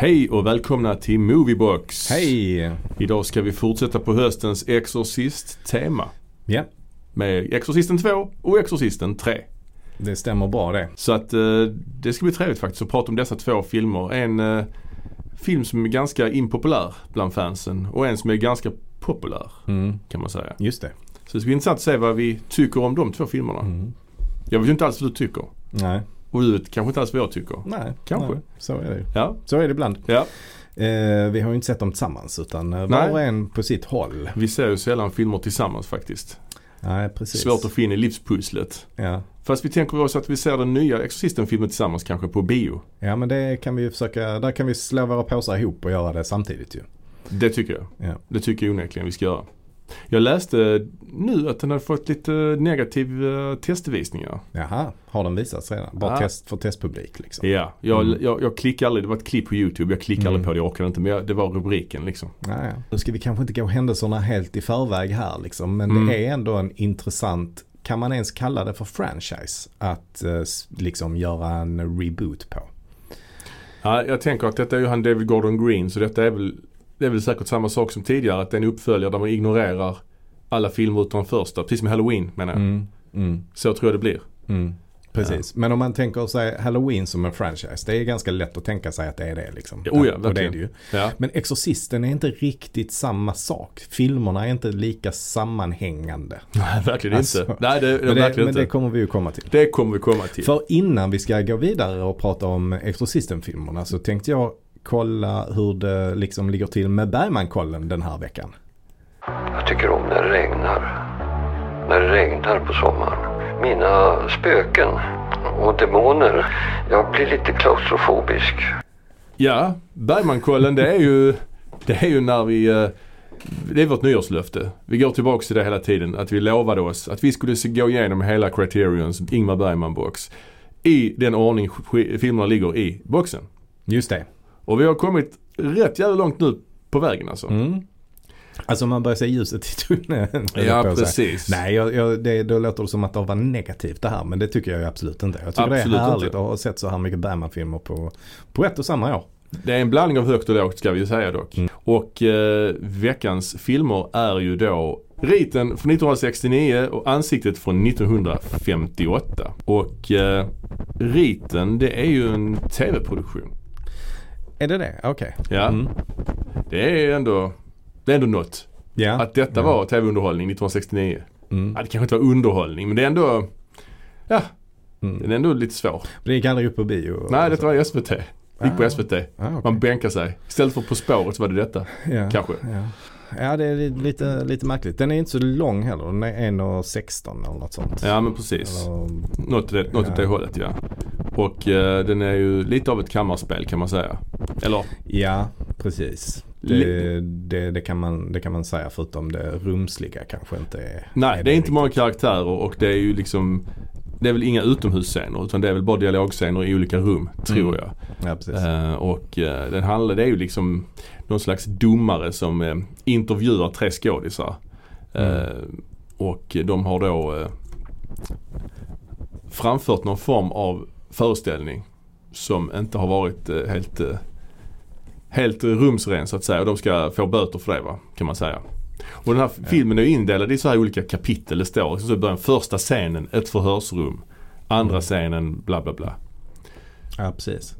Hej och välkomna till Moviebox. Hej! Idag ska vi fortsätta på höstens Exorcist-tema. Ja, Med Exorcisten 2 och Exorcisten 3. det stämmer bra det. Så att eh, det ska bli trevligt faktiskt att prata om dessa två filmer. En eh, film som är ganska impopulär bland fansen och en som är ganska populär Mm, kan man säga. just det. Så det ska bli intressant att se vad vi tycker om de två filmerna. Mm. Jag vet ju inte alls vad du tycker. Nej, Och du vet kanske inte alls vad jag tycker. nej. Kanske. Nej, så är det. Ja, Så är det ibland. ja. Eh, vi har ju inte sett dem tillsammans utan eh, var och en på sitt håll. Vi ser ju sällan filmer tillsammans faktiskt. Nej, precis. Svårt att få in i livspusslet. Ja. Fast vi tänker oss att vi ser den nya Exorcisten-filmen tillsammans kanske på bio. ja, men det kan vi ju försöka. Där kan vi slå våra påsar ihop och göra det samtidigt ju. Det tycker jag. Ja. Det tycker jag onekligen vi ska göra. Jag läste nu att den hade fått lite negativa testvisningar. Jaha, har den visats redan? Bara Ja. test för testpublik liksom? Ja, jag, Mm. jag, jag klickade aldrig. Det var ett klipp på YouTube. Jag klickade Mm. aldrig på det. Jag orkade inte. Men jag, det var rubriken liksom. Ja, ja. Nu ska vi kanske inte gå händelserna helt i förväg här liksom. Men Mm. det är ändå en intressant, kan man ens kalla det för franchise? Att eh, liksom göra en reboot på. Ja, jag tänker att detta är ju han David Gordon Green. Så detta är väl, det är väl säkert samma sak som tidigare. Att det är en uppföljare där man ignorerar alla filmer utom första. Precis som Halloween menar jag. Mm. Mm. Så tror jag det blir. Mm. Precis, men om man tänker sig Halloween som en franchise. Det är ganska lätt att tänka sig att det är det liksom. Ja, oh ja, och det är det ju. Ja. Men Exorcisten är inte riktigt samma sak. Filmerna är inte lika sammanhängande. Nej, verkligen Alltså, inte. Nej, det, det, Men det, verkligen men inte. det kommer vi ju komma till. Det kommer vi komma till. För innan vi ska gå vidare och prata om Exorcisten-filmerna så tänkte jag kolla hur det liksom ligger till med Bergman-kollen den här veckan. Jag tycker om när det regnar. När det regnar på sommaren. Mina spöken och demoner. Jag blir lite klaustrofobisk. Ja, Bergmankollen det är ju, det är ju när vi, eh, det är vårt nyårslöfte. Vi går tillbaka till det hela tiden. Att vi lovade oss att vi skulle se- gå igenom hela Criterions Ingmar Bergman-box. I den ordning filmerna ligger i boxen. Just det. Och vi har kommit rätt jävla långt nu på vägen alltså. Mm. Alltså man börjar se ljuset i tunneln. Ja, precis. Nej, jag, jag, det, då låter det som att det var negativt det här. Men det tycker jag absolut inte. Jag tycker Absolut det är härligt inte. att ha sett så här mycket Bergman-filmer på, på ett och samma år. Det är en blandning av högt och lågt ska vi ju säga dock. Mm. Och eh, veckans filmer är ju då Riten från 1969 och Ansiktet från 1958. Och eh, Riten det är ju en tv-produktion. Är det det? Okej. Ja, Mm. det är ändå, det är ändå något. Ja. Att detta Ja. var tv-underhållning 1969. Mm. Ja, det kanske inte var underhållning men det är ändå, ja, Mm. den är ändå lite svår. Det gick aldrig upp på bio? Nej, detta var i SVT. Gick på Ah. SVT. Ah, okej. Man bänkar sig. Istället för På spåret så var det detta. ja. Kanske. Ja. ja, det är lite, lite märkligt. Den är inte så lång heller. Den är 1,16 eller något sånt. Ja men precis. Eller, Något, åt det, något åt det Ja. hållet ja. Och eh, den är ju lite av ett kammarspel kan man säga. Eller ja, precis. Det, det, det, kan man, det kan man säga förutom det rumsliga kanske inte är nej det är inte riktigt. många karaktärer och det är ju liksom Det är väl inga utomhusscener utan det är väl bara dialogscener i olika rum tror Mm. jag. Ja, precis. Eh, och eh, den handlar, det är ju liksom någon slags domare som eh, intervjuar tre skådisar. Mm. Och de har då framfört någon form av föreställning som inte har varit helt, helt rumsren så att säga. Och de ska få böter för det va, kan man säga. Och den här filmen är indelad i så här olika kapitel. Det står så i början första scenen, ett förhörsrum. Andra Mm. scenen, bla bla bla. Ja, precis.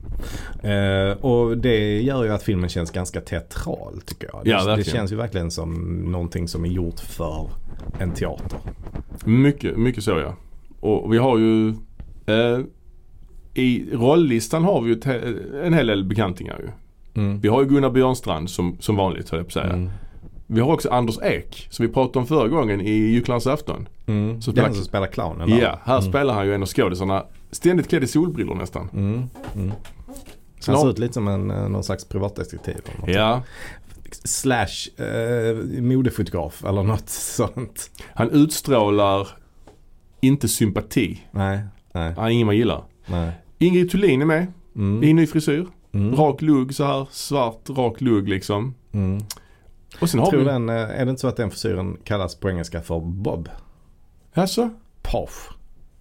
Eh, och det gör ju att filmen känns ganska teatral tycker jag. Det, Ja, det känns ju verkligen som någonting som är gjort för en teater. Mycket, mycket så ja. Och vi har ju eh, I rolllistan har vi ju en hel del bekantingar ju. Mm. Vi har ju Gunnar Björnstrand som, som vanligt höll jag på att säga. Mm. Vi har också Anders Ek som vi pratade om förra gången i Gycklans afton. Mm. Så spelar- som spelar clownen. Ja, här mm. spelar han ju en av skådisarna ständigt klädd i solbrillor nästan. Mm. Mm. Han ser ut lite som en, eh, någon slags privatdetektiv. Ja, Slash eh, modefotograf eller något sånt. han utstrålar inte sympati. Nej, nej, Han är ingen man gillar. nej. Ingrid Thulin är med Mm. i ny frisyr. Mm. Rak lugg så här, svart rak lugg liksom. Mm. Och sen har Tror vi... den, eh, är det inte så att den frisyren kallas på engelska för bob? Alltså? Poff.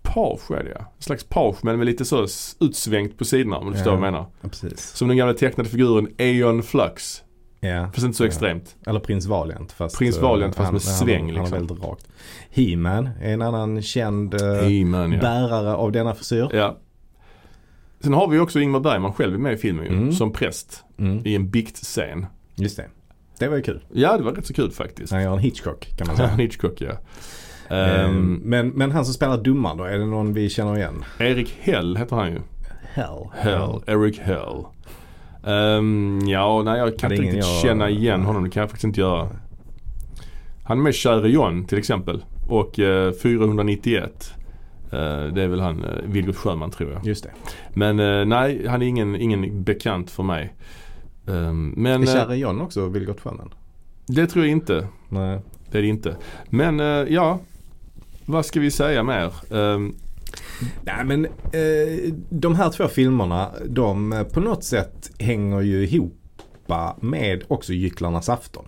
Poff. page är det ja. En slags page men med lite så utsvängt på sidorna om du förstår Ja. vad jag menar. Ja, precis. Som den gamla tecknade figuren Aeon Flux. Ja. Fast inte så Ja. extremt. Eller Prins Valiant fast, Prins Valiant, eh, fast med han, sväng, han, liksom. Han är väldigt rakt. He-Man är en annan känd eh, ja. bärare av denna frisyr. ja. Sen har vi också Ingmar Bergman själv med i filmen ju. Mm. Som präst Mm, i en biktscen. just det. Det var ju kul. Ja det var rätt så kul faktiskt. Han gör en Hitchcock kan man säga. Hitchcock ja. Ehm, men, men han som spelar domaren då, är det någon vi känner igen? Erik Hell heter han ju. Hell. Hell. Eric Hell. Ehm, ja, nej jag kan inte riktigt jag- känna igen honom. Det kan jag faktiskt inte göra. Han är med i Käre John till exempel. Och eh, 491. Eh, det är väl han, uh, Vilgot Sjöman tror jag. Just det. Men eh, nej, han är ingen, ingen bekant för mig. Ehm, men är eh, Käre John också Vilgot Sjöman? det tror jag inte. Nej. Det är det inte. Men eh, ja, vad ska vi säga mer? Ehm, Nej men eh, de här två filmerna de på något sätt hänger ju ihop med också Gycklarnas afton.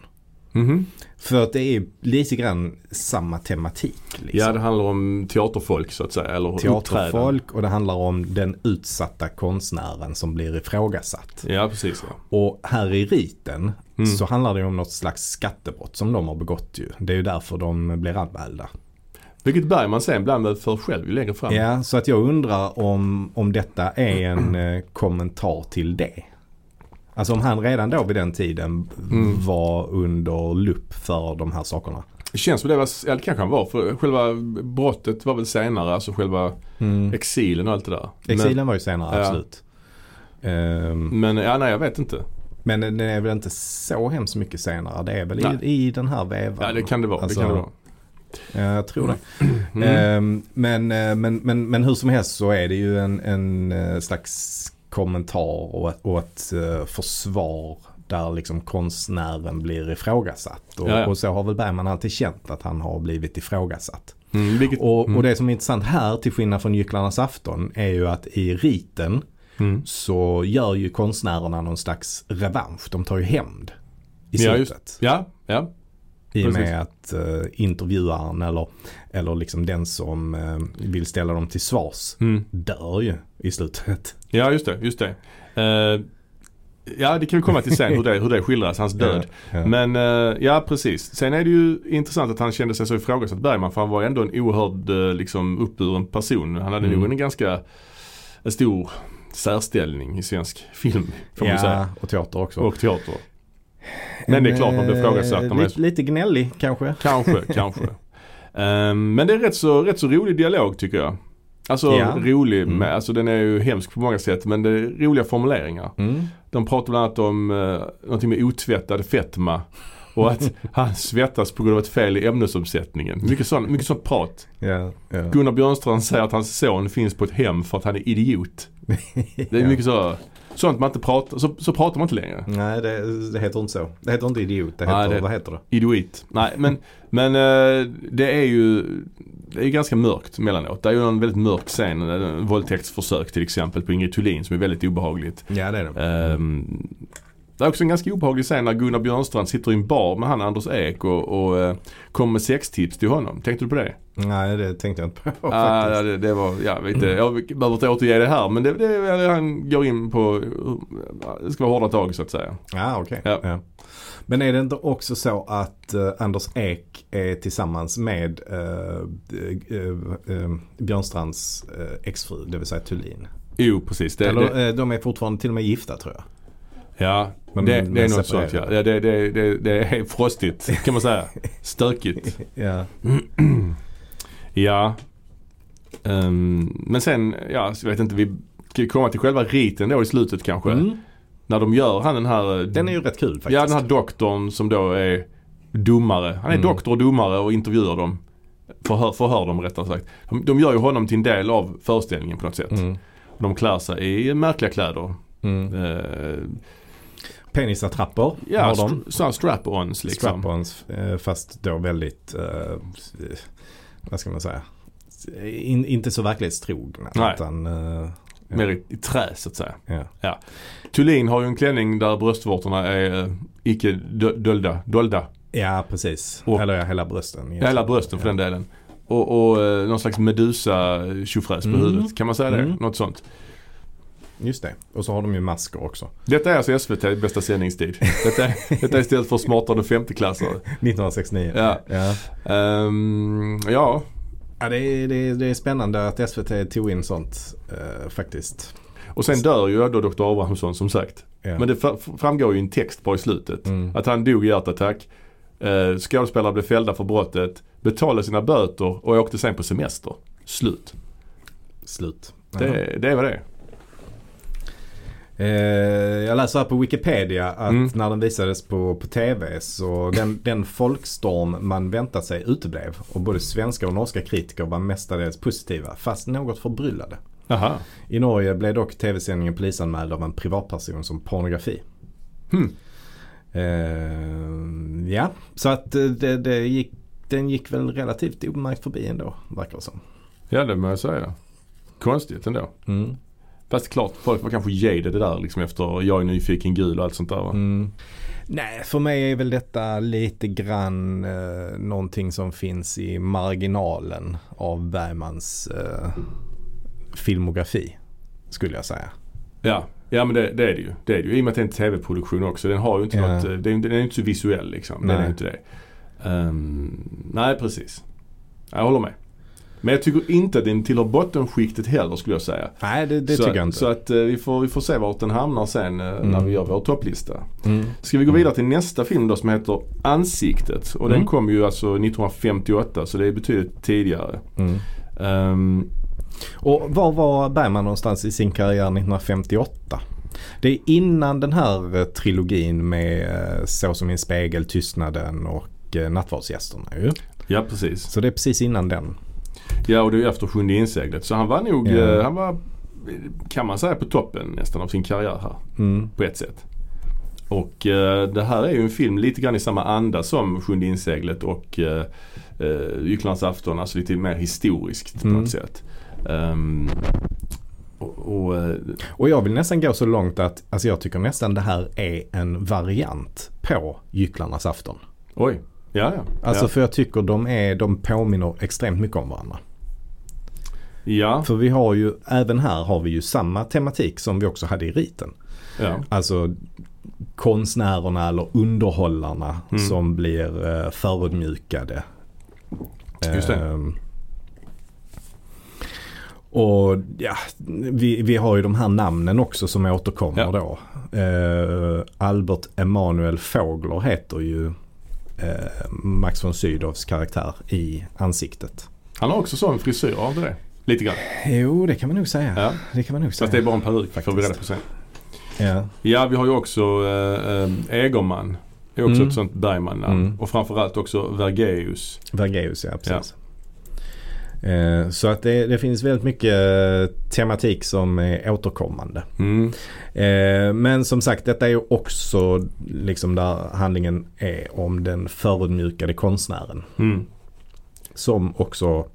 Mhm. För att det är lite grann samma tematik. Liksom. Ja, det handlar om teaterfolk så att säga. Eller. Teaterfolk och det handlar om den utsatta konstnären som blir ifrågasatt. Ja, precis. Ja. Och här i riten Mm. så handlar det om något slags skattebrott som de har begått ju. Det är ju därför de blir anmälda. Vilket Bergman sen blir anmäld för själv ju längre fram. Ja, så att jag undrar om, om detta är en eh, kommentar till det. Alltså om han redan då vid den tiden Mm. var under lupp för de här sakerna. Det känns som det var, ja det kanske han var. För själva brottet var väl senare. Alltså själva exilen och allt det där. Exilen var ju senare, Ja. absolut. Ehm, Men, men ja, nej jag vet inte. men den är väl inte så hemskt mycket senare. Det är väl i, i den här vevan. Ja det kan det vara. Alltså, det kan det vara. Ja, jag tror det. Mm. Ehm, men, eh, men, men, men hur som helst så är det ju en, en eh, slags kommentar och, ett- och ett eh, försvar där liksom konstnären blir ifrågasatt. Och, Ja, ja. och så har väl Bergman alltid känt att han har blivit ifrågasatt. Mm, vilket, Och, mm, och det som är intressant här till skillnad från Gycklarnas afton är ju att i riten mm. så gör ju konstnärerna någon slags revansch. De tar ju hämnd i Ja, slutet. just- Ja, ja. I och med att uh, intervjuaren eller, eller liksom den som eh, vill ställa dem till svars Mm. dör ju i slutet. Ja just det, just det. Eh, ja det kan vi komma till sen hur det, hur det skildras, hans död. Ja, ja. Men eh, ja precis. Sen är det ju intressant att han kände sig så ifrågasatt Bergman för han var ändå en oerhörd eh, liksom uppburen person. Han hade Mm. nog en ganska en stor särställning i svensk film får man ju säga. ja, och teater också. Och teater. Men det är klart man blir Eh, ifrågasatt är lite, lite gnällig kanske. Kanske, kanske. Ehm, men det är rätt så, rätt så rolig dialog tycker jag. Alltså Ja. rolig, Mm. med, alltså den är ju hemsk på många sätt men det är roliga formuleringar. Mm. De pratar bland annat om uh, någonting med otvättad fetma. Och att han svettas på grund av ett fel i ämnesomsättningen. Mycket sånt, mycket sånt prat. Ja, ja. Gunnar Björnstrand säger att hans son finns på ett hem för att han är idiot. Det är mycket så, sånt man inte pratar, så, så pratar man inte längre. Nej, det, det heter inte så. Det heter inte idiot. Det Nej, heter, det- vad heter det? Idiot. Nej men, men eh, det är ju det är ganska mörkt mellanåt. Det är ju en väldigt mörk scen. En våldtäktsförsök till exempel på Ingrid Thulin som är väldigt obehagligt. Ja, det är det. Ehm, det är också en ganska obehaglig scen när Gunnar Björnstrand sitter i en bar med han Anders Ek och, och eh, kommer med sextips till honom. Tänkte du på det? Nej, det tänkte jag inte på faktiskt. det, det var, ja, vet inte, jag behöver inte återge det här men det, det, han går in på, det ska vara hårda tag så att säga. Ja, okej. Ja. Men är det inte också så att eh, Anders Ek är tillsammans med uh, Björnstrands uh, exfru, det vill säga Thulin? Jo precis. Det, Eller det, eh, de är fortfarande till och med gifta tror jag. ja, Men- det, det är något sånt ja. ja det, det, det, det är frostigt kan man säga. Stökigt. Ja. Ja. Ehm, men sen, ja, jag vet inte, vi ska ju komma till själva riten då i slutet kanske. Mm. När de gör han den här Den är ju rätt kul faktiskt. Ja den här doktorn som då är domare. Han är Mm. doktor och domare och intervjuar dem. Förhör, förhör dem rättare sagt. De, de gör ju honom till en del av föreställningen på något sätt. Mm. De klär sig i märkliga kläder. Mm. Uh, Penisattrappor ja, har de. st- strap-ons liksom. Strap-ons eh, fast då väldigt, eh, vad ska man säga, In, inte så verklighetstrogna. Nej. Utan, eh, Mer i, i trä så att säga. ja. Thulin har ju en klänning där bröstvårtorna är uh, icke dö- dolda. dolda. ja, precis. Och- Eller ja, hela brösten. Ja, hela brösten för Ja. den delen. och, och eh, någon slags medusa tjofräs på Mm. huvudet. Kan man säga det? Mm. Något sånt. Just det. Och så har de ju masker också. Detta är alltså SVT bästa sändningstid. Detta är, detta är istället för smartare femteklassare. 1969. Ja. Ja. Ehm, ja, Ja, det, är, det, är, det är spännande att SVT tog in sånt eh, faktiskt. och sen dör ju då Dr. Abrahamsson som sagt. Ja. Men det framgår ju i en text bara i slutet. Mm. Att han dog i hjärtattack. Eh, skådespelare blev fällda för brottet. Betalade sina böter och åkte sen på semester. Slut. Slut. Det, det var det. Eh, jag läser här på Wikipedia att Mm. när den visades på, på TV så den, den folkstorm man väntat sig uteblev. Och både svenska och norska kritiker var mestadels positiva fast något förbryllade. Aha. I Norge blev dock tv-sändningen polisanmäld av en privatperson som pornografi. Hmm. Eh, ja, så att eh, det, det gick, den gick väl relativt obemärkt förbi ändå, verkar det som. Ja det må jag säga. Konstigt ändå. Mm. Fast klart, folk var kanske jaded det där liksom efter Jag är nyfiken gul och allt sånt där? Mm. Nej, för mig är väl detta lite grann eh, någonting som finns i marginalen av Bergmans eh, filmografi. Skulle jag säga. Ja, ja men det, det är det ju. Det är det ju. I och med att det är en tv-produktion också. Den har ju inte Ja. något, eh, den, den är inte så visuell liksom. Den Nej. är ju inte det. Ehm, nej precis. Jag håller med. Men jag tycker inte att den tillhör bottenskiktet heller skulle jag säga. Nej, det, det så, tycker jag inte. Så att eh, vi, får, vi får se vart den hamnar sen eh, när Mm. vi gör vår topplista. Mm. Ska vi gå vidare till nästa film då som heter Ansiktet. Och den Mm. kom ju alltså 1958 så det är betydligt tidigare. Ehm, Och var var Bergman någonstans i sin karriär 1958? Det är innan den här eh, trilogin med Så som i en spegel, Tystnaden och Nattvardsgästerna ju. ja precis. Så det är precis innan den. Ja och det är efter Sjunde inseglet. Så han var nog, eh, han var kan man säga på toppen nästan av sin karriär här. Mm. På ett sätt. Och eh, det här är ju en film lite grann i samma anda som Sjunde inseglet och eh, eh, Gycklarnas afton. Alltså lite mer historiskt på Mm. något sätt. Ehm, och, och, eh, Och jag vill nästan gå så långt att alltså jag tycker nästan det här är en variant på Gycklarnas afton. oj. Ja, ja. Alltså ja. för jag tycker de, är, de påminner extremt mycket om varandra. ja, För vi har ju, även här har vi ju samma tematik som vi också hade i riten. ja. Alltså konstnärerna eller underhållarna Mm. som blir eh, förödmjukade. Just det. Ehm, och ja, vi, vi har ju de här namnen också som återkommer Ja. då. Eh, Albert Emanuel Fågler heter ju eh, Max von Sydows karaktär i ansiktet. Han har också sån frisyr, har inte det? Lite grann. Jo, det kan man nog säga. Ja. Det kan man nog säga. Fast det är bara en peruk får vi reda på sen. ja. Ja, vi har ju också äh, Egerman. Det är också Mm. ett sånt Bergman-namn. Mm. Och framförallt också Vergeus. Vergeus, ja precis. Eh, Så att det, det finns väldigt mycket eh, tematik som är återkommande. Mm. Eh, Men som sagt detta är ju också liksom där handlingen är om den förödmjukade konstnären. Mm. Som också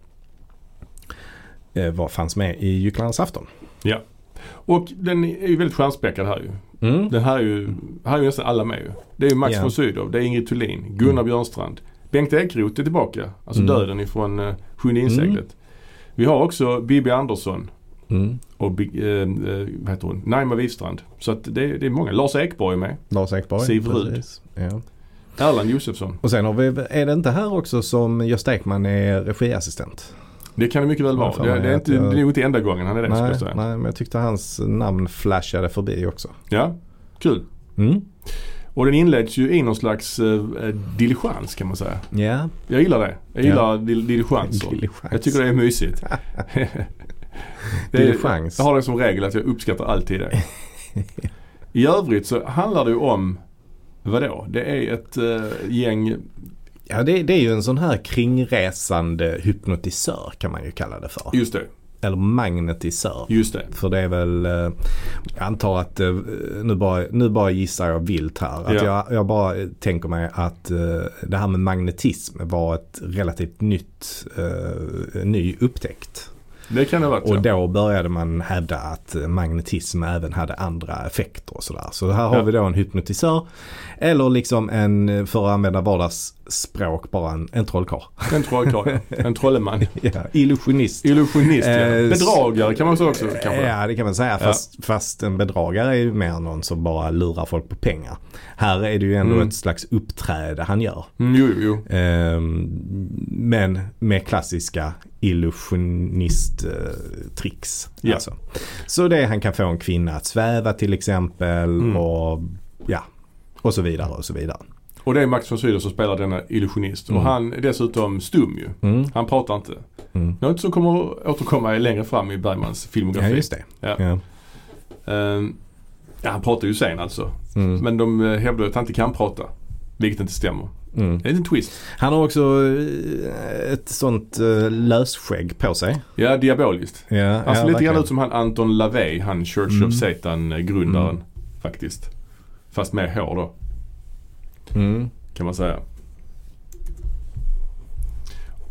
eh, var, fanns med i Gycklarnas afton. Och den är ju väldigt stjärnspäckad här ju. Mm. Den här är ju, här är ju nästan alla med ju. Det är ju Max Ja. von Sydow, det är Ingrid Thulin, Gunnar Mm. Björnstrand. Bengt Ekeroth är tillbaka. Alltså Mm. döden ifrån uh, Sjunde inseglet. Vi har också Bibi Andersson Mm. och eh, eh, vad heter hon? Naima Wifstrand. Så att det, är- det är många. Lars Ekborg är med. Lars Ekborg. Siv Rud. Ja. Erland Josefsson. Och sen har vi, är det inte här också som Gösta Ekman är regiassistent? Det kan det mycket väl vara. Det, det, är inte, jag- det är nog inte enda gången han är det nej, jag säga. nej, men jag tyckte hans namn flashade förbi också. Ja, kul. Mm. Och den inleds ju i någon slags eh, eh, diligens kan man säga. Ja, Jag gillar det. Jag gillar dil- diligenser. diligens. Jag tycker det är mysigt. det är, Diligens. jag har det som regel att jag uppskattar alltid det. I övrigt så handlar det ju om Vadå? Det är ett eh, gäng Ja, det, det är ju en sån här kringresande hypnotisör kan man ju kalla det för. Just det. Eller magnetisör. Just det. För det är väl, eh, jag antar att, eh, nu bara, nu bara gissar jag vilt här. Att Ja. jag, jag bara tänker mig att eh, det här med magnetism var ett relativt nytt, ny upptäckt. Det kan det varit Och då började man hävda att magnetism även hade andra effekter och sådär. Så här har Ja. vi då en hypnotisör. Eller liksom en, för att använda vardagsspråk, bara en, en trollkarl. En trollkarl, ja. en trolleman. Ja, illusionist. Illusionist ja. Eh, Bedragare kan man säga också kanske. Ja det kan man säga. Fast, fast en bedragare är ju mer någon som bara lurar folk på pengar. Här är det ju ändå Mm. ett slags uppträde han gör. Mm, jo, jo. Ehm, men med klassiska illusionist-tricks. Ja. Alltså. Så det han kan få en kvinna att sväva till exempel Mm. och ja, och så vidare och så vidare. Och det är Max von Sydow som spelar denna illusionist. Mm. Och han är dessutom stum ju. Mm. Han pratar inte. Mm. Något som kommer återkomma längre fram i Bergmans Ja filmografi. just det. Ja. Ja. Ehm, ja, han pratar ju sen alltså. Mm. Men de eh, hävdar att han inte kan prata. Vilket inte stämmer. Mm. Det är en twist. Han har också eh, ett sånt uh, lösskägg på sig. Ja, diaboliskt. Ja, Han ser ja, lite grann ut som han Anton LaVey, han Church Mm. of Satan-grundaren. Mm. Faktiskt. Fast med hår då, Mm. kan man säga.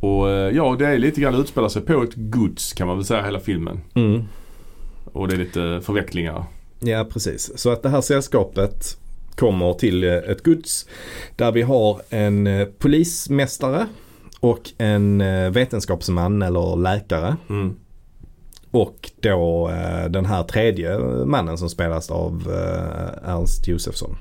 Och eh, ja, det är lite grann utspelar sig på ett gods kan man väl säga hela filmen. Mm. Och det är lite förvecklingar. Ja precis. Så att det här sällskapet kommer till eh, ett gods där vi har en eh, polismästare och en vetenskapsman eller läkare. Mm. Och då den här tredje mannen som spelas av Ernst Josefsson.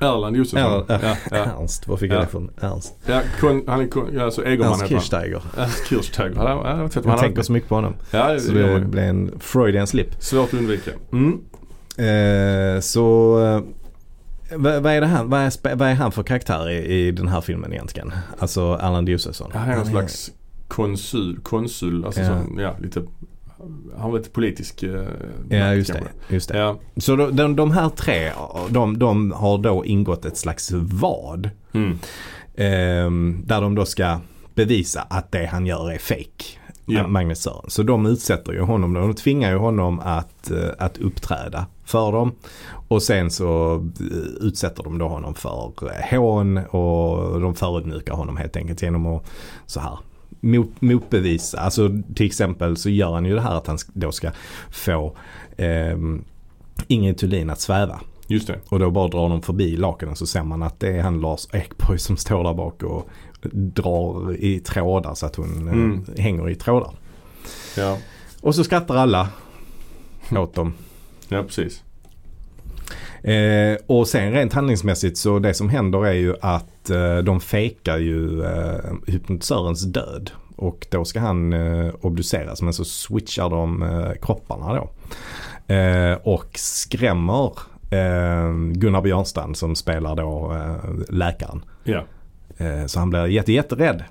Erland Josefsson. Er, ja, ja. Ernst, var fick jag Ja. det från? Ernst. ja kon, han är kon, alltså Egerman Ernst. Kirchsteiger. Ernst Kirchsteiger. Ja, jag vad Jag tänker så mycket på honom. Ja, det, Så det det blev en Freudian slip. Svårt att undvika. Mm. Eh, så eh, vad, vad, är det han, vad, är, vad är han för karaktär i, i den här filmen egentligen? Alltså Erland Josefsson. Han är någon slags konsul, konsul alltså Ja. som, ja lite, han var lite politisk eh, Ja just det. Just det. Ja. Så de, de, de här tre, de, de har då ingått ett slags vad. Mm. ehm, där de då ska bevisa att det han gör är fake. Ja. Magnus Sören. Så de utsätter ju honom, de tvingar ju honom att, eh, att uppträda för dem. Och sen så eh, utsätter de då honom för eh, hån och de förödmjukar honom helt enkelt genom att så här mot, motbevisa. Alltså till exempel så gör han ju det här att han då ska få eh, Ingrid Thulin att sväva. Just det. Och då bara drar de förbi lakenet så ser man att det är han Lars Ekborg som står där bak och drar i trådar så att hon Mm. eh, hänger i trådar. Ja, Och så skrattar alla åt dem. ja precis. Eh, och sen rent handlingsmässigt så det som händer är ju att eh, de fejkar ju eh, hypnotisörens död. Och då ska han eh, obduceras men så switchar de eh, kropparna då. Eh, och skrämmer eh, Gunnar Björnstrand som spelar då eh, läkaren. Eh, så han blir jätte, jätterädd.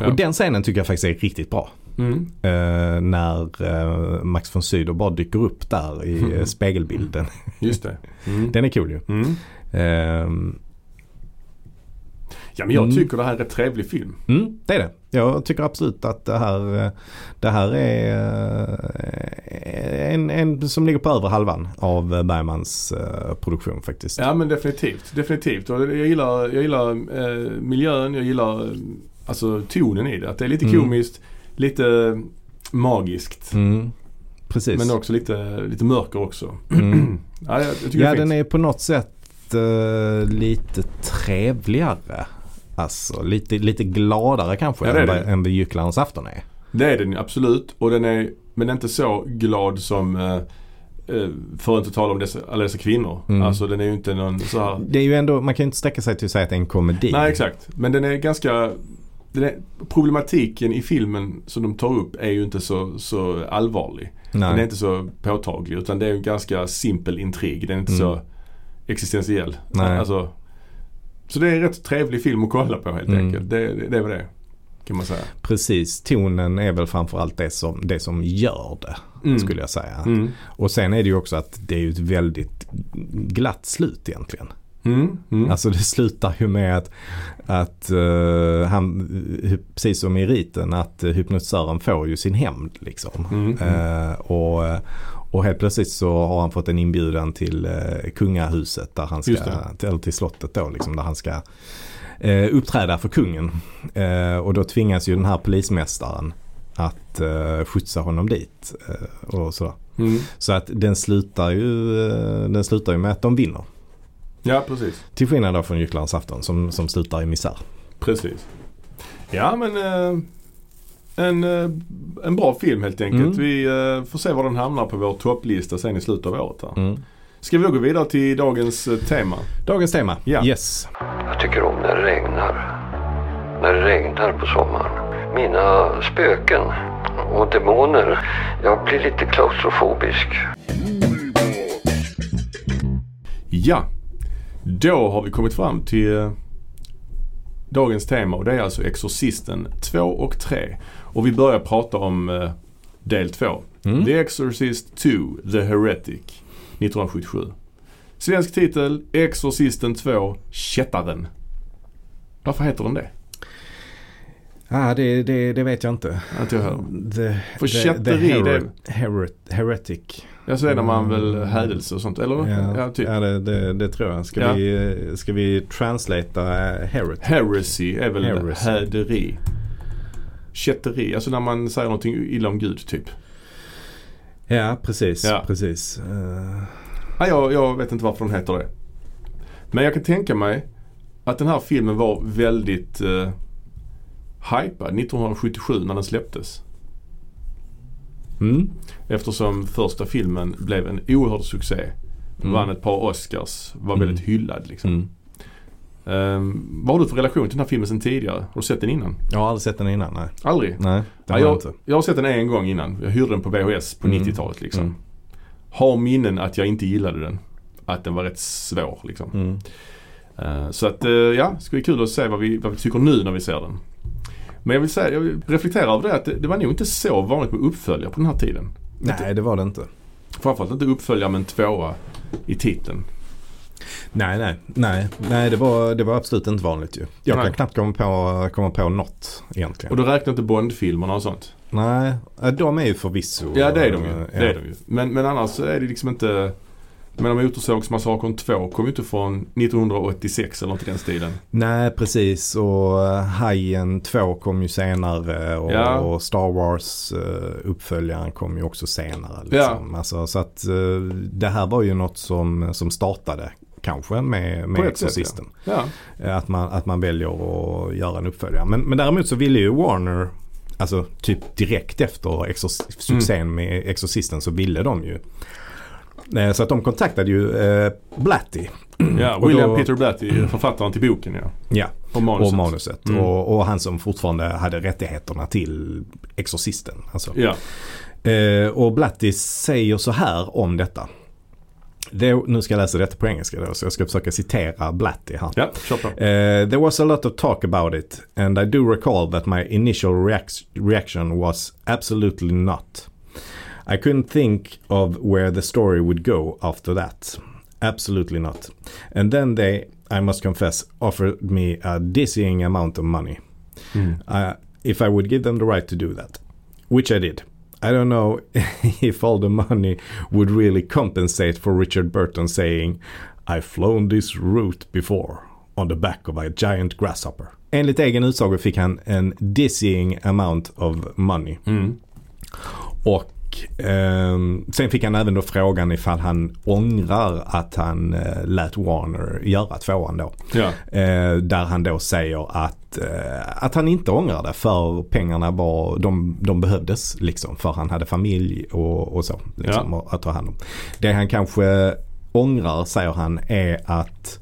Ja. Och den scenen tycker jag faktiskt är riktigt bra. Mm. Eh, när eh, Max von Sydow bara dyker upp där i eh, spegelbilden. Just det. Mm. Den är cool ju. Mm. Ehm, Ja men jag Mm. tycker det här är en trevlig film. Mm, det är det. Jag tycker absolut att det här, eh, det här är eh, en, en som ligger på över halvan av eh, Bergmans eh, produktion faktiskt. Ja men definitivt. Definitivt. Och jag gillar, jag gillar eh, miljön, jag gillar eh, alltså tonen i det. Att det är lite Mm. Lite magiskt. Mm, precis. Men också lite, lite mörker också. Mm. Ja, jag, jag Ja är den är på något sätt eh, lite trevligare. Alltså lite, lite gladare kanske Ja, det än, det. än vad Gycklarens afton är. Det är den absolut. Och den är, men inte så glad som eh, för att inte tala om dessa, alla dessa kvinnor. Mm. Alltså den är ju inte någon så här. Det är ju ändå, man kan ju inte sträcka sig till att säga att det är en komedi. Nej exakt. Men den är ganska den problematiken i filmen som de tar upp är ju inte så, så allvarlig. Den är Nej. inte så påtaglig utan det är en ganska simpel intrig. Den är inte Mm. så existentiell. Nej. Alltså, så det är en rätt trevlig film att kolla på helt Mm. enkelt. Det, det, det är väl det. Kan man säga. Precis, tonen är väl framförallt det som, det som gör det. Mm. Skulle jag säga. Mm. Och sen är det ju också att det är ett väldigt glatt slut egentligen. Mm. Mm. Alltså det slutar ju med att, att eh, han, precis som i riten, att uh, hypnotisören får ju sin hämnd liksom. Mm. Eh, och, och helt plötsligt så har han fått en inbjudan till uh, kungahuset där han ska, till, eller till slottet då liksom, där han ska uppträda för kungen. Och då tvingas ju den här polismästaren att uh, skjutsa honom dit. Uh, och sådär. Mm. Så att den slutar, ju, uh, den slutar ju med att de vinner. Ja, precis. Till skillnad då från Gycklarnas afton som, som slutar i misär. Precis. Ja, men eh, en, eh, en bra film helt enkelt. Mm. Vi eh, får se var den hamnar på vår topplista sen i slutet av året. Här. Mm. Ska vi då gå vidare till dagens eh, tema? Dagens tema. Ja. Yes. Jag tycker om när det regnar. När det regnar på sommaren. Mina spöken och demoner. Jag blir lite klaustrofobisk. Ja, då har vi kommit fram till eh, dagens tema och det är alltså Exorcisten 2 och 3. Och vi börjar prata om eh, del 2. Mm. The Exorcist 2, The Heretic 1977. Svensk titel Exorcisten 2, Kättaren. Varför heter den det? Ah, det, det, det vet jag inte. Inte jag heller. The, För the, kätteri, the heret, heretic. Ja, så det man väl Mm. hädelse och sånt, eller? Ja, Ja, typ. ja det, det, det tror jag. Ska, Ja. vi, eh, ska vi translata uh, heretic? Heresy är väl Heresy. häderi. Kätteri, alltså när man säger någonting illa om Gud typ. Ja, precis. Ja. precis. Eh, Ja, jag, jag vet inte varför den heter det. Men jag kan tänka mig att den här filmen var väldigt uh, hypad 1977 när den släpptes. mm. Eftersom första filmen blev en oerhörd succé. Mm. Vann ett par Oscars. Var Mm. väldigt hyllad liksom. Mm. Ehm, vad har du för relation till den här filmen sen tidigare? Har du sett den innan? Jag har aldrig sett den innan. Nej, Aldrig? nej det har jag jag, inte. jag har sett den en gång innan. Jag hyrde den på VHS på Mm. 90-talet liksom. Mm. Har minnen att jag inte gillade den. Att den var rätt svår liksom. Mm. Eh, Så att eh, ja, det ska bli kul att se vad vi, vad vi tycker nu när vi ser den. Men jag vill säga, jag vill reflektera över det att det, det var nog inte så vanligt med uppföljare på den här tiden. Nej, det var det inte. Framförallt inte uppföljare med en tvåa i titeln. Nej, nej, nej, nej det, var, det var absolut inte vanligt ju. Jag Nej. kan knappt komma på, komma på något egentligen. Och då räknar inte Bond-filmerna och sånt. Nej, de är ju förvisso. Ja det är de ju. eh, Det är de ju. Men, men annars är det liksom inte men Motorsågsmassakern 2 kom ju inte från 1986 eller något i den stilen. Nej, precis. Och eh, Hajen 2 kom ju senare och, Ja. och Star Wars eh, uppföljaren kom ju också senare. Liksom. Alltså, så att eh, det här var ju något som, som startade kanske med, med ett sätt, Exorcisten. Ja. Eh, Att, man, att man väljer att göra en uppföljare. Men, men däremot så ville ju Warner, alltså typ direkt efter exor- succén Mm. med Exorcisten så ville de ju. Eh, Så att de kontaktade ju eh, Blatty. ja William då- Peter Blatty, författaren till boken ja. Ja, Och manuset. och manuset. Mm. Och, och han som fortfarande hade rättigheterna till Exorcisten. Alltså. Ja. Eh, och Blatty säger så här om detta. Det, nu ska jag läsa detta på engelska då, så jag ska försöka citera Blatty här. Kör på. Uh, there was a lot of talk about it, and I do recall that my initial reac- reaction was absolutely not. I couldn't think of where the story would go after that. Absolutely not. And then they, I must confess, offered me a dizzying amount of money. Mm. Uh, if I would give them the right to do that, which I did. I don't know if all the money would really compensate for Richard Burton saying I've flown this route before on the back of a giant grasshopper. Enligt egen utsago fick han en dizzying amount of money. Mm. Och ehm, sen fick han även då frågan ifall han ångrar att han eh, lät Warner göra tvåan då. Ja. Eh, där han då säger att, eh, att han inte ångrar det för pengarna var, de, de behövdes liksom för han hade familj och, och så. Liksom, Ja. att ta hand om. Det han kanske ångrar säger han är att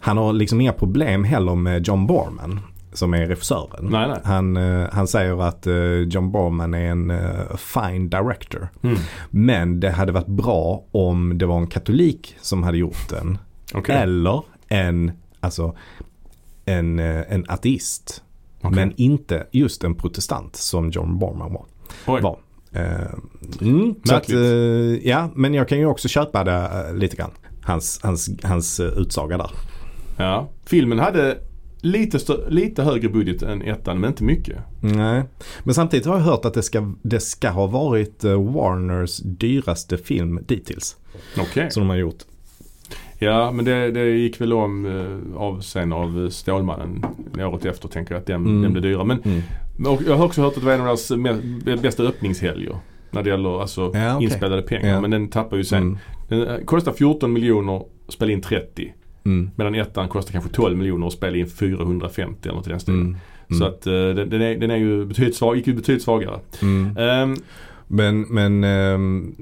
han har liksom inga problem heller med John Borman som är regissören. Nej, nej. Han, eh, han säger att eh, John Borman är en eh, fine director. Mm. Men det hade varit bra om det var en katolik som hade gjort den. Okej. Eller en, alltså, en, en ateist. Okej. Men inte just en protestant som John Borman var. Oj. var. Mm, så att, ja, men jag kan ju också köpa det lite grann. Hans, hans, hans utsaga där. Ja. Filmen hade lite, lite högre budget än ettan men inte mycket. Nej, men samtidigt har jag hört att det ska, det ska ha varit eh, Warners dyraste film dittills. Okej. Som de har gjort. Ja men det, det gick väl om eh, av sen av eh, Stålmannen året efter tänker jag att den, Mm. den blev dyrare. Men, Mm. Jag har också hört att det var en av deras bästa öppningshelger. När det gäller alltså Ja, okej. inspelade pengar. Ja. Men den tappar ju sen. Mm. Den eh, kostar 14 miljoner och spela in 30. Mm. Medan ettan kostar kanske 12 miljoner och spela in 450 eller något i den stilen. Mm. Så att eh, den, den, är, den är ju betydligt, svag, gick ju betydligt svagare. Mm. Ehm, Men, men ehm,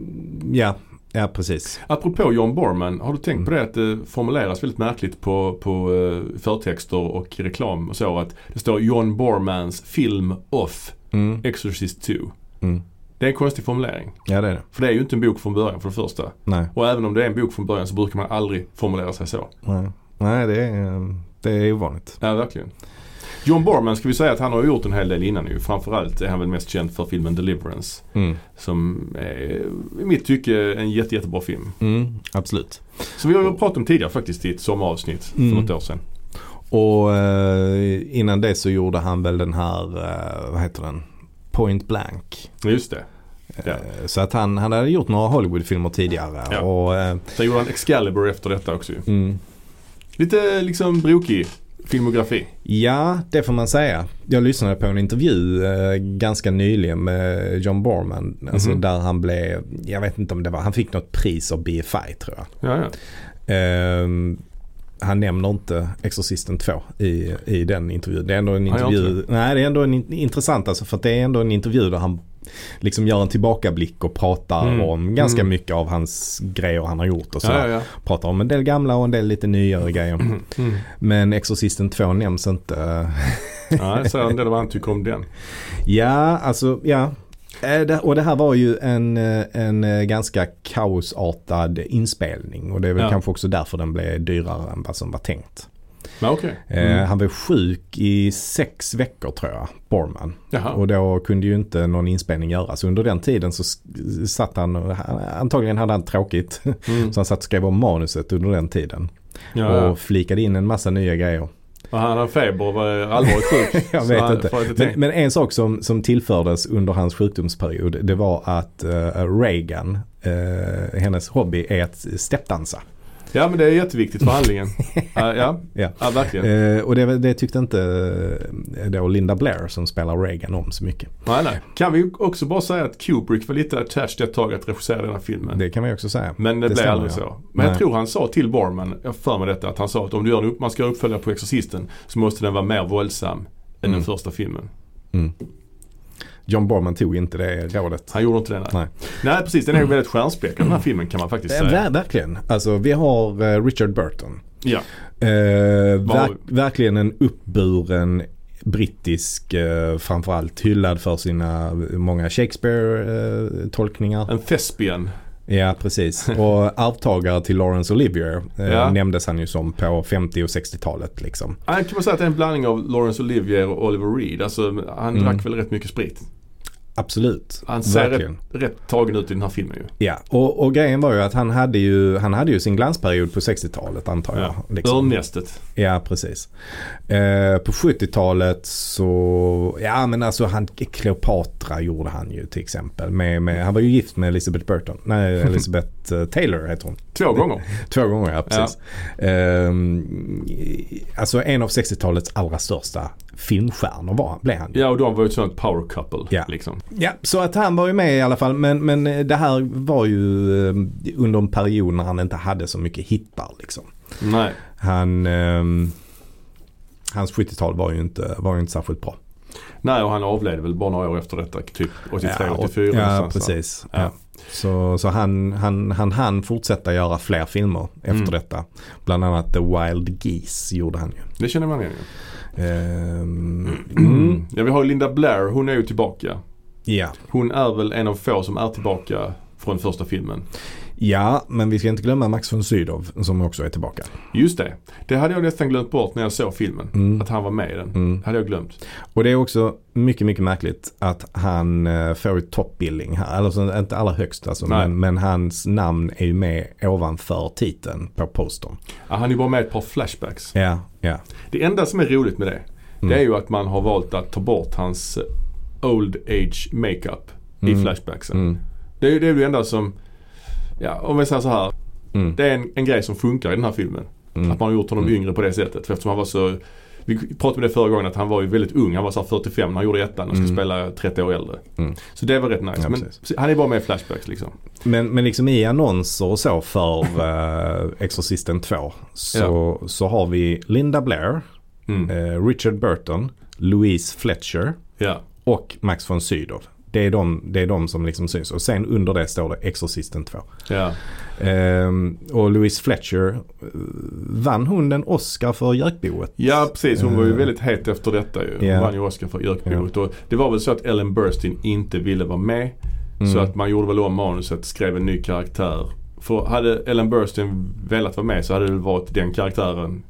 ja, ja precis. apropå John Borman, har du tänkt på Mm. det att det formuleras väldigt märkligt på, på eh, förtexter och reklam och så att det står John Bormans film of Mm. Exorcist 2. Mm. Det är en konstig formulering. Ja det är det. För det är ju inte en bok från början för det första. Nej. Och även om det är en bok från början så brukar man aldrig formulera sig så. Nej, Nej det, är, ehm, det är ovanligt. Ja, verkligen. John Borman ska vi säga att han har gjort en hel del innan ju. Framförallt är han väl mest känd för filmen Deliverance. Mm. Som är i mitt tycke en jätte, jättebra film. Mm, absolut. Så vi har ju pratat om tidigare faktiskt i ett sommaravsnitt för Mm. något år sedan. Och eh, innan det så gjorde han väl den här, eh, vad heter den? Point Blank. Just det. Ja. Eh, Så att han, han hade gjort några Hollywoodfilmer tidigare. Ja. Och, eh, Sen gjorde han Excalibur efter detta också ju. mm, Lite liksom brokig filmografi. ja, det får man säga. Jag lyssnade på en intervju eh, ganska nyligen med John Borman. Alltså Mhm. där han blev, jag vet inte om det var, han fick något pris av BFI tror jag. Ja, ja. Ehm, han nämner inte Exorcisten 2 i, i den intervjun. Det är ändå en intervju. Nej, det är ändå en, in- intressant alltså för det är ändå en intervju där han liksom gör en tillbakablick och pratar Mm. om ganska Mm. mycket av hans grejer han har gjort och så. ja, ja, ja. Pratar om en del gamla och en del lite nyare grejer. Mm. Men Exorcisten 2 nämns inte. Jag säger en del vad han tycker om den. Ja, alltså ja. Eh, Och det här var ju en, eh, en eh, ganska kaosartad inspelning och det är väl Ja. kanske också därför den blev dyrare än vad som var tänkt. Okej. Eh, Mm. Han var sjuk i sex veckor tror jag, Borman. Jaha. Och då kunde ju inte någon inspelning göras. Under den tiden så satt han, antagligen hade han tråkigt. Mm. Så han satt och skrev om manuset under den tiden. Ja, ja. Och flikade in en massa nya grejer. Och han hade feber och var allvarligt sjuk. Jag vet han inte. Men, men en sak som, som tillfördes under hans sjukdomsperiod det var att eh, Reagan, eh, hennes hobby är att steppdansa. Ja men det är jätteviktigt för handlingen. ja, ja. Ja. ja verkligen. Eh, och det, det tyckte inte eh, då Linda Blair som spelar Reagan om så mycket. Nej, nej. Kan vi också bara säga att Kubrick var lite attached ett tag att regissera den här filmen. Det kan vi också säga. men det, det blev aldrig ja. så. Men jag Nej. tror han sa till Borman, jag för mig detta, att han sa att om du gör en upp, man ska göra uppföljare på Exorcisten så måste den vara mer våldsam än Mm. den första filmen. Mm. John Borman tog inte det rådet. Han gjorde inte det nej. Nej. Nej precis, den är ju väldigt stjärnspäckad den här filmen kan man faktiskt Eh, säga. ver- verkligen. Alltså vi har eh, Richard Burton. Ja, Eh, verk, verkligen en uppburen brittisk, eh, framförallt hyllad för sina många Shakespeare-tolkningar. en thespian. ja, precis. Och arvtagare till Laurence Olivier eh, Ja. nämndes han ju som på 50 och 60-talet liksom. Ja, kan man säga att det är en blandning av Laurence Olivier och Oliver Reed. Alltså han Mm. drack väl rätt mycket sprit. Absolut. Han ser rätt, rätt tagen ut i den här filmen ju. Ja, och, och grejen var ju att han hade ju, han hade ju sin glansperiod på 60-talet antar jag. Ja. liksom. Örnnästet. Ja, precis. Eh, på 70-talet så, ja men alltså han, Cleopatra gjorde han ju till exempel. Med, med, han var ju gift med Elizabeth Burton. Nej, Elizabeth eh, Taylor heter hon. Två gånger. Två gånger, ja precis. Ehm, alltså en av 60-talets allra största filmstjärnor var, blev han. Ja och de var ju ett sånt power couple. Ja. Liksom. Ja, så att han var ju med i alla fall. Men, men det här var ju eh, under en period när han inte hade så mycket hittar liksom. Nej. Han, ehm, hans 70-tal var ju inte, var ju inte särskilt bra. Nej och han avled väl bara några år efter detta. Typ 83, ja, 84 Ja, precis. Ja. Ja. Så, så han, han, han hann fortsätta göra fler filmer efter Mm. detta. Bland annat The Wild Geese gjorde han ju. Det känner man igen ju. Ehm, Mm. mm, Ja vi har ju Linda Blair, hon är ju tillbaka. ja. Hon är väl en av få som är tillbaka från första filmen. Ja, men vi ska inte glömma Max von Sydow som också är tillbaka. Just det. Det hade jag nästan glömt bort när jag såg filmen. Mm. Att han var med i den. Mm. Hade jag glömt. Och det är också mycket, mycket märkligt att han eh, får ett toppbilling här. Eller så, inte allra högst alltså, men, men hans namn är ju med ovanför titeln på postern. Ja, han är ju bara med ett par flashbacks. Ja, ja. Det enda som är roligt med det. Mm. Det är ju att man har valt att ta bort hans eh, old age makeup i Mm. flashbacksen. Mm. Det är ju det, är ju det enda som, ja om vi säger så här. Mm. Det är en, en grej som funkar i den här filmen. Mm. Att man har gjort honom Mm. yngre på det sättet. För eftersom han var så Vi pratade om det förra gången att han var ju väldigt ung. Han var så här 45 när han gjorde ettan och ska Mm. spela 30 år äldre. Mm. Så det var rätt nice. Ja, men precis. han är bara med i flashbacks liksom. Men, men liksom i annonser och så för uh, Exorcisten 2 så, så har vi Linda Blair, Mm. eh, Richard Burton, Louise Fletcher Ja. och Max von Sydow. Det är, de, det är de som liksom syns. Och sen under det står det Exorcisten 2. Ja. Ehm, och Louise Fletcher, eh, vann hon en Oscar för Jökboet? ja, precis. Hon var ju Eh. väldigt het efter detta ju. Hon Ja. vann ju Oscar för Jökboet. Och Det var väl så att Ellen Burstyn inte ville vara med. Mm. Så att man gjorde väl om manuset, skrev en ny karaktär. För hade Ellen Burstyn velat vara med så hade det varit den karaktären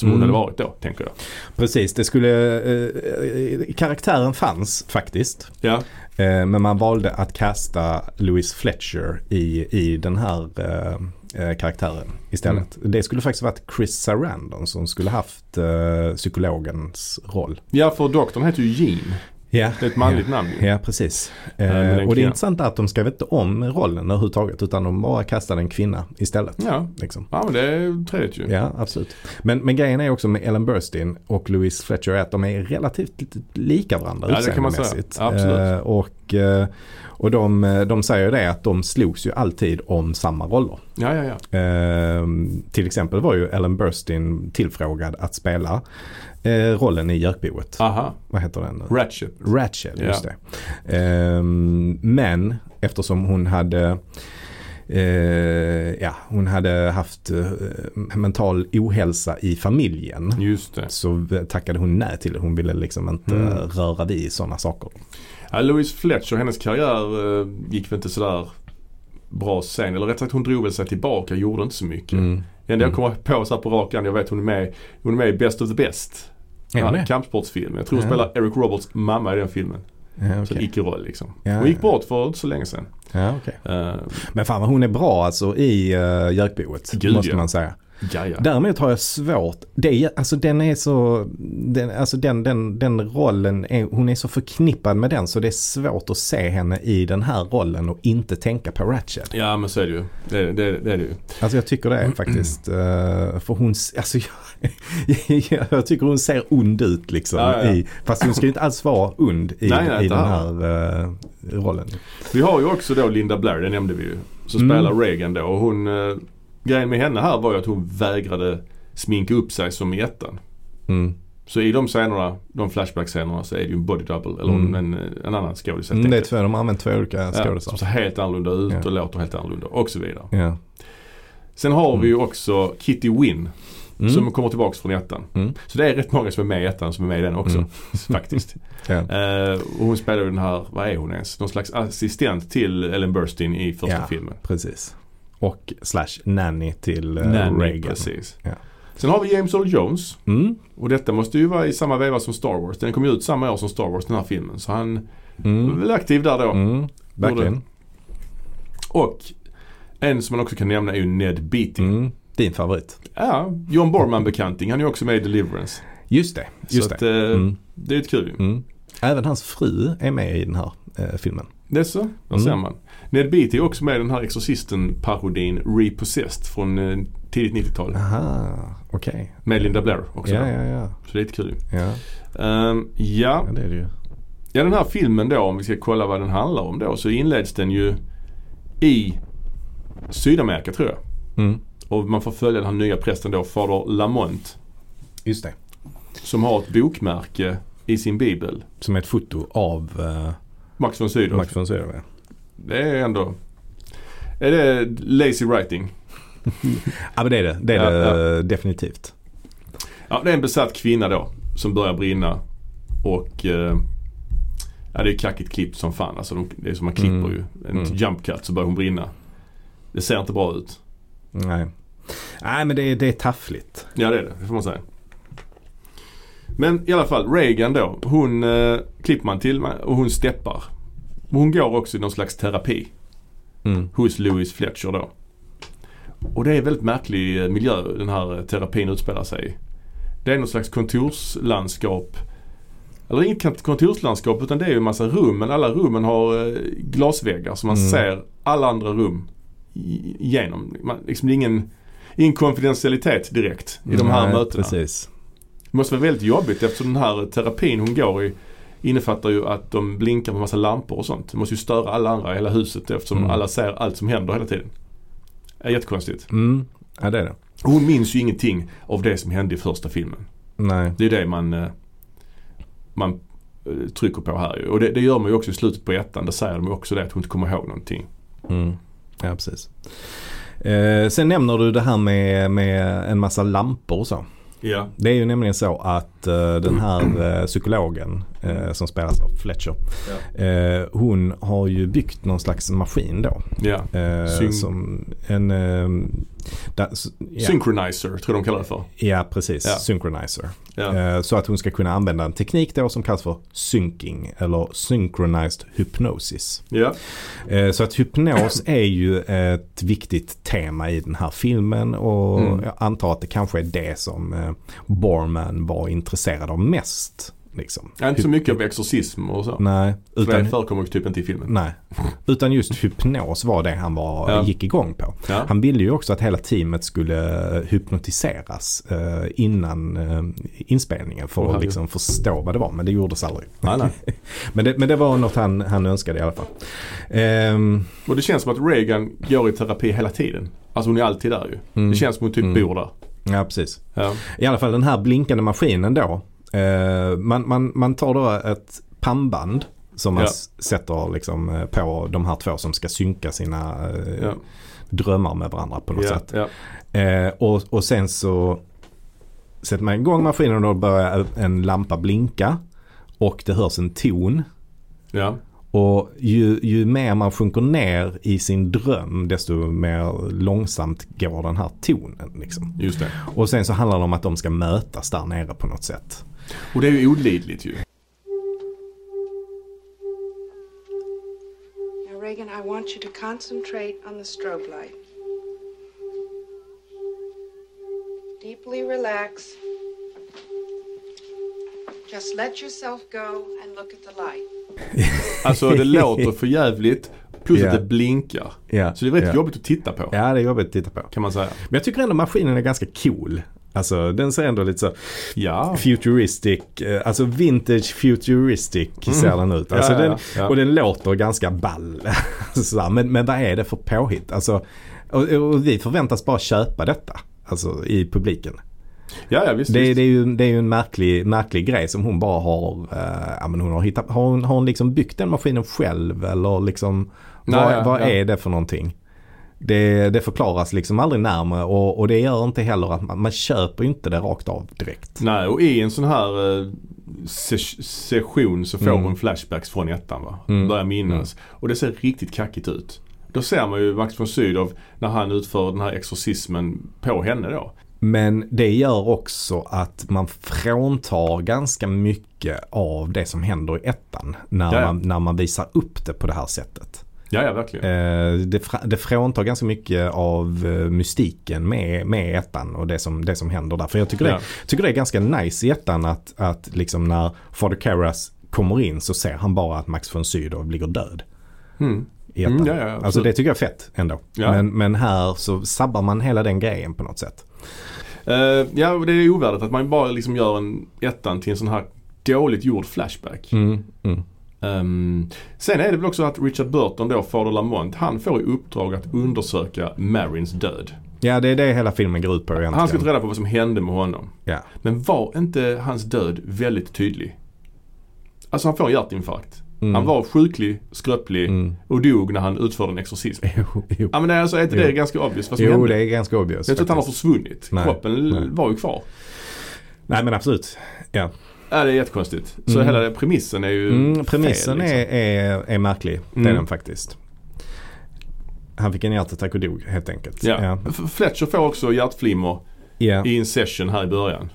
som hon Mm. hade varit då, tänker jag. Precis, det skulle, eh, karaktären fanns faktiskt. Ja, Eh, men man valde att kasta Louise Fletcher i, i den här eh, eh, karaktären istället. Mm. Det skulle faktiskt varit Chris Sarandon som skulle haft eh, psykologens roll. ja för doktorn heter ju Jean. Ja, Det är ett manligt namn ju. Ja, precis. en Eh, och det är intressant att de skrev inte om rollen överhuvudtaget utan de bara kastade en kvinna istället. Ja. Liksom. ja, men det är trevligt ju. Ja, absolut. Men, men grejen är också med Ellen Burstyn och Louise Fletcher att de är relativt lika varandra Ja, det kan man säga. utseendemässigt. Absolut. Eh, och eh, och de, de säger det att de slogs ju alltid om samma roller. Ja, ja, ja. Eh, till exempel var ju Ellen Burstyn tillfrågad att spela eh, rollen i Jökboet. Aha. Vad heter den nu? Ratchet. Ratchet, Ja. just det. Ehm, men eftersom hon hade eh, ja, hon hade haft eh, mental ohälsa i familjen. Just det. Så tackade hon nej till det. Hon ville liksom inte Mm. röra vid sådana saker. Ja, Louise Fletcher, hennes karriär eh, gick väl inte sådär bra sen. Eller rätt sagt hon drog väl sig tillbaka, gjorde inte så mycket. Mm. Det enda jag Mm. kommer på så här på rak arm, jag vet hon är med, hon är med i Best of the Best. Är det? kampsportsfilm. Jag tror Ja. spelar Eric Roberts mamma i den filmen. Ja, Så en okej. icke-roll liksom. Ja, hon gick bort för inte så länge sedan. Ja, okej. Uh, Men fan vad hon är bra alltså i uh, Jökboet. Gud, måste man säga. Ja, ja. Däremot har jag svårt. Det, är- alltså den är så, den, alltså den, den, den rollen, är, hon är så förknippad med den så det är svårt att se henne i den här rollen och inte tänka på Ratchet. Ja men så är det ju. Det, det, det är det ju. Alltså jag tycker det är faktiskt, eh, för hon, alltså jag, jag tycker hon ser ond ut liksom. Ja, ja. I, fast hon ska ju inte alls vara ond i, Nej, nej, i den här eh, rollen. Vi har ju också då Linda Blair, det nämnde vi ju. Som Mm. spelar Reagan då. Och hon, eh, grejen med henne här var ju att hon vägrade sminka upp sig som i ettan. Mm. Så i de scenerna, de flashback-scenerna så är det ju en body double eller Mm. en, en annan skådis Mm, det är två, de har använt två olika Ja, skådisar. som ser helt annorlunda ut Ja. och låter helt annorlunda och så vidare. Ja. Sen har Mm. vi ju också Kitty Wynn Mm. som kommer tillbaks från ettan. Mm. Så det är rätt många som är med i ettan som är med i den också Mm. faktiskt. Ja. Eh, och hon spelar ju den här, vad är hon ens? Någon slags assistent till Ellen Burstyn i första Ja. filmen. Precis. Och slash nanny till uh, Nanny, Reagan. precis. Ja. Sen har vi James Earl Jones. Mm. Och detta måste ju vara i samma veva som Star Wars. Den kom ju ut samma år som Star Wars den här filmen. Så han var Mm. väl aktiv där då. Mm. Verkligen. Och en som man också kan nämna är ju Ned Beatty. Mm. Din favorit. Ja, John Borman-bekanting. Han är ju också med i Deliverance. Just det. Just så att, det. eh, Mm. det är ju kul. Mm. Även hans fru är med i den här eh, filmen. Det är så, där Mm. ser man. Ned Beatty är också med i den här Exorcisten-parodin Repossessed från eh, tidigt 90-tal. Aha, okej. Med Linda Blair också. Ja, ja, ja. Så det är lite kul. Ja, Ehm, ja, ja, det är det ju. ja, den här filmen då om vi ska kolla vad den handlar om då så inleds den ju i Sydamerika tror jag. Mm. Och man får följa den här nya prästen då, fader Lamont. Just det. Som har ett bokmärke i sin bibel. Som är ett foto av uh, Max von Sydow. Max von Sydow. ja. Det är ändå... Är det lazy writing? Ja men det är det. Det är Ja, det definitivt. Ja, det är en besatt kvinna då som börjar brinna. Och eh, ja, det är kackigt klippt som fan. Alltså de, det är som man klipper Mm. ju. En Mm. jump cut så börjar hon brinna. Det ser inte bra ut. Nej. Nej men det är, det är taffligt. Ja det är det, det får man säga. Men i alla fall, Reagan då. Hon eh, klipper man till och hon steppar. Hon går också i någon slags terapi Mm. hos Louis Fletcher då. Och det är väldigt märklig eh, miljö den här eh, terapin utspelar sig i. Det är någon slags kontorslandskap. Eller inget kontorslandskap utan det är ju en massa rum men alla rummen har eh, glasväggar så man Mm. ser alla andra rum igenom. Man, liksom det är ingen, ingen konfidentialitet direkt i de här Nej, mötena. Precis. Det måste vara väldigt jobbigt eftersom den här terapin hon går i innefattar ju att de blinkar med massa lampor och sånt. Det måste ju störa alla andra i hela huset eftersom Mm. alla ser allt som händer hela tiden. Det är jättekonstigt. Mm. Ja det är det. Hon minns ju ingenting av det som hände i första filmen. Nej. Det är det man, eh, man eh, trycker på här ju. Och det, det gör man ju också i slutet på ettan. Där säger de också det att hon inte kommer ihåg någonting. Mm. Ja precis. Eh, sen nämner du det här med, med en massa lampor och så. Ja. Det är ju nämligen så att eh, den här eh, psykologen eh, som spelas av Fletcher. Eh, hon har ju byggt någon slags maskin då. Ja. Eh, Syn- som en... Eh, da, ja, Synchronizer tror de kallar det för. ja precis. Ja. Synchronizer. Ja. Eh, så att hon ska kunna använda en teknik då som kallas för syncing eller synchronized hypnosis. Ja. Eh, Så att hypnos är ju ett viktigt tema i den här filmen och Mm. jag antar att det kanske är det som eh, Borman var intresserad av mest. Liksom. Inte så Hyp- mycket av exorcism och så. Nej, För det utan, förekommer typ inte i filmen. nej, utan just hypnos var det han var, Ja. gick igång på. Ja. Han ville ju också att hela teamet skulle hypnotiseras eh, innan eh, inspelningen för Åh, att liksom förstå vad det var. Men det gjordes aldrig. Nej, nej. Men det, men det var något han, han önskade i alla fall. Ehm, Och det känns som att Reagan går i terapi hela tiden. Alltså hon är alltid där ju. mm, Det känns som hon typ Mm. bor där. Ja, precis. Ja. I alla fall den här blinkande maskinen då. Eh, man, man, man tar då ett pannband som man Ja. sätter liksom eh, på de här två som ska synka sina eh, Ja. drömmar med varandra på något Ja. sätt. Och, och sen så sätter man igång maskinen och då börjar en lampa blinka. Och det hörs en ton. Ja. Och ju, ju mer man sjunker ner i sin dröm desto mer långsamt går den här tonen. Liksom. Just det. Och sen så handlar det om att de ska mötas där nere på något sätt. Och det är ju olidligt ju. Now, Reagan, I want you to concentrate on the strobe light. Deeply relax. Just let yourself go and look at the light. Alltså det låter för jävligt plus Ja. att det blinkar. Ja, Så det är väldigt ja. jobbigt att titta på. Ja, det är jobbigt att titta på. Kan man säga. Men jag tycker ändå maskinen är ganska cool. Alltså den ser ändå lite så Ja. futuristic, eh, alltså vintage futuristic ser den ut. Alltså Mm. Ja, den, ja. Och den låter ganska ball. Sådär. Men, men vad är det för påhitt? Alltså, och, och vi förväntas bara köpa detta. Alltså i publiken. Ja, ja visst. Det, visst. det, är ju, det är ju en märklig, märklig grej som hon bara har, eh, ja men hon har hittat, har hon, har hon liksom byggt den maskinen själv eller liksom Nej, vad, vad är det för någonting? Det, det förklaras liksom aldrig närmare och, och det gör inte heller att man, man köper inte det rakt av direkt. Nej, och i en sån här eh, se- session så får Mm. hon flashbacks från ettan va. Mm. Börjar minnas. Och det ser riktigt kackigt ut. Då ser man ju Max von Sydow när han utför den här exorcismen på henne då. Men det gör också att man fråntar ganska mycket av det som händer i ettan när, ja. man, när man visar upp det på det här sättet. Ja, ja verkligen. Eh, det, det fråntar ganska mycket av eh, mystiken med, med ettan och det som, det som händer där. För jag tycker, Ja. det, tycker det är ganska nice i ettan att, att liksom när Father Karras kommer in så ser han bara att Max von Sydow ligger död. Mm. I ettan. Mm, ja, ja, alltså det tycker jag är fett ändå. Ja. Men, men här så sabbar man hela den grejen på något sätt. Eh, ja, det är ovärdigt att man bara liksom gör en ettan till en sån här dåligt gjord flashback. Mm, mm. Ehm, sen är det väl också att Richard Burton då, Fader Lamont, han får i uppdrag att undersöka Marins död. Ja det är det hela filmen går ut på egentligen. Han ska ta reda på vad som hände med honom. Ja. Men var inte hans död väldigt tydlig? Alltså han får en hjärtinfarkt. Mm. Han var sjuklig, skröplig Mm. och dog när han utförde en exorcism. Jo, jo. Ja men det är alltså, är inte det Jo. ganska obvious vad som jo hände? det är ganska obvious. Jag tror inte han har försvunnit. Nej. Kroppen Nej. var ju kvar. Nej men absolut. Ja. Ja, det är jättekonstigt. Så Mm. hela premissen är ju Mm, premissen fel, liksom. är, är, är märklig. Det är Mm. den faktiskt. Han fick en hjärtattack och dog helt enkelt. Ja. ja. Fletcher får också hjärtflimmer Ja. i en session här i början.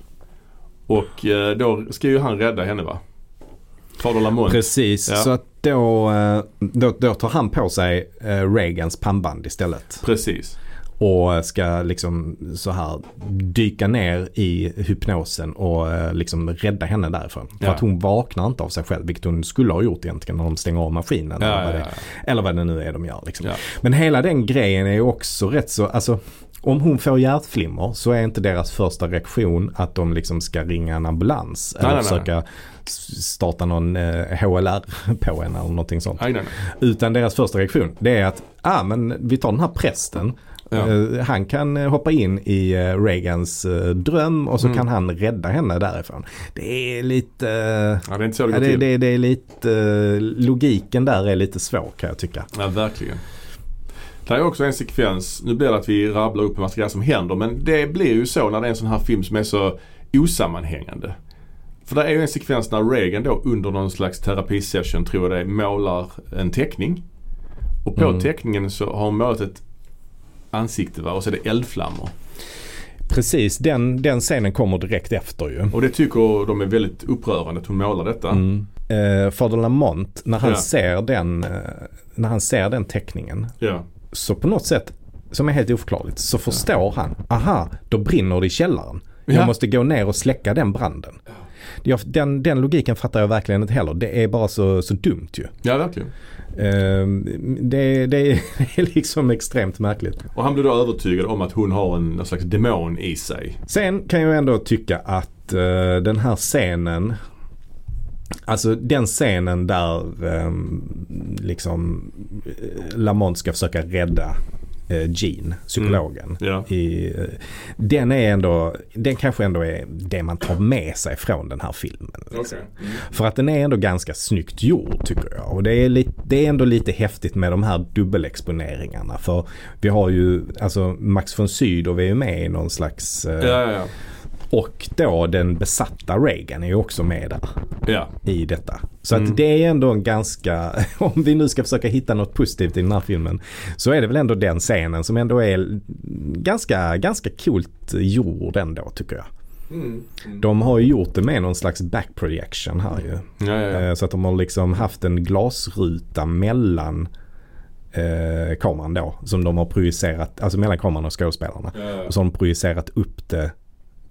Och eh, då ska ju han rädda henne va? Fader Lamont. Precis, Ja. så att då, eh, då, då tar han på sig eh, Reagans pannband istället. Precis. Och ska liksom så här dyka ner i hypnosen och eh, liksom rädda henne därifrån. För Ja. att hon vaknar inte av sig själv, vilket hon skulle ha gjort egentligen när de stänger av maskinen. Ja, eller, vad det, eller vad det nu är de gör. Liksom. Ja. Men hela den grejen är ju också rätt så, alltså om hon får hjärtflimmer så är inte deras första reaktion att de liksom ska ringa en ambulans. Nej, eller nej, nej. försöka s- starta någon eh, HLR på henne eller någonting sånt. Nej, nej, nej. Utan deras första reaktion det är att ah, men vi tar den här prästen. Ja. Eh, han kan eh, hoppa in i eh, Reagans dröm och så Mm. kan han rädda henne därifrån. Det är lite... Ja, det är inte så det går det, till. det, det är lite, logiken där är lite svår kan jag tycka. Ja, verkligen. Det är också en sekvens, nu blir det att vi rabblar upp en massa grejer som händer men det blir ju så när det är en sån här film som är så osammanhängande. För det är ju en sekvens när Reagan då under någon slags terapisession tror jag det är, målar en teckning. Och på Mm. teckningen så har hon målat ett ansikte va? och så är det eldflammor. Precis, den, den scenen kommer direkt efter ju. Och det tycker de är väldigt upprörande att hon målar detta. Mm. Eh, Fader Lamont, när han, Ja. ser den, eh, när han ser den teckningen Ja. så på något sätt, som är helt oförklarligt, så förstår han. Aha, då brinner det i källaren. Jag Ja. måste gå ner och släcka den branden. Den, den logiken fattar jag verkligen inte heller. Det är bara så, så dumt ju. ja, verkligen. Det, det är liksom extremt märkligt. Och han blir då övertygad om att hon har en någon slags demon i sig. Sen kan jag ändå tycka att eh, den här scenen Alltså den scenen där ehm, liksom eh, Lamont ska försöka rädda eh, Jean, psykologen. Ja. I, eh, den är ändå, den kanske ändå är det man tar med sig från den här filmen. liksom. För att den är ändå ganska snyggt gjord tycker jag. Och det är, lite, det är ändå lite häftigt med de här dubbelexponeringarna. För vi har ju, alltså Max von Sydow är ju med i någon slags eh, ja, ja. Och då den besatta Reagan är ju också med där ja. i detta. Så Mm. att det är ändå en ganska, om vi nu ska försöka hitta något positivt i den här filmen, så är det väl ändå den scenen som ändå är ganska, ganska coolt gjord ändå tycker jag. Mm. De har ju gjort det med någon slags back projection här ju. Ja, ja, ja. Eh, Så att de har liksom haft en glasruta mellan eh, kameran då. Som de har projicerat, alltså mellan kameran och skådespelarna. Och så har de projicerat upp det,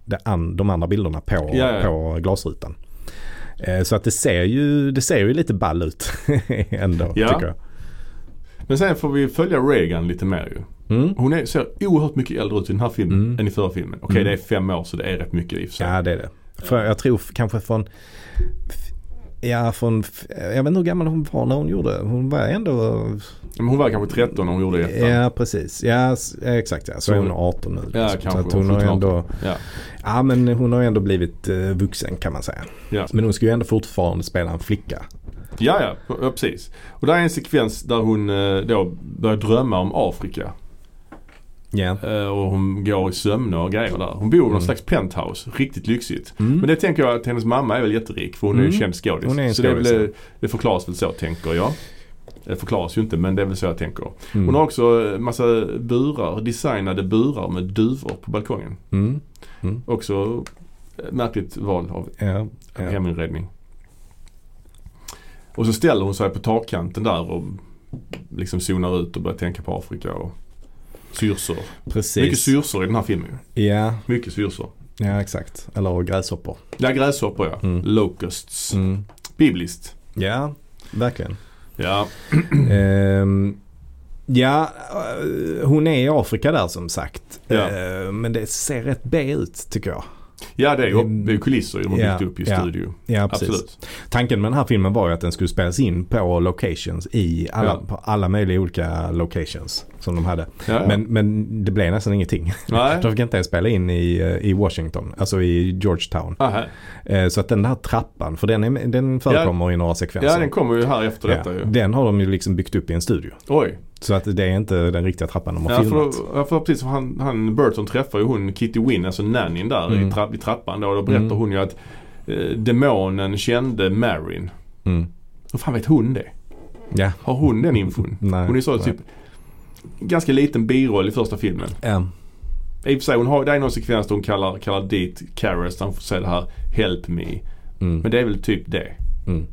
det an, de andra bilderna på, ja. på glasrutan. Eh, så att det ser ju, det ser ju lite ball ut ändå Ja. tycker jag. Men sen får vi följa Reagan lite mer ju. Mm. Hon är, ser oerhört mycket äldre ut i den här filmen Mm. än i förra filmen. Okej Mm. det är fem år så det är rätt mycket i och för sig. Ja det är det. För jag tror kanske från Ja, från, jag vet inte hur gammal hon var när hon gjorde. Hon var ändå, Men hon var kanske 13 när hon gjorde ettan. ja precis. Ja, ja exakt ja. Så, Så- är hon 18 nu. Ja, liksom. kanske. Så att hon har 17, ändå, Ja. ja men hon har ändå blivit eh, vuxen kan man säga. Ja. Men hon ska ju ändå fortfarande spela en flicka. Ja, ja, ja, precis. Och där är en sekvens där hon eh, då börjar drömma om Afrika. Eh, Och hon går i sömne och grejer där. Hon bor i någon Mm. slags penthouse. Riktigt lyxigt. Mm. Men det tänker jag att hennes mamma är väl jätterik för hon är ju Mm. känd skådis. Hon är en så det, skådis, väl, det förklaras väl så tänker jag. Det förklaras ju inte men det är väl så jag tänker. Mm. Hon har också eh, massa burar, designade burar med duvor på balkongen. Mm. Också eh, märkligt val av Ja. ja. heminredning. Och så ställer hon sig på takkanten där och liksom zonar ut och börjar tänka på Afrika och syrsor. Precis. Mycket syrsor i den här filmen. Ja, Mycket syrsor. ja exakt. Eller gräshoppor. Ja, gräshoppor ja. Mm. Locusts. Mm. Bibliskt. Ja, verkligen. Ja. Ehm, ja, eh, hon är i Afrika där som sagt. Ja. Ehm, men det ser rätt B ut tycker jag. Ja, det är ju det är kulisser de har Ja, byggt upp i ja. studio. Ja, precis. Absolut. Tanken med den här filmen var ju att den skulle spelas in på locations i alla, Ja. på alla möjliga olika locations som de hade. Men, men det blev nästan ingenting. Nej. De fick inte ens spela in i, eh, i Washington, alltså i Georgetown. Aha. Eh, Så att den här trappan, för den, är, den förekommer i några sekvenser. Ja, den kommer ju här efter detta ju. Den har de ju liksom byggt upp i en studio. Oj. Så att det är inte den riktiga trappan de har Ja, filmat. för, ja, för precis han, han Burton träffar ju hon Kitty Wynn, alltså nannyn där Mm. i, trapp, i trappan då. Och då berättar Mm. hon ju att eh, demonen kände Marin. Mm. Hur fan vet hon det? Ja. Har hon den infon? Nej, Hon är så typ ganska liten biroll i första filmen. Ja. I och för sig, hon har, det är någon sekvens där hon kallar, kallar dit Karis, hon får säga det här Help me. Mm. Men det är väl typ det. Mm.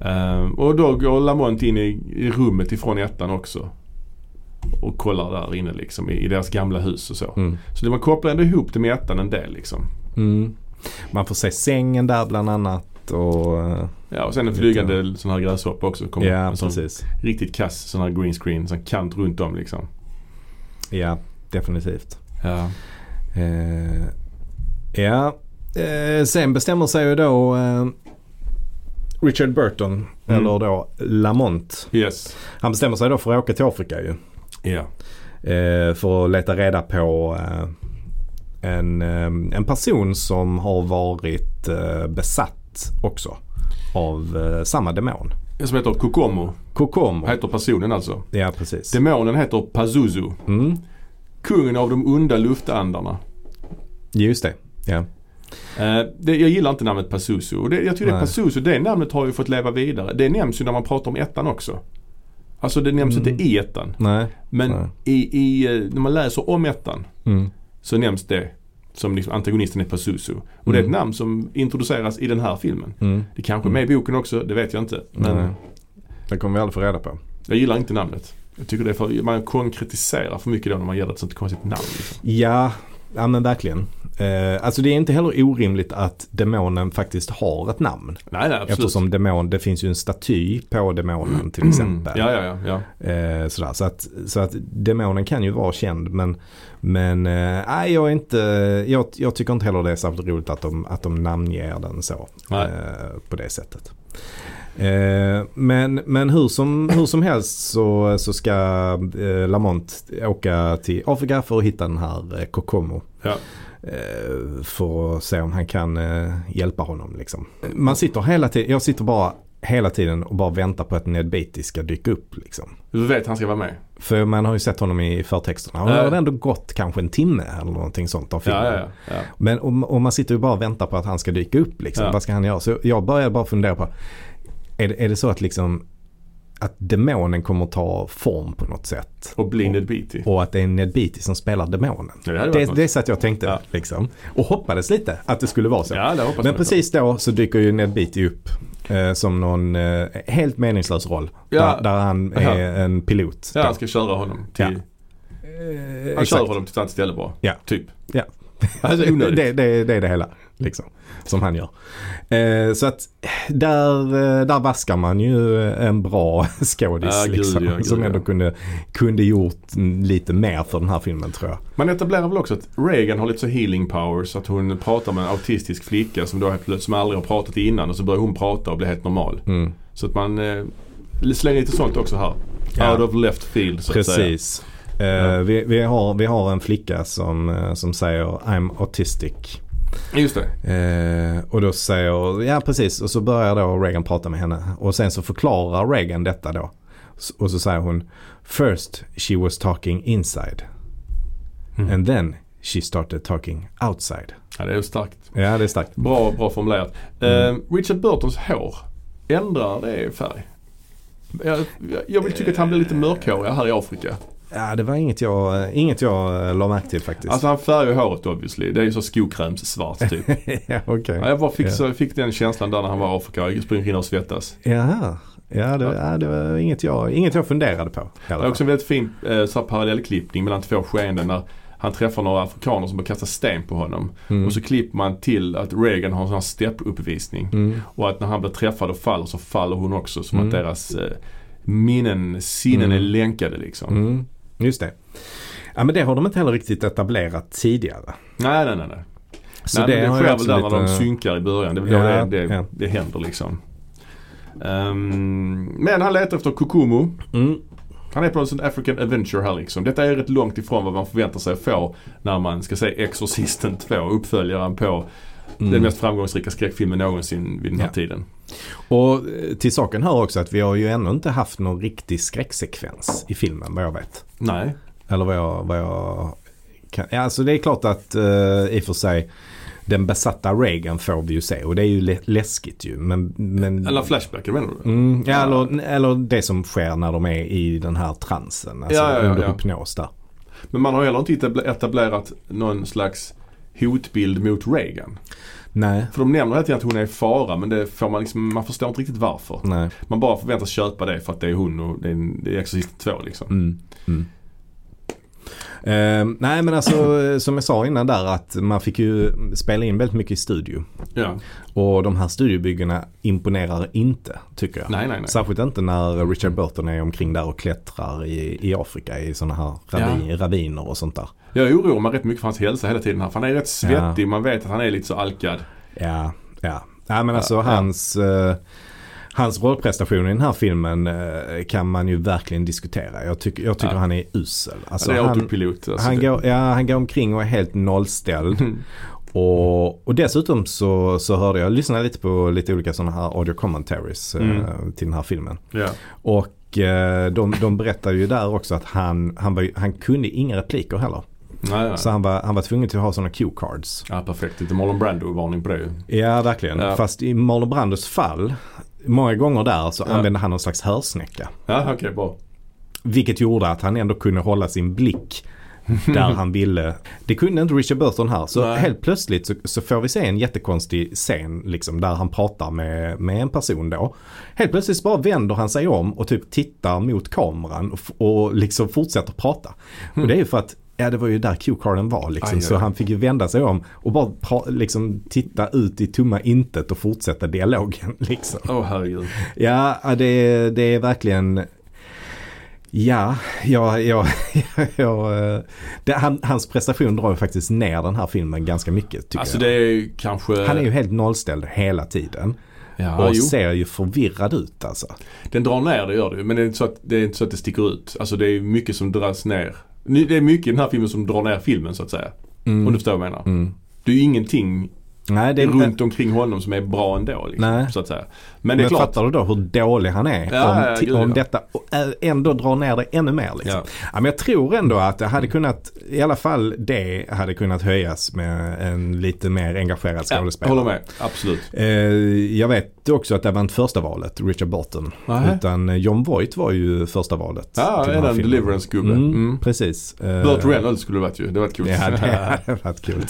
Ehm, och då går Lamont in i, i rummet ifrån ettan också. Och kollar där inne liksom i, i deras gamla hus och så. Mm. Så det, man kopplar ändå ihop det med ettan en del liksom. Mm. Man får se sängen där bland annat. Och, Ja och sen en Lite. flygande sån här gräshoppa också. Kommer ja, en sån precis. riktigt kass sån här green screen, sån kant runt om liksom. Ja. definitivt. Ja. Eh, ja, eh, sen bestämmer sig ju då Richard Burton, Mm. eller då Lamont. Yes. Han bestämmer sig då för att åka till Afrika ju. Ja. Eh, för att leta reda på eh, en, eh, en person som har varit eh, besatt också av eh, samma demon. Det som heter Kokomo. Kokomo. Heter personen alltså. Ja, precis. Demonen heter Pazuzu. Mm, Kungen av de onda luftandarna. just det. Ja. Eh, det, jag gillar inte namnet Pazuzu. Och det, jag tycker det Nej. Pazuzu, det namnet har ju fått leva vidare. Det nämns ju när man pratar om ettan också. Alltså det nämns Mm. inte i ettan. Nej. Men Nej. i, i, eh, när man läser om ettan Mm. så nämns det som liksom antagonisten är Pazuzu. Och det är ett Mm. namn som introduceras i den här filmen. Mm. Det kanske är med i boken också, det vet jag inte. Men. Det kommer vi aldrig få reda på. jag gillar inte namnet. Jag tycker det är för, man konkretiserar för mycket då när man ger det ett sånt konstigt namn. Liksom. Ja, ja men verkligen. Eh, alltså det är inte heller orimligt att demonen faktiskt har ett namn. Nej, nej absolut. Eftersom demon, det finns ju en staty på demonen till exempel. Ja, ja, ja. ja. Eh, sådär. Så, att, så att demonen kan ju vara känd men, men eh, jag, är inte, jag, jag tycker inte heller det är särskilt roligt att de, att de namnger den så. Eh, på det sättet. Eh, men men hur, som, hur som helst så, så ska eh, Lamont åka till Afrika för att hitta den här eh, Kokomo. Ja. Eh, för att se om han kan eh, hjälpa honom. Liksom. Man sitter hela tiden, jag sitter bara hela tiden och bara väntar på att Ned Beatty ska dyka upp. Liksom. Du vet att han ska vara med. För man har ju sett honom i förtexterna. Och Ja. då har det ändå gått kanske en timme eller någonting sånt av filmen. Ja, ja. Men om, om man sitter ju bara och väntar på att han ska dyka upp. Liksom. Vad ska han göra? Så jag börjar bara fundera på. Är det, är det så att liksom att demonen kommer ta form på något sätt? Och bli Ned Beatty. Och att det är Ned Beatty som spelar demonen. Ja, det Det, det är så att jag tänkte Ja. liksom. Och hoppades lite att det skulle vara så. Ja, Men precis då så dyker ju Ned Beatty upp. Eh, som någon eh, helt meningslös roll. Där, där han är en pilot. Ja, då. han ska köra honom till... Ja. Han Exakt. kör honom till ett annat ställe bara. Ja. Typ. Alltså det, det, det är det hela. Liksom, som han gör. Eh, så att där, eh, där vaskar man ju en bra skådis. Gud, liksom, ja, som ändå ja. kunde, kunde gjort lite mer för den här filmen tror jag. Man etablerar väl också att Reagan har lite så healing powers. Att hon pratar med en autistisk flicka som då som aldrig har pratat innan och så börjar hon prata och blir helt normal. Mm. Så att man eh, slänger lite sånt också här. Ja. Out of left field så att säga. Eh, Ja. vi, vi, har, vi har en flicka som, eh, som säger I'm autistic. Just det. Eh, och då säger, ja precis, och så börjar då Reagan prata med henne. Och sen så förklarar Reagan detta då. Och så säger hon, first she was talking inside. Mm. And then she started talking outside. Ja, det är starkt. Ja det är starkt. Bra, bra formulerat. Mm. Eh, Richard Burtons hår. Ändrar det färg? Jag, jag vill tycka att han blir lite mörkhårig här i Afrika. Ja det var inget jag, inget jag eh, la märke till faktiskt. Alltså han färgar håret obviously. Det är ju så skokrämssvart typ. ja okej. Ja, jag bara fick, Ja. så, fick den känslan där när han var i Afrika. Jag springer in och svettas. Jaha. Ja det, ja, det var inget jag, inget jag funderade på. Det är också en väldigt fin eh, parallellklippning mellan två skeenden när han träffar några afrikaner som börjar kasta sten på honom. Mm. Och så klipper man till att Reagan har en sån här steppuppvisning. Mm. Och att när han blir träffad och faller så faller hon också. Som Mm. att deras eh, minnen, sinnen Mm. är länkade liksom. Just det. Ja men det har de inte heller riktigt etablerat tidigare. Nej, nej, nej. nej. Så nej, det sker väl där när de synkar i början. Det är väl då Ja, det, det, ja. det händer liksom. Ehm, men han letar efter Kokomo. Mm. Han är på en African Adventure här liksom. Detta är rätt långt ifrån vad man förväntar sig att få när man ska se Exorcisten 2, uppföljaren på Mm. den mest framgångsrika skräckfilmen någonsin vid den här Ja. tiden. Och eh, till saken hör också att vi har ju ännu inte haft någon riktig skräcksekvens i filmen vad jag vet. Nej. Eller vad jag, vad jag kan. Ja, alltså det är klart att eh, i och för sig den besatta Reagan får vi ju se och det är ju lä- läskigt ju. Men, men, Eller Flashbacker menar du? mm, ja, eller, eller det som sker när de är i den här transen. Alltså Ja, ja, ja, under ja. hypnos där. Men man har heller inte etabl- etablerat någon slags hotbild mot Reagan. Nej, För de nämner hela tiden att hon är i fara men det får man liksom, man förstår inte riktigt varför. nej. Man bara förväntas köpa det för att det är hon och det är, det är Exorcisten 2 liksom. Mm, mm. Eh, nej men alltså eh, som jag sa innan där att man fick ju spela in väldigt mycket i studio. Ja. Och de här studiobyggena imponerar inte tycker jag. Nej, nej, nej. Särskilt inte när Richard Burton är omkring där och klättrar i, i Afrika i sådana här ravi, raviner och sånt där. Jag oroar mig rätt mycket för hans hälsa hela tiden här. För han är rätt svettig. Man vet att han är lite så alkad. Ja, ja. Nej men alltså Ja, ja. hans, eh, hans rollprestation i den här filmen eh, kan man ju verkligen diskutera. Jag tycker, jag tycker Ja. han är usel. Alltså, det är han, autopilot. Alltså, han, det- går, ja, han går omkring och är helt nollställd. Och, och dessutom så, så hörde jag, lyssnade lite på lite olika sådana här audio commentaries eh, Mm. till den här filmen. Ja. Och eh, de, de berättar ju där också att han, han, var, han kunde inga repliker heller. Nej, nej. Så han var, han var tvungen till att ha sådana cue cards. Ja, perfekt. Lite Marlon Brando-varning på det ju. Ja, verkligen. Ja. Fast i Marlon Brandos fall, många gånger där så Ja. använde han någon slags hörsnäcka. Ja, okej, bra. Vilket gjorde att han ändå kunde hålla sin blick där han ville. Det kunde inte Richard Burton här. Så Nej. helt plötsligt så, så får vi se en jättekonstig scen liksom, där han pratar med, med en person då. Helt plötsligt bara vänder han sig om och typ tittar mot kameran och, och liksom fortsätter prata. Och det är ju för att Ja det var ju där Q-carden var liksom. Aj, Så aj. han fick ju vända sig om och bara pra- liksom titta ut i tomma intet och fortsätta dialogen liksom. Åh herregud. Ja, det, är- det är verkligen Ja, ja, ja, ja det, han, hans prestation drar ju faktiskt ner den här filmen ganska mycket tycker Alltså jag. det är kanske... Han är ju helt nollställd hela tiden. Ja, och jo. ser ju förvirrad ut alltså. Den drar ner, det gör det ju. Men det är, inte så att, det inte så att det sticker ut. Alltså det är mycket som dras ner. Det är mycket i den här filmen som drar ner filmen så att säga. Om du förstår vad jag menar. Mm. Det är ju ingenting Nej, det är runt omkring honom som är bra ändå. Liksom, Nej. Så att säga. Men det är Men klart. fattar du då hur dålig han är? Ja, om, ja, gud, om ja. detta ä- ändå drar ner det ännu mer. Liksom. Ja. Ja. men jag tror ändå att det hade kunnat, i alla fall det hade kunnat höjas med en lite mer engagerad Ja, skådespelare. håller med. Absolut. Eh, jag vet också att det var inte första valet, Richard Burton. Nej. Utan John Voight var ju första valet. Ja, till är. Deliverance-gubbe. Mm, Mm. Precis. Eh, Burt Reynolds skulle det varit ju. Det var kul. Ja, det hade varit kul.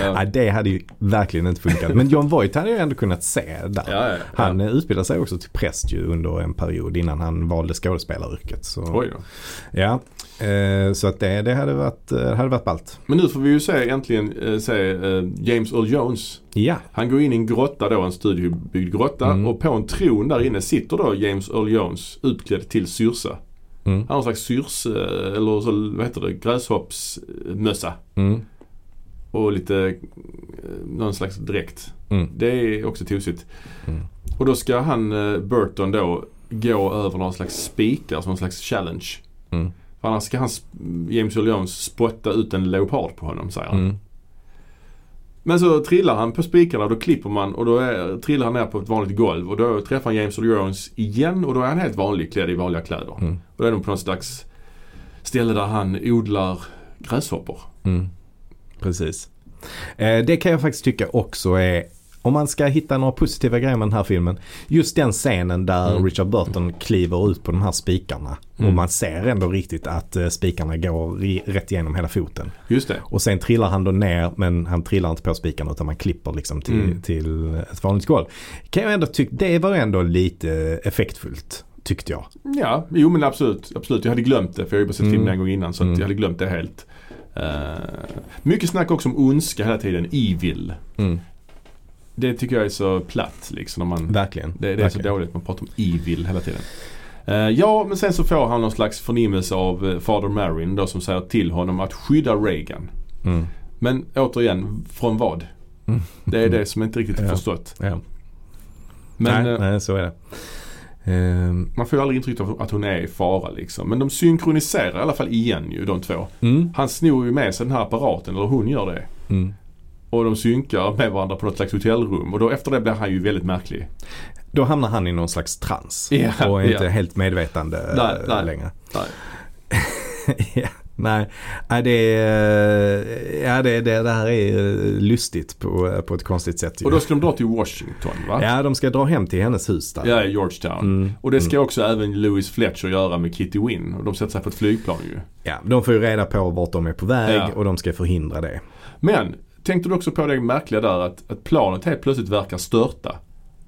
Ja. Nej, det hade ju verkligen inte funkat. Men John Voight hade ju ändå kunnat se där. Ja, ja, ja. Han eh, utbildade sig också till präst ju under en period innan han valde skådespelaryrket. Så, Oj då. ja, eh, så att det, det hade varit, eh, hade varit ballt. Men nu får vi ju se äntligen eh, se eh, James Earl Jones. Ja, Han går in i en grotta då, en studiobyggd grotta. Mm. Och på en tron där inne sitter då James Earl Jones utklädd till Syrsa. mm, Han har en slags syrs, eh, eller så, vad heter det, gräshoppsmössa. mm, Och lite, eh, någon slags dräkt. mm, Det är också tosigt. Mm. Och då ska han, Burton då, gå över någon slags spikar som någon slags challenge. mm, För annars ska han, James Earl Jones spotta ut en leopard på honom säger han. mm. Men så trillar han på spikarna och då klipper man och då är, trillar han ner på ett vanligt golv och då träffar han James Earl Jones igen och då är han helt vanlig klädd i vanliga kläder. Mm. Och då är de på något slags ställe där han odlar gräshoppor. Mm. Precis. Eh, det kan jag faktiskt tycka också är om man ska hitta några positiva grejer med den här filmen. Just den scenen där Mm. Richard Burton kliver ut på de här spikarna. Mm. Och man ser ändå riktigt att eh, spikarna går rätt igenom hela foten. Just det. Och sen trillar han då ner men han trillar inte på spikarna utan man klipper liksom till, Mm. till ett vanligt golv. Kan jag ändå tycka, det var ändå lite effektfullt tyckte jag. Ja, jo men absolut. absolut. Jag hade glömt det för jag har ju bara sett Mm. filmen en gång innan så Mm. jag hade glömt det helt. Eh, mycket snack också om ondska hela tiden. Evil. Mm. Det tycker jag är så platt liksom. När man, Verkligen. det, det är så Verkligen. dåligt. Man pratar om evil hela tiden. Eh, ja, men sen så får han någon slags förnimmelse av uh, Father Marin då som säger till honom att skydda Reagan. Mm. Men återigen, från vad? Mm. Det är det som jag inte riktigt har Ja. förstått. Ja. Men nej, eh, nej, så är det. Ehm, man får ju aldrig intryck av att hon är i fara liksom. Men de synkroniserar i alla fall igen ju de två. mm, Han snor ju med sig den här apparaten, eller hon gör det. mm. Och de synkar med varandra på något slags hotellrum. Och då efter det blir han ju väldigt märklig. Då hamnar han i någon slags trans. Ja, och är inte ja. helt medvetande Nej, eh, nej. längre. Nej. ja, nej, det, är, ja, det, det, det här är eh, lustigt på, på ett konstigt sätt. Och då ska de dra till Washington va? Ja, de ska dra hem till hennes hus där. Ja, i Georgetown. Mm, Och det ska också även Louis Fletcher göra med Kitty Wynn. Och de sätter sig på ett flygplan ju. Ja, de får ju reda på vart de är på väg Ja. och de ska förhindra det. Men tänkte du också på det märkliga där att, att planet helt plötsligt verkar störta.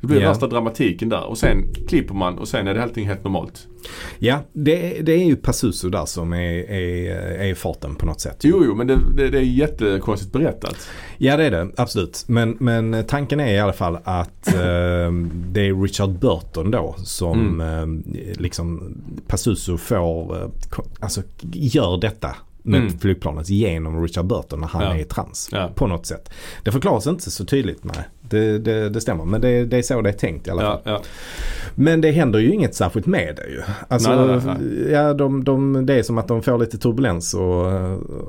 Det blir Ja. värsta dramatiken där och sen klipper man och sen är det allting helt normalt. Ja, det, det är ju Pazuzu där som är, är, är farten på något sätt. Jo, jo, men det, det, det är jättekonstigt berättat. Ja det är det, absolut. Men, men tanken är i alla fall att eh, det är Richard Burton då som Mm. eh, liksom Pazuzu får, eh, alltså gör detta med Mm. flygplanet genom Richard Burton när han Ja. är i trans. Ja. På något sätt. Det förklaras inte så tydligt, nej. Det, det, det stämmer, men det, det är så det är tänkt i alla fall. Ja. Men det händer ju inget särskilt med det ju. Alltså, Nej, nej, nej, Ja, de, de, det är som att de får lite turbulens och,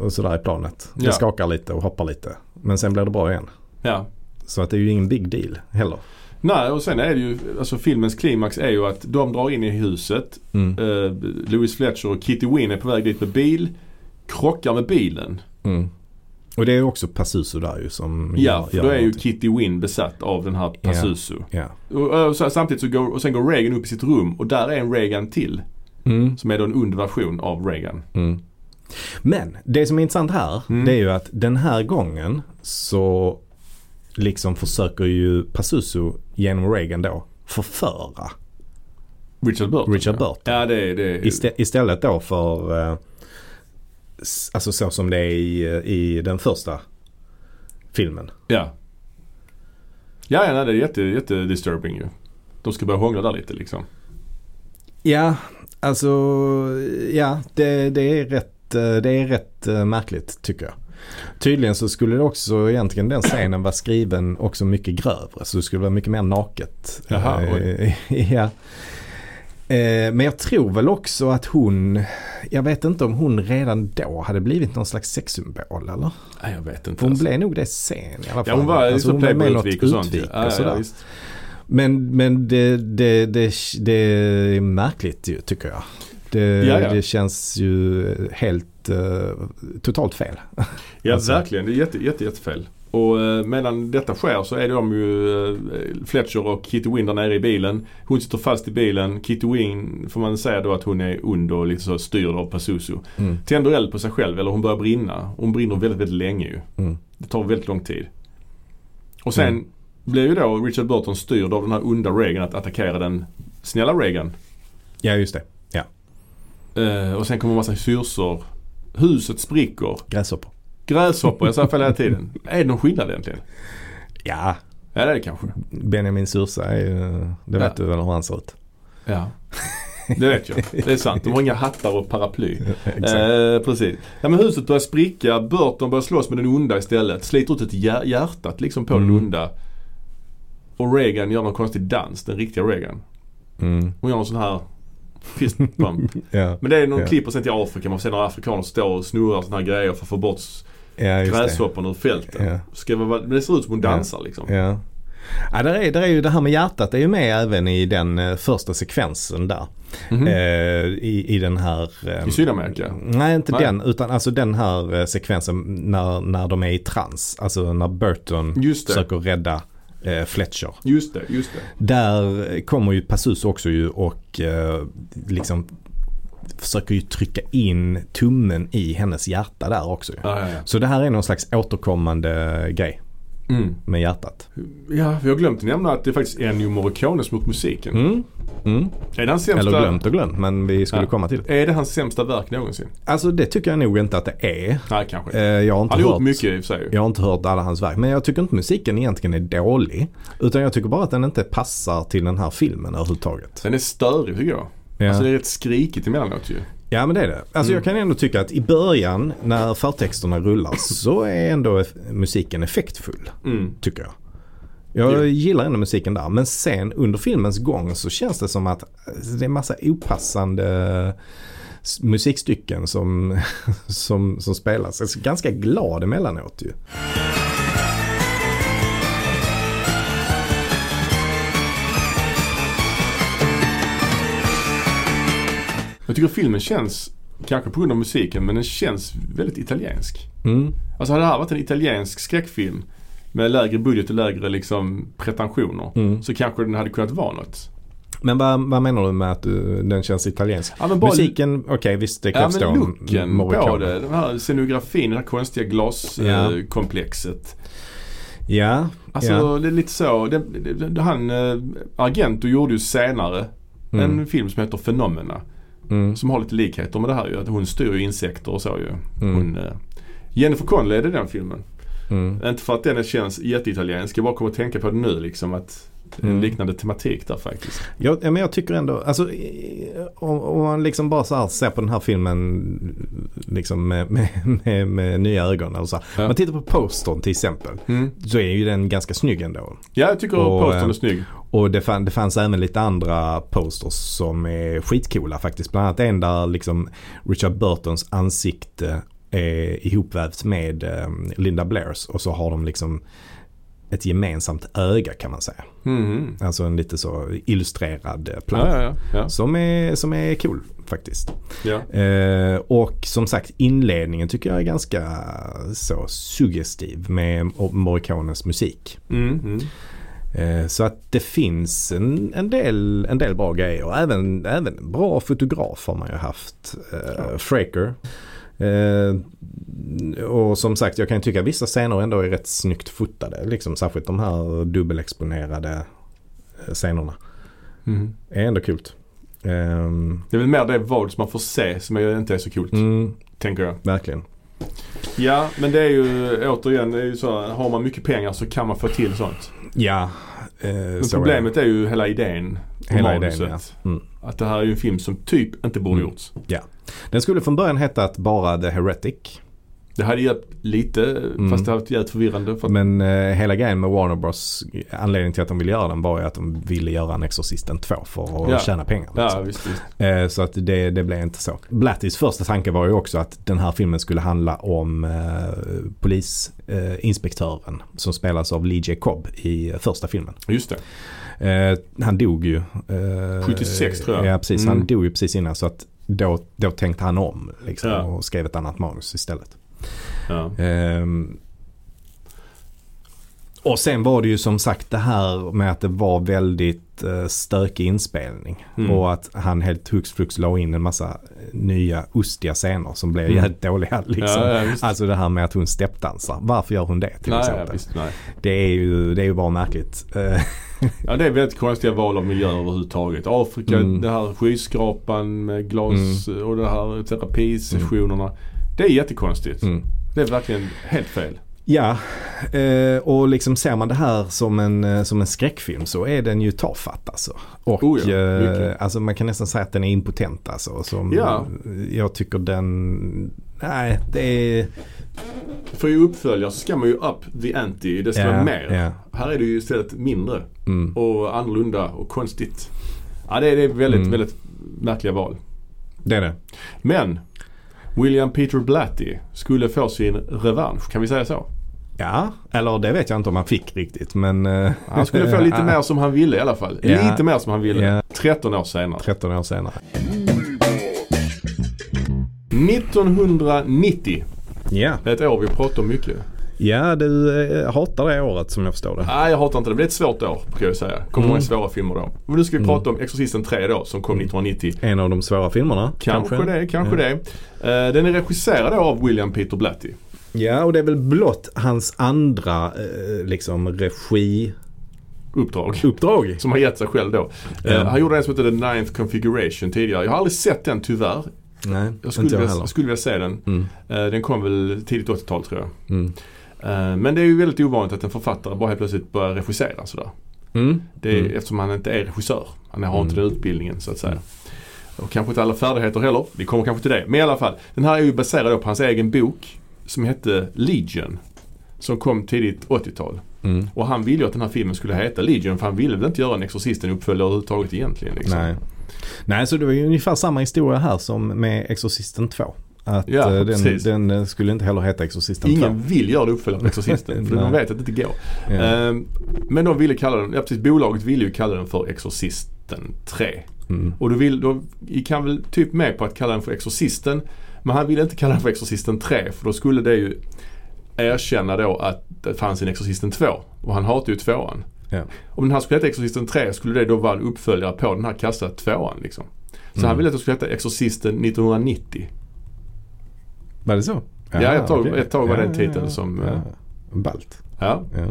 och sådär i planet. Det skakar lite och hoppar lite. Men sen blir det bra igen. ja. Så att det är ju ingen big deal heller. Nej, och sen är det ju, alltså filmens klimax är ju att de drar in i huset. Mm. Eh, Louis Fletcher och Kitty Wynn är på väg dit med bil. Krockar med bilen. Mm. Och det är också Pazuzu där ju som Ja, gör, för då är ju någonting. Kitty Wynn besatt av den här Ja. Pazuzu. Ja. Och, och så, samtidigt så går, och sen går Reagan upp i sitt rum och där är en Reagan till. Mm. Som är då en ond version av Reagan. Mm. Men det som är intressant här Mm. det är ju att den här gången så liksom försöker ju Pazuzu genom Reagan då förföra Richard Burton. Richard ja. Burton. Ja, det är... Det är Istä- istället då för eh, alltså så som det är i, i den första filmen. Ja. Ja, ja nej, det är jätte, jätte disturbing ju. De ska börja hångla där lite liksom. Ja, alltså ja det, det är rätt, eh, det är rätt eh, märkligt tycker jag. Tydligen så skulle det också egentligen den scenen vara skriven också mycket grövre. Så det skulle vara mycket mer naket. Jaha, Eh, ja. Eh, Men jag tror väl också att hon, jag vet inte om hon redan då hade blivit någon slags sexsymbol eller? Nej, jag vet inte. Hon alltså. blev nog det sen i alla fall. Ja, hon var Alltså, hon var med något Playboy-utvik och sånt. utvik ja, och sådär. ja. Men, men det, det, det, det är märkligt ju tycker jag. Det, Ja, ja. det känns ju helt eh, totalt fel. Ja, Alltså. verkligen. Det är jätte, jätte, jättefel. Och eh, medan detta sker så är de ju eh, Fletcher och Kitty Wynn där nere i bilen. Hon sitter fast i bilen. Kitty Wynn får man säga då att hon är ond och lite så styrd av Pazuzu. Mm. Tänder eld på sig själv eller hon börjar brinna. Hon brinner väldigt, väldigt länge ju. Mm. Det tar väldigt lång tid. Och sen Mm. blir ju då Richard Burton styrd av den här onda Reagan att attackera den snälla Reagan. Ja just det. Eh, och sen kommer en massa syrsor. Huset spricker. Gräshoppor. Gräshoppor, jag säger fel hela tiden. Är det någon skillnad egentligen? Ja, Ja det är det kanske. Benjamin Sursa är ju, det vet Ja. du väl hur han ser ut. Ja. Det vet jag. Det är sant. De har inga hattar och paraply. Exakt. Eh, precis. Ja, men huset börjar spricka. Burton börjar slåss med den onda istället. Sliter ut ett hjär- hjärtat liksom på den Mm. onda. Och Reagan gör någon konstig dans. Den riktiga Reagan. Mm. Hon gör någon sån här fist pump. Ja, Men det är någon Ja. klipper sen till Afrika. Man får se några afrikaner stå och snurra såna här grejer för att få bort ja det. gräshopporna ur fältet. Ja. Ska vara, det ser ut som hon Ja. dansar liksom. Ja. Ja, där är, där är ju det här med hjärtat är ju med även i den eh, första sekvensen där. Mhm. Eh, i, I den här... eh, I Sydamerika? Nej, inte Nej. den. Utan alltså den här eh, sekvensen när, när de är i trans. Alltså när Burton Just det. försöker rädda eh, Fletcher. Just det, just det. Där kommer ju Pazuzu också ju och eh, liksom försöker ju trycka in tummen i hennes hjärta där också. ju. Ja, ja. Så det här är någon slags återkommande grej Mm. med hjärtat. Ja, vi har glömt att nämna att det är faktiskt Ennio Morricone som gjort musiken. Mm. Mm. Är det hans sämsta, Eller glömt och glömt men vi skulle Ja. komma till det. Är det hans sämsta verk någonsin? Alltså det tycker jag nog inte att det är. Nej, kanske. Eh, jag, har inte Han har hört, gjort mycket i och för sig. jag har inte hört alla hans verk. Men jag tycker inte musiken egentligen är dålig. Utan jag tycker bara att den inte passar till den här filmen överhuvudtaget. Den är störig tycker jag. Ja. Alltså det är rätt skrikigt emellanåt ju. Ja men det är det. Alltså Mm. jag kan ändå tycka att i början när förtexterna rullar så är ändå musiken effektfull. Mm. Tycker jag. Jag Jo. gillar ändå musiken där. Men sen under filmens gång så känns det som att det är massa opassande musikstycken som, som, som spelas. Är ganska glad emellanåt ju. Jag tycker filmen känns, kanske på grund av musiken, men den känns väldigt italiensk. Mm. Alltså hade det här varit en italiensk skräckfilm med lägre budget och lägre liksom pretensioner Mm. så kanske den hade kunnat vara något. Men vad, vad menar du med att du, den känns italiensk? Ja, Musiken, okej visst det kan Ja men looken på det. Den här scenografin, det här konstiga glaskomplexet. Ja. Eh. Ja, Alltså ja. det är lite så. Det, det, han, äh, Argento gjorde ju senare Mm. en film som heter Phenomena. Mm. Som har lite likheter med det här ju. Att hon styr ju insekter och så ju. Mm. Hon, äh, Jennifer Connelly är det den filmen. Mm. Inte för att den känns jätteitaliensk. Jag bara kommer att tänka på det nu liksom att en Mm. liknande tematik där faktiskt. Ja, men jag tycker ändå, alltså i- om, om man liksom bara så ser på den här filmen liksom med, med, med, med nya ögon. Eller så. här. Ja. Man tittar på postern till exempel. Mm. Så är ju den ganska snygg ändå. Ja, jag tycker Och, postern är eh, snygg. Och det, fann, det fanns även lite andra posters som är skitcoola faktiskt. Bland annat en där liksom Richard Burtons ansikte är ihopvävt med eh, Linda Blairs. Och så har de liksom ett gemensamt öga kan man säga. Mhm. Alltså en lite så illustrerad eh, Ja, plansch. ja, ja. ja. Som är, som är cool faktiskt. Eh, och som sagt inledningen tycker jag är ganska så suggestiv med Morricones musik. Mm, mm. Eh, så att det finns en, en, del, en del bra grejer. Även, även bra fotograf har man ju haft. Eh, Fraker. Eh, och som sagt jag kan tycka att vissa scener ändå är rätt snyggt fotade. Liksom, särskilt de här dubbelexponerade scenerna. Mm. är ändå kul. Ehm, Det är väl mer det våld som man får se som är- inte är så coolt. mm, Tänker jag. verkligen. Ja, men det är ju återigen, det är ju så, har man mycket pengar så kan man få till sånt. Ja. eh, Men så är problemet är ju hela idén. Hela idén, ja. Mm. Att det här är ju en film som typ inte borde Mm. gjorts. det. Den skulle från början hetat bara The Heretic. Det hade hjälpt lite fast det hade varit jävligt förvirrande. För Men eh, hela grejen med Warner Bros. Anledningen till att de ville göra den var ju att de ville göra en Exorcisten 2 för att Ja. tjäna pengar. ja, Liksom. visst, visst. Eh, så att det, det blev inte så. Blattys första tanke var ju också att den här filmen skulle handla om eh, polisinspektören som spelas av Lee J. Cobb i första filmen. Just det. Eh, han dog ju. Eh, 76 tror jag. Ja precis, Mm. han dog ju precis innan så att då, då tänkte han om liksom, Ja. och skrev ett annat manus istället. Ja. Ehm, och sen var det ju som sagt det här med att det var väldigt uh, stökig inspelning. Mm. Och att han helt hux flux la in en massa eh, nya ostiga scener som blev Mm. jävligt dåliga. Liksom. Ja, ja, visst. Alltså det här med att hon steppdansar. Varför gör hon det till nej, ja, exempel? visst, nej. det, är ju, det är ju bara märkligt. Eh, Ja, det är väldigt konstiga val av miljö överhuvudtaget. Afrika, Mm. det här skyskrapan med glas och det här terapisessionerna. Det är jättekonstigt. mm. Det är verkligen helt fel. Ja, eh, och liksom ser man det här som en, eh, som en skräckfilm så är den ju tafatt alltså. Och Oh ja, eh, alltså man kan nästan säga att den är impotent alltså. Som, Ja. Jag tycker den, nej det är... För i uppföljare så ska man ju up the ante. Det ska Ja, vara mer. ja. Här är det ju istället mindre Mm, och annorlunda och konstigt. Ja, det är, det är väldigt, Mm. väldigt märkliga val. det är det. Men William Peter Blatty skulle få sin revansch. Kan vi säga så? Ja, eller det vet jag inte om han fick riktigt men... eh, Han skulle få lite mer som han ville i alla fall. Ja. Lite mer som han ville. Ja. 13 år senare. 13 år senare. 1990. Ja, Det är ett år vi pratar om mycket. Ja du eh, hatar det året som jag förstår det. Nej, jag hatar inte det. Det blir ett svårt år kan jag säga. kommer Mm. många svåra filmer då. Men nu ska vi Mm. prata om Exorcisten 3 då som kom 1990. En av de svåra filmerna. Kanske, det, kanske det. Eh, den är regisserad av William Peter Blatty. Ja, och det är väl blott hans andra eh, liksom regiuppdrag. Uppdrag. Som han gett sig själv då. Ja. han gjorde en som heter The Ninth Configuration tidigare. Jag har aldrig sett den tyvärr. Nej, Jag skulle, inte jag vilja, heller. skulle vilja se den. Mm, den kom väl tidigt 80-tal tror jag. mm. Eh, men det är ju väldigt ovanligt att en författare bara helt plötsligt börjar regissera sådär. Mm. Det är, Mm. Eftersom han inte är regissör. Han har inte Mm. den utbildningen så att säga. Mm. Och kanske inte alla färdigheter heller. Vi kommer kanske till det. Men i alla fall. Den här är ju baserad på hans egen bok som hette Legion. Som kom tidigt 80-tal. Mm. Och han ville ju att den här filmen skulle heta Legion för han ville väl inte göra en Exorcisten uppföljare överhuvudtaget egentligen. Liksom. Nej. Nej, så det var ju ungefär samma historia här som med Exorcisten 2. Att Ja, eh, den, den eh, skulle inte heller heta Exorcisten Ingen 2. vill göra en uppföljare på Exorcisten för de vet att det inte går. Ja. Ehm, men de ville kalla den, ja precis bolaget ville ju kalla den för Exorcisten 3. Mm. Och då, vill, då gick han väl typ med på att kalla den för Exorcisten. Men han ville inte kalla den för Exorcisten 3 för då skulle det ju erkänna då att det fanns en Exorcisten 2. Och han hatar ju tvåan. Ja. Om den här skulle heta Exorcisten 3 skulle det då vara en uppföljare på den här kassa tvåan liksom. Så Mm. han ville att det skulle heta Exorcisten 1990. Var det så? Ja, ett tag- okej. ett tag var det en titel som, Ja. eh, Ballt. Ja. Ja.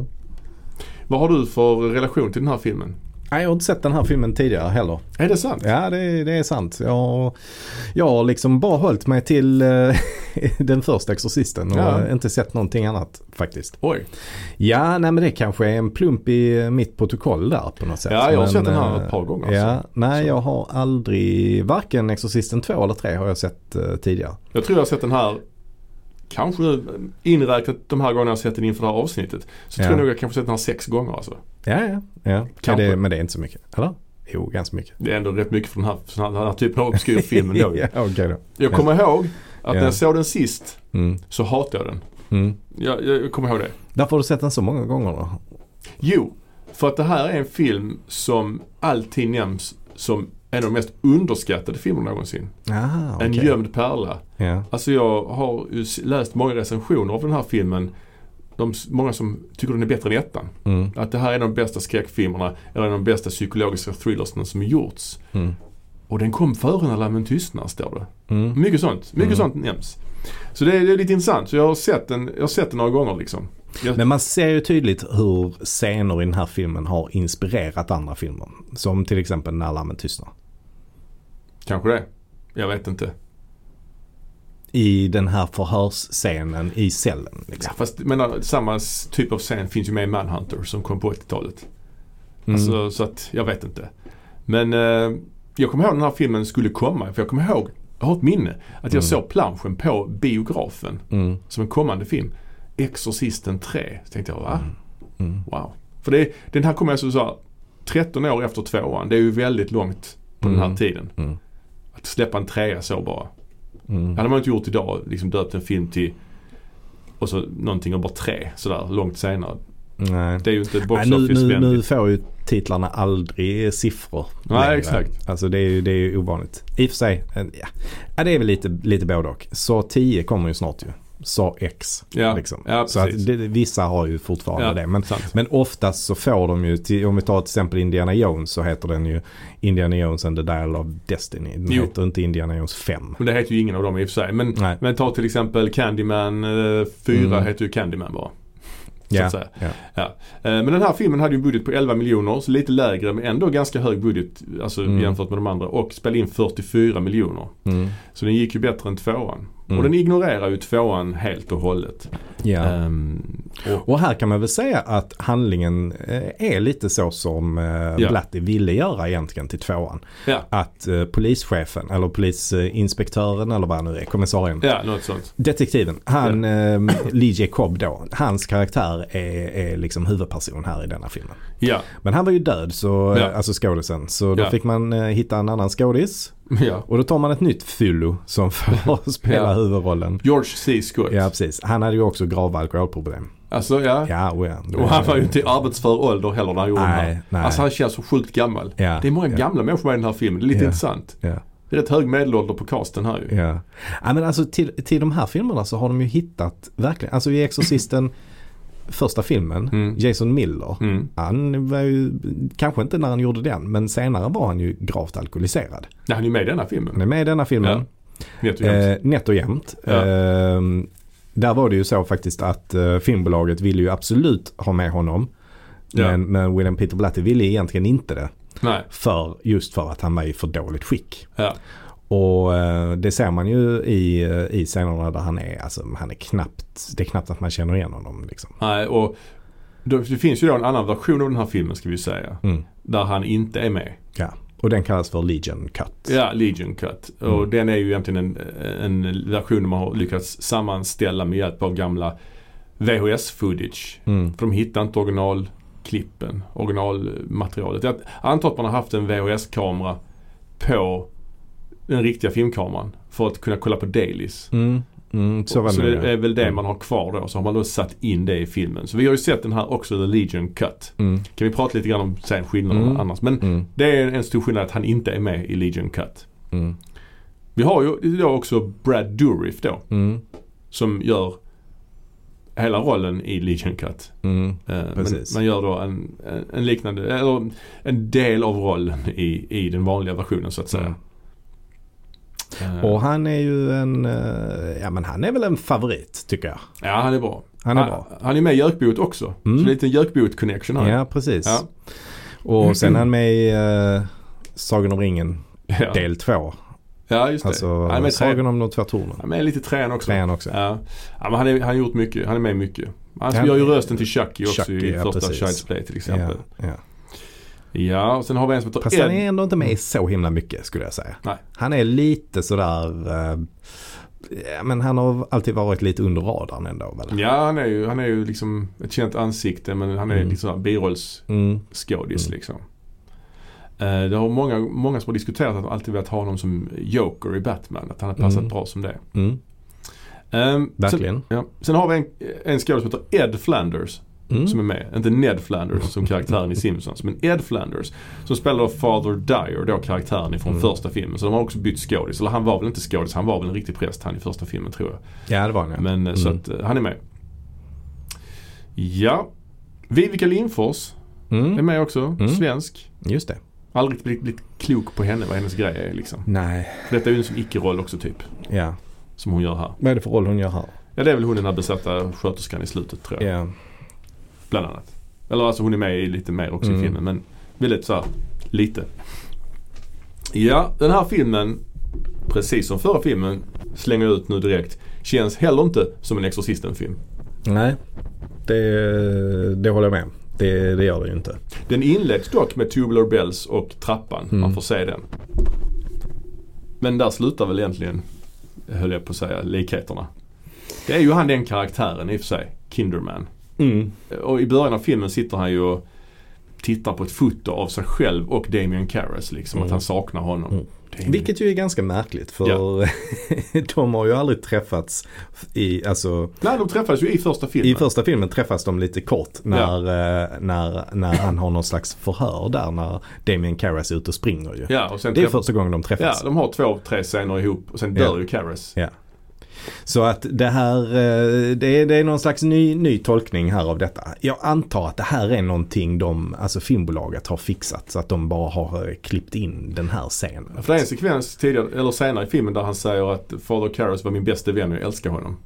Vad har du för relation till den här filmen? Nej, jag har inte sett den här filmen tidigare heller. Är det sant? Ja, det, det är sant. Jag, jag har liksom bara hållit mig till eh, den första Exorcisten och Ja. inte sett någonting annat faktiskt. Oj. Ja, nej men det kanske är en plump i mitt protokoll där på något sätt. Ja, jag har men, sett den här eh, ett par gånger, Ja, alltså. nej Så. jag har aldrig, varken Exorcisten 2 eller 3 har jag sett eh, tidigare. Jag tror jag har sett den här Kanske inräknat de här gångerna jag sett den inför det här avsnittet. Så Ja. tror jag nog jag kanske sett den här sex gånger alltså. Ja, ja. ja. ja Kanske. det, men det är inte så mycket, eller? Jo, ganska mycket. Det är ändå rätt mycket för den här, för den här typen av obskyr film ändå. ja, då. Jag kommer ihåg att när Ja. jag såg den sist Mm. så hatade jag den. Mm. Jag, jag kommer ihåg det. Därför har du sett den så många gånger då? Jo, för att det här är en film som alltid nämns som en av de mest underskattade filmerna någonsin. Aha, En okej. gömd pärla. Ja. Alltså jag har läst många recensioner av den här filmen. De, många som tycker den är bättre än ettan. Mm. Att det här är en av de bästa skräckfilmerna, eller en av de bästa psykologiska thrillersen som gjorts. Mm. Och den kom före När Lammen tystnar, står det. Mm. Mycket sånt. Mycket Mm. sånt nämns. Så det är, det är lite intressant. Så jag har sett den, jag har sett den några gånger liksom. Jag, Men man ser ju tydligt hur scener i den här filmen har inspirerat andra filmer. Som till exempel När Lammen tystnar. Kanske det. Jag vet inte. I den här förhörsscenen i cellen. Liksom. Ja, fast menar, samma s- typ av scen finns ju med i Manhunter som kom på 80-talet. Mm. Alltså, så att jag vet inte. Men eh, jag kommer ihåg när den här filmen skulle komma. För jag kommer ihåg, jag har ett minne, att jag Mm. såg planschen på biografen Mm. som en kommande film. Exorcisten 3. Så tänkte jag, va? Mm. Wow. För det, den här kommer alltså så här, 13 år efter tvåan. Det är ju väldigt långt på den här Mm. tiden. Släppa en trea så bara. Mm. Det hade man inte gjort idag. Liksom döpt en film till och så någonting nummer tre sådär långt senare. Nej. Det är ju inte box Nej, nu, nu, nu får ju titlarna aldrig siffror. Nej, längre. exakt. Alltså det är ju det är ju ovanligt. I och för sig, en- ja. ja det är väl lite, lite både och. Så 10 kommer ju snart ju. Så X. Ja, liksom. ja, så att det, vissa har ju fortfarande Ja, det. Men, sant. men oftast så får de ju, till, om vi tar till exempel Indiana Jones så heter den ju Indiana Jones and the Dial of Destiny. Den Jo. heter inte Indiana Jones 5. Men det heter ju ingen av dem i och för sig. Men, Nej. men ta till exempel Candyman eh, 4 Mm. heter ju Candyman bara. Säga. ja. Ja. Eh, Men den här filmen hade ju en budget på 11 miljoner, så lite lägre men ändå ganska hög budget alltså Mm. jämfört med de andra. Och spelade in 44 miljoner. Mm. Så den gick ju bättre än tvåan. Mm. Och den ignorerar ju tvåan helt och hållet. ja. Ehm, och, här kan man väl säga att handlingen eh, är lite så som eh, Ja. Blatty ville göra egentligen till tvåan. ja, Att eh, polischefen eller polisinspektören eller vad han nu är, kommissarien. ja, något sånt. Detektiven, han, eh, Lee J. Cobb då, hans karaktär är, är liksom huvudperson här i denna filmen. Ja, Men han var ju död, så, Ja. alltså skådisen. Så då Ja. fick man hitta en annan skådis. ja. Och då tar man ett nytt fyllo som får spela Ja. huvudrollen. George C. Scott. Ja, precis. Han hade ju också grava alkoholproblem. Alltså ja. Ja, oh ja. Och han var ju inte i arbetsför ålder heller när han gjorde Nej, den här. nej. Alltså han känns så sjukt gammal. Ja, Det är många ja. gamla människor med i den här filmen. Det är lite Ja. intressant. Ja. Det är rätt hög medelålder på casten här ju. Ja. ja men alltså till, till de här filmerna så har de ju hittat verkligen, alltså i Exorcisten första filmen, Mm. Jason Miller. Mm. Han var ju, kanske inte när han gjorde den, men senare var han ju gravt alkoholiserad. Nej, han är ju med i denna filmen. Han är med i denna filmen. Vet du jämt. Eh, nätt och jämnt. Ja. Eh, där var det ju så faktiskt att eh, filmbolaget ville ju absolut ha med honom. Ja. Men, men William Peter Blatty ville egentligen inte det. Nej. För, just för att han var i för dåligt skick. Ja. Och eh, det ser man ju i, eh, i scenerna där han är. Alltså han är knappt, det är knappt att man känner igen honom liksom. Nej, och då, det finns ju då en annan version av den här filmen ska vi säga. Mm. Där han inte är med. Ja. Och den kallas för Legion Cut. Ja, Legion Cut. Och Mm. den är ju egentligen en, en version man har lyckats sammanställa med hjälp av gamla VHS-footage. Mm. För de hittar inte originalklippen, originalmaterialet. Jag antar att man har haft en VHS-kamera på den riktiga filmkameran för att kunna kolla på dailies. Mm. Mm. Så så det, är väl det Mm. man har kvar då. Så har man då satt in det i filmen. Så vi har ju sett den här också, The Legion Cut. Mm. Kan vi prata lite grann om sen skillnaderna Mm. annars. Men Mm. det är en stor skillnad att han inte är med i Legion Cut. Mm. Vi har ju då också Brad Dourif då. Mm. Som gör hela rollen i Legion Cut. Mm. Eh, Men man gör då en, en- en liknande, eller en del av rollen i, i den vanliga versionen så att säga. Eh, Och han är ju en, eh, ja men han är väl en favorit tycker jag. Ja, han är bra. Han är bra. Han är med i Jökboet också. Mm. Så det är lite Jökboet-connection här. Ja, precis. Ja. Och sen är han med i uh, Sagan om ringen Ja. del 2. ja, just det. Alltså han är Sagan om de två tornen. Han är med lite i trean också. Trean också. Ja. ja, men han, är, han har gjort mycket. Han är med mycket. Han Ja, gör ju rösten till Chucky också Chucky, i ja, första precis. Child's Play till Ja, exempel. ja. Ja, och sen har vi en som heter Fast han är Ed. ändå inte med i så himla mycket skulle jag säga. Nej. Han är lite sådär, ja, men han har alltid varit lite under radarn ändå väl? Ja, han är, ju, han är ju liksom ett känt ansikte men han är Mm. liksom birollsskådis Mm. liksom. Eh, Det har många, många som har diskuterat att de alltid velat ha honom som Joker i Batman. Att han har passat Mm. bra som det. Mm. Ehm, Verkligen. Sen, ja. sen har vi en, en skådis som heter Ed Flanders. Mm. som är med. Inte Ned Flanders som karaktären i Simpsons. Men Ed Flanders som spelar då Father Dyer, då karaktären ifrån Mm. första filmen. Så de har också bytt skådis. Eller han var väl inte skådis, han var väl en riktig präst han i första filmen tror jag. Ja det var han ja. Men eh, så Mm. att eh, han är med. Ja. Vivica Lindfors är Mm. med också. Mm. Svensk. Just det. Aldrig blivit, blivit klok på henne vad hennes grej är liksom. Nej. För detta är ju en sån icke-roll också typ. Ja. Som hon gör här. Vad är det för roll hon gör här? Ja det är väl hon den här besatta sköterskan i slutet tror jag. Ja. Bland annat. Eller alltså hon är med i lite mer också Mm. i filmen men väldigt så här, lite. Ja, den här filmen, precis som förra filmen, slänger jag ut nu direkt, känns heller inte som en Exorcisten-film. Nej. Det, det håller jag med. Det, det gör det ju inte. Den inleds dock med Tubular Bells och trappan. Mm. Man får se den. Men där slutar väl egentligen, höll jag på att säga, likheterna. Det är ju han den karaktären i och för sig, Kinderman. Mm. Och i början av filmen sitter han ju och tittar på ett foto av sig själv och Damien Carras liksom. Mm. Att han saknar honom. Mm. Vilket ju är ganska märkligt för de har ju aldrig träffats i, alltså Nej, de träffades ju i första filmen. i första filmen träffas de lite kort när, eh, när, när han har någon slags förhör där när Damien Carras är ute och springer ju. Ja, och Det är första gången de Ja, träffas. de har två, tre scener ihop och sen dör Ja. ju Carras. Så att det här, eh, det är, det är någon slags ny, ny tolkning här av detta. Jag antar att det här är någonting de, alltså filmbolaget har fixat så att de bara har eh, klippt in den här scenen. För det är en sekvens tidigare, eller senare i filmen där han säger att Father Carras var min bästa vän och jag älskar honom.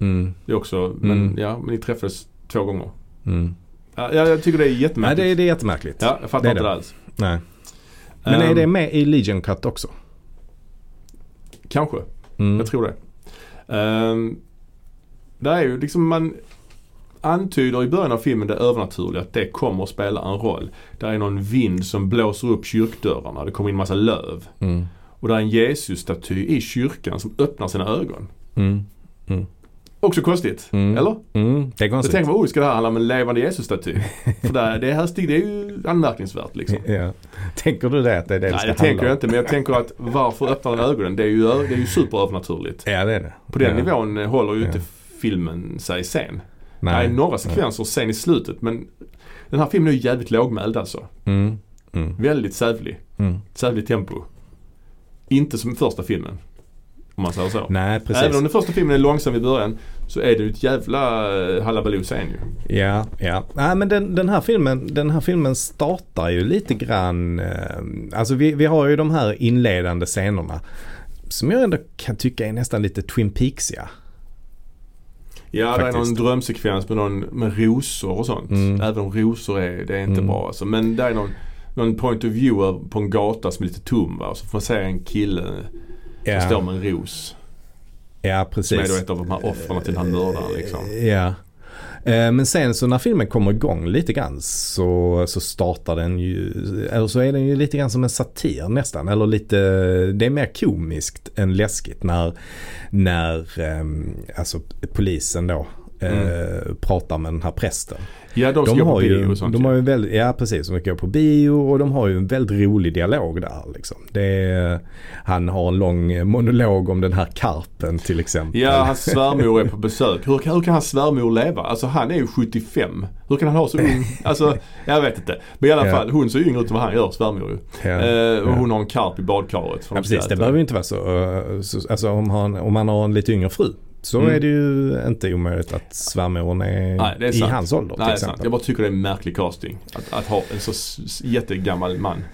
Mm, Det också, men Mm. ja, men ni träffades två gånger. mm. Ja, jag tycker det är Nej, jättemärkligt. det, är- det är jättemärkligt. Ja, jag fattar det inte det. det alls. Nej. Men är Ehm, det med i Legion Cut också? Kanske. Mm. Jag tror det. Um, det är ju liksom man antyder i början av filmen det övernaturliga att det kommer att spela en roll. Det är någon vind som blåser upp kyrkdörrarna. Det kommer in massa löv. Mm. Och det är en Jesus-staty i kyrkan som öppnar sina ögon. Mm. Också konstigt. Mm. Eller? Mm. Det är Jag konstigt. tänker mig, oh, ska det här handla om en levande Jesus-staty? För det, här- det här det är ju anmärkningsvärt liksom. Ja. Tänker du det att det är det det Nej ska det tänker jag inte men jag tänker att varför öppnar den ögonen? Det är ju, det är ju superövernaturligt. Ja det är det. På den ja. nivån håller ju Ja. inte filmen sig sen. Nej. Nej, några sekvenser sen i slutet men den här filmen är ju jävligt lågmäld alltså. Mm. Mm. Väldigt sävlig. Mm. Sävligt tempo. Inte som första filmen. Om man säger så. Nej precis. Även om den första filmen är långsam i början så är det ju ett jävla eh, halabaloo sen ju. Ja, ja. Nej men den, den, här filmen, den här filmen startar ju lite grann, eh, alltså vi, vi har ju de här inledande scenerna som jag ändå kan tycka är nästan lite Twin Peaksiga. Ja, det är någon Faktiskt. drömsekvens med, någon, med rosor och sånt. Mm. Även om rosor är, det är inte Mm. bra alltså. Men det är någon, någon point of view på en gata som är lite tom va. Så får man se en kille som står med en ros. ja Som är då precis. ett av de här offren till den här mördaren liksom. Ja. Eh, Men sen så när filmen kommer igång lite grann så, så startar den ju, eller så är den ju lite grann som en satir nästan. Eller lite, det är mer komiskt än läskigt när, när ehm, alltså polisen då eh, pratar med den här prästen. Ja, de De har, bio ju, och sånt. de ja. har ju väldigt, ja precis, de går på bio och de har ju en väldigt rolig dialog där liksom. Det är, han har en lång monolog om den här karpen till exempel. Ja, hans svärmor är på besök. Hur, kan- hur kan hans svärmor leva? Alltså han är ju 75. Hur kan han ha så ung? Alltså, jag vet inte. Men i alla Ja. fall, hon ser yngre ut än vad han gör, svärmor ju. Ja, Eh, och ja. hon har en karp i badkaret. Ja, precis, det behöver ju inte vara så. eh, så alltså om, han, om man har en lite yngre fru så Mm. är det ju inte omöjligt att svärmoren är, Nej, är i hans ålder till Nej, är sant. exempel. Jag bara tycker det är en märklig casting. Att, att ha en så jättegammal man.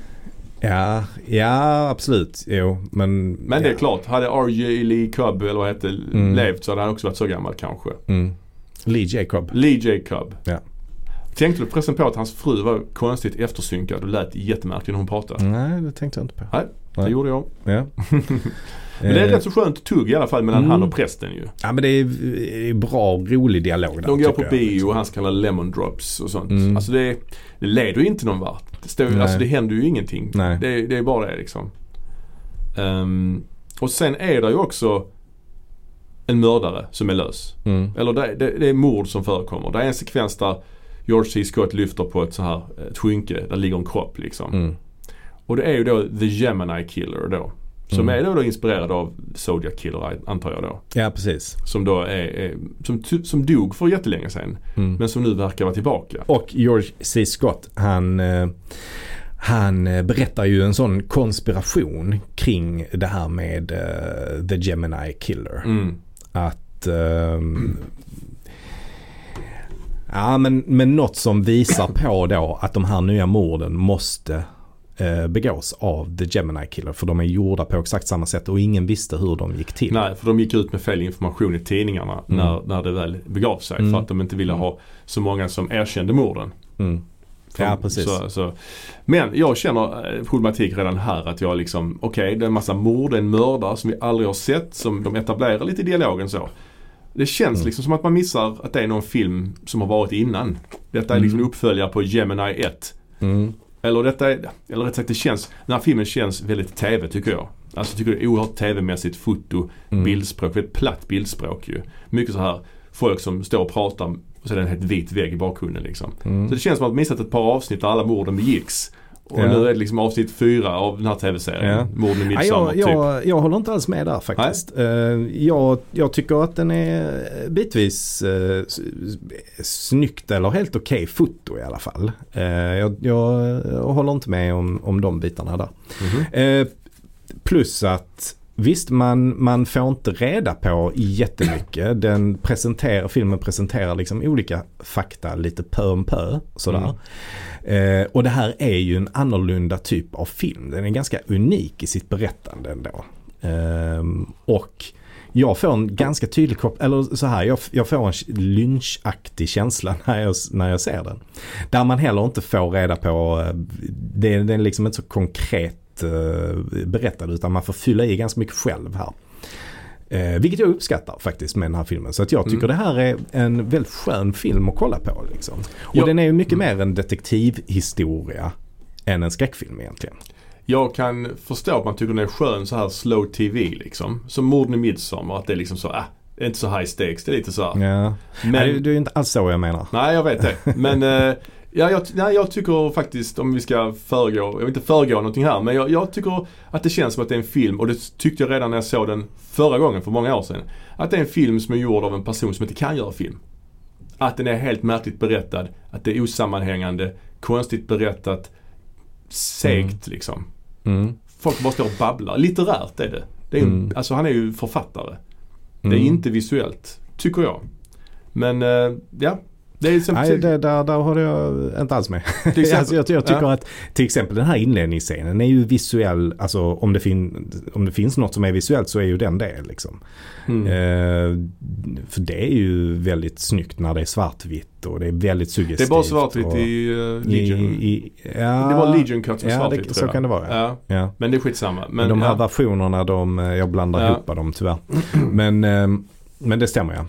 Ja, ja absolut. Jo, men... Men det är ja. klart, hade R.J. Lee Cobb eller vad hette Mm. levt så hade han också varit så gammal kanske. Mm. Lee Jacob. Lee Jacob. Ja. Tänkte du förresten på att hans fru var konstigt eftersynkad och lät jättemärkligt när hon pratade? Nej, det tänkte jag inte på. Nej, det Nej. gjorde jag. Ja. Men det är Eh, rätt så skönt tugg i alla fall mellan Mm. han och prästen ju. Ja men det är, bra, rolig dialog där. De går på jag, bio liksom. och han så kallade lemon drops och sånt. Mm. Alltså det, det leder ju inte någon vart. Det, står, alltså det händer ju ingenting. Nej. Det, det är bara det liksom. Ehm, och sen är det ju också en mördare som är lös. Mm. Eller det, det, det är mord som förekommer. Det är en sekvens där George C. Scott lyfter på ett så här ett skynke. Där ligger en kropp liksom. Mm. Och det är ju då The Gemini Killer då. Som Mm. är då, då inspirerad av Zodiac Killer antar jag då. Ja precis. Som då är, är som, som dog för jättelänge sedan. Mm. Men som nu verkar vara tillbaka. Och George C. Scott han, eh, han eh, berättar ju en sån konspiration kring det här med eh, The Gemini Killer. Mm. Att ehm, Ja men, men något som visar på då att de här nya morden måste begås av The Gemini Killer. För de är gjorda på exakt samma sätt och ingen visste hur de gick till. Nej, för de gick ut med fel information i tidningarna Mm. när, när det väl begav sig. Mm. För att de inte ville ha så många som erkände morden. Mm. För- Ja, precis. Så, så. Men jag känner eh, problematik redan här att jag liksom, okej det är en massa mord, en mördare som vi aldrig har sett som de etablerar lite i dialogen så. Det känns Mm. liksom som att man missar att det är någon film som har varit innan. Detta är liksom Mm. en uppföljare på Gemini 1. Mm. Eller detta är, eller rätt sagt det känns, den här filmen känns väldigt TV tycker jag. Alltså jag tycker det är oerhört TV-mässigt foto, Mm. bildspråk, väldigt platt bildspråk ju. Mycket så här folk som står och pratar och så är det en helt vit vägg i bakgrunden liksom. Mm. Så det känns som att man missat ett par avsnitt där alla morden begicks. Och Ja. nu är det liksom avsnitt fyra av den här TV-serien. Ja. Morden i Ja, Midsommar jag, typ. jag, jag håller inte alls med där faktiskt. Eh, jag, jag tycker att den är bitvis uh, snyggt eller helt okej foto i alla fall. Eh, jag, jag, jag håller inte med om, om de bitarna där. Mhm. Eh, plus att Visst, man, man får inte reda på jättemycket. Den presenterar, filmen presenterar liksom olika fakta lite pö om pö. Sådär. Eh, och det här är ju en annorlunda typ av film. Den är ganska unik i sitt berättande ändå. Ehm, och jag får en ganska tydlig koppling, eller så här, jag, jag får en lynchaktig känsla när jag, när jag ser den. Där man heller inte får reda på, eh, det, det är liksom inte så konkret eh, berättad utan man får fylla i ganska mycket själv här. Eh, vilket jag uppskattar faktiskt med den här filmen. Så att jag tycker Mm. det här är en väldigt skön film att kolla på. Liksom. Och Ja. den är ju mycket mer en detektivhistoria än en skräckfilm egentligen. Jag kan förstå att man tycker den är skön så här slow TV liksom. Som morden i Midsommar. Att det är liksom så, ah, det är inte så high stakes. Det är lite så här. Ja. Men, Nej, det är ju inte alls så jag menar. Nej, jag vet det. Men eh, ja, jag, nej, jag tycker faktiskt, om vi ska föregå, jag vill inte föregå någonting här, men jag, jag tycker att det känns som att det är en film, och det tyckte jag redan när jag såg den förra gången för många år sedan. Att det är en film som är gjord av en person som inte kan göra film. Att den är helt märkligt berättad, att det är osammanhängande, konstigt berättat, segt liksom. Mm. Folk bara står och babblar. Litterärt är det. det är Mm. Alltså han är ju författare. Det är Mm. inte visuellt, tycker jag. Men eh, ja, som Nej, det, där, där håller jag inte alls med. Till exempel- alltså, jag, jag tycker Ja. att till exempel den här inledningsscenen är ju visuell. Alltså om det, fin, om det finns något som är visuellt så är ju den det. Liksom. Mm. Eh, för det är ju väldigt snyggt när det är svartvitt och det är väldigt Det suggestivt. är bara svartvitt och- i uh, i, Legion. i, ja, det var Legion Cut som ja, svartvitt det, så kan det vara. Ja. Ja, men det är skitsamma. Men, de här versionerna, de, eh, jag blandar Ja. ihop dem tyvärr. Men, eh, men det stämmer ja.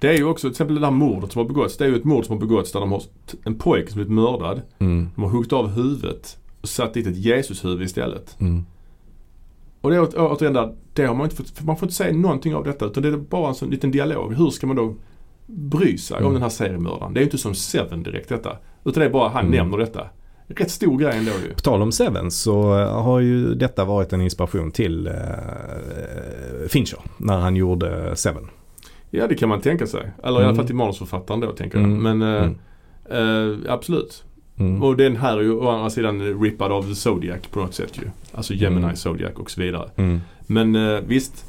Det är ju också till exempel det där mordet som har begåtts. Det är ju ett mord som har begåtts där de har en pojke som blivit mördad. Mm, De har huggit av huvudet och satt dit ett Jesushuvud istället. mm, Och det är återigen där, det har man inte fått, man får inte säga någonting av detta utan det är bara en sån liten dialog. Hur ska man då bry sig om Mm. den här seriemördaren? Det är ju inte som Seven direkt detta. Utan det är bara han Mm. nämner detta. Rätt stor grej ändå ju. På tal om Seven så eh, har ju detta varit en inspiration till eh, Fincher när han gjorde Seven. Ja det kan man tänka sig. Eller i alla Mm. fall till manusförfattaren då tänker jag. Mm. Men eh, Mm. eh, absolut. Mm. Och den här är ju å andra sidan rippad av Zodiac på något sätt ju. Alltså Gemini, Mm. Zodiac och så vidare. Mm. Men eh, visst.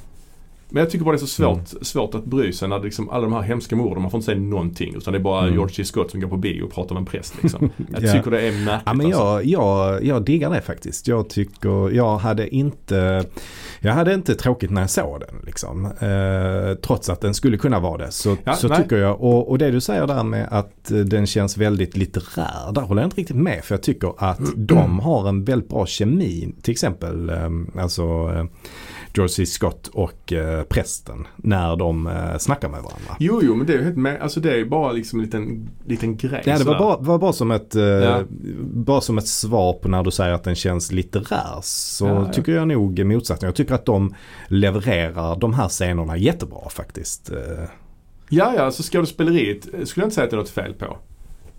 Men jag tycker bara det är så svårt, svårt att bry sig när liksom alla de här hemska morden, man får inte säga någonting. Utan det är bara Mm. George C. Scott som går på bio och pratar med en präst liksom. Jag Ja. tycker det är märkligt Ja, men alltså. jag, jag, jag diggar det faktiskt. Jag tycker, jag hade inte, jag hade inte tråkigt när jag såg den liksom. Eh, trots att den skulle kunna vara det. Så, Ja, så nej. tycker jag, och, och det du säger där med att eh, den känns väldigt litterär, där håller jag inte riktigt med. För jag tycker att Mm. de har en väldigt bra kemi. Till exempel, eh, alltså eh, George C. Scott och eh, prästen när de eh, snackar med varandra. Jo, jo, men det är ju helt med, alltså det är bara liksom en liten, liten grej Ja, det var bara, var bara, som ett, eh, Ja. bara som ett svar på när du säger att den känns litterär. Så Ja, ja. tycker jag nog motsatsen. Jag tycker att de levererar de här scenerna jättebra faktiskt. Eh, Ja, ja, alltså skådespeleriet skulle jag inte säga att det är något fel på.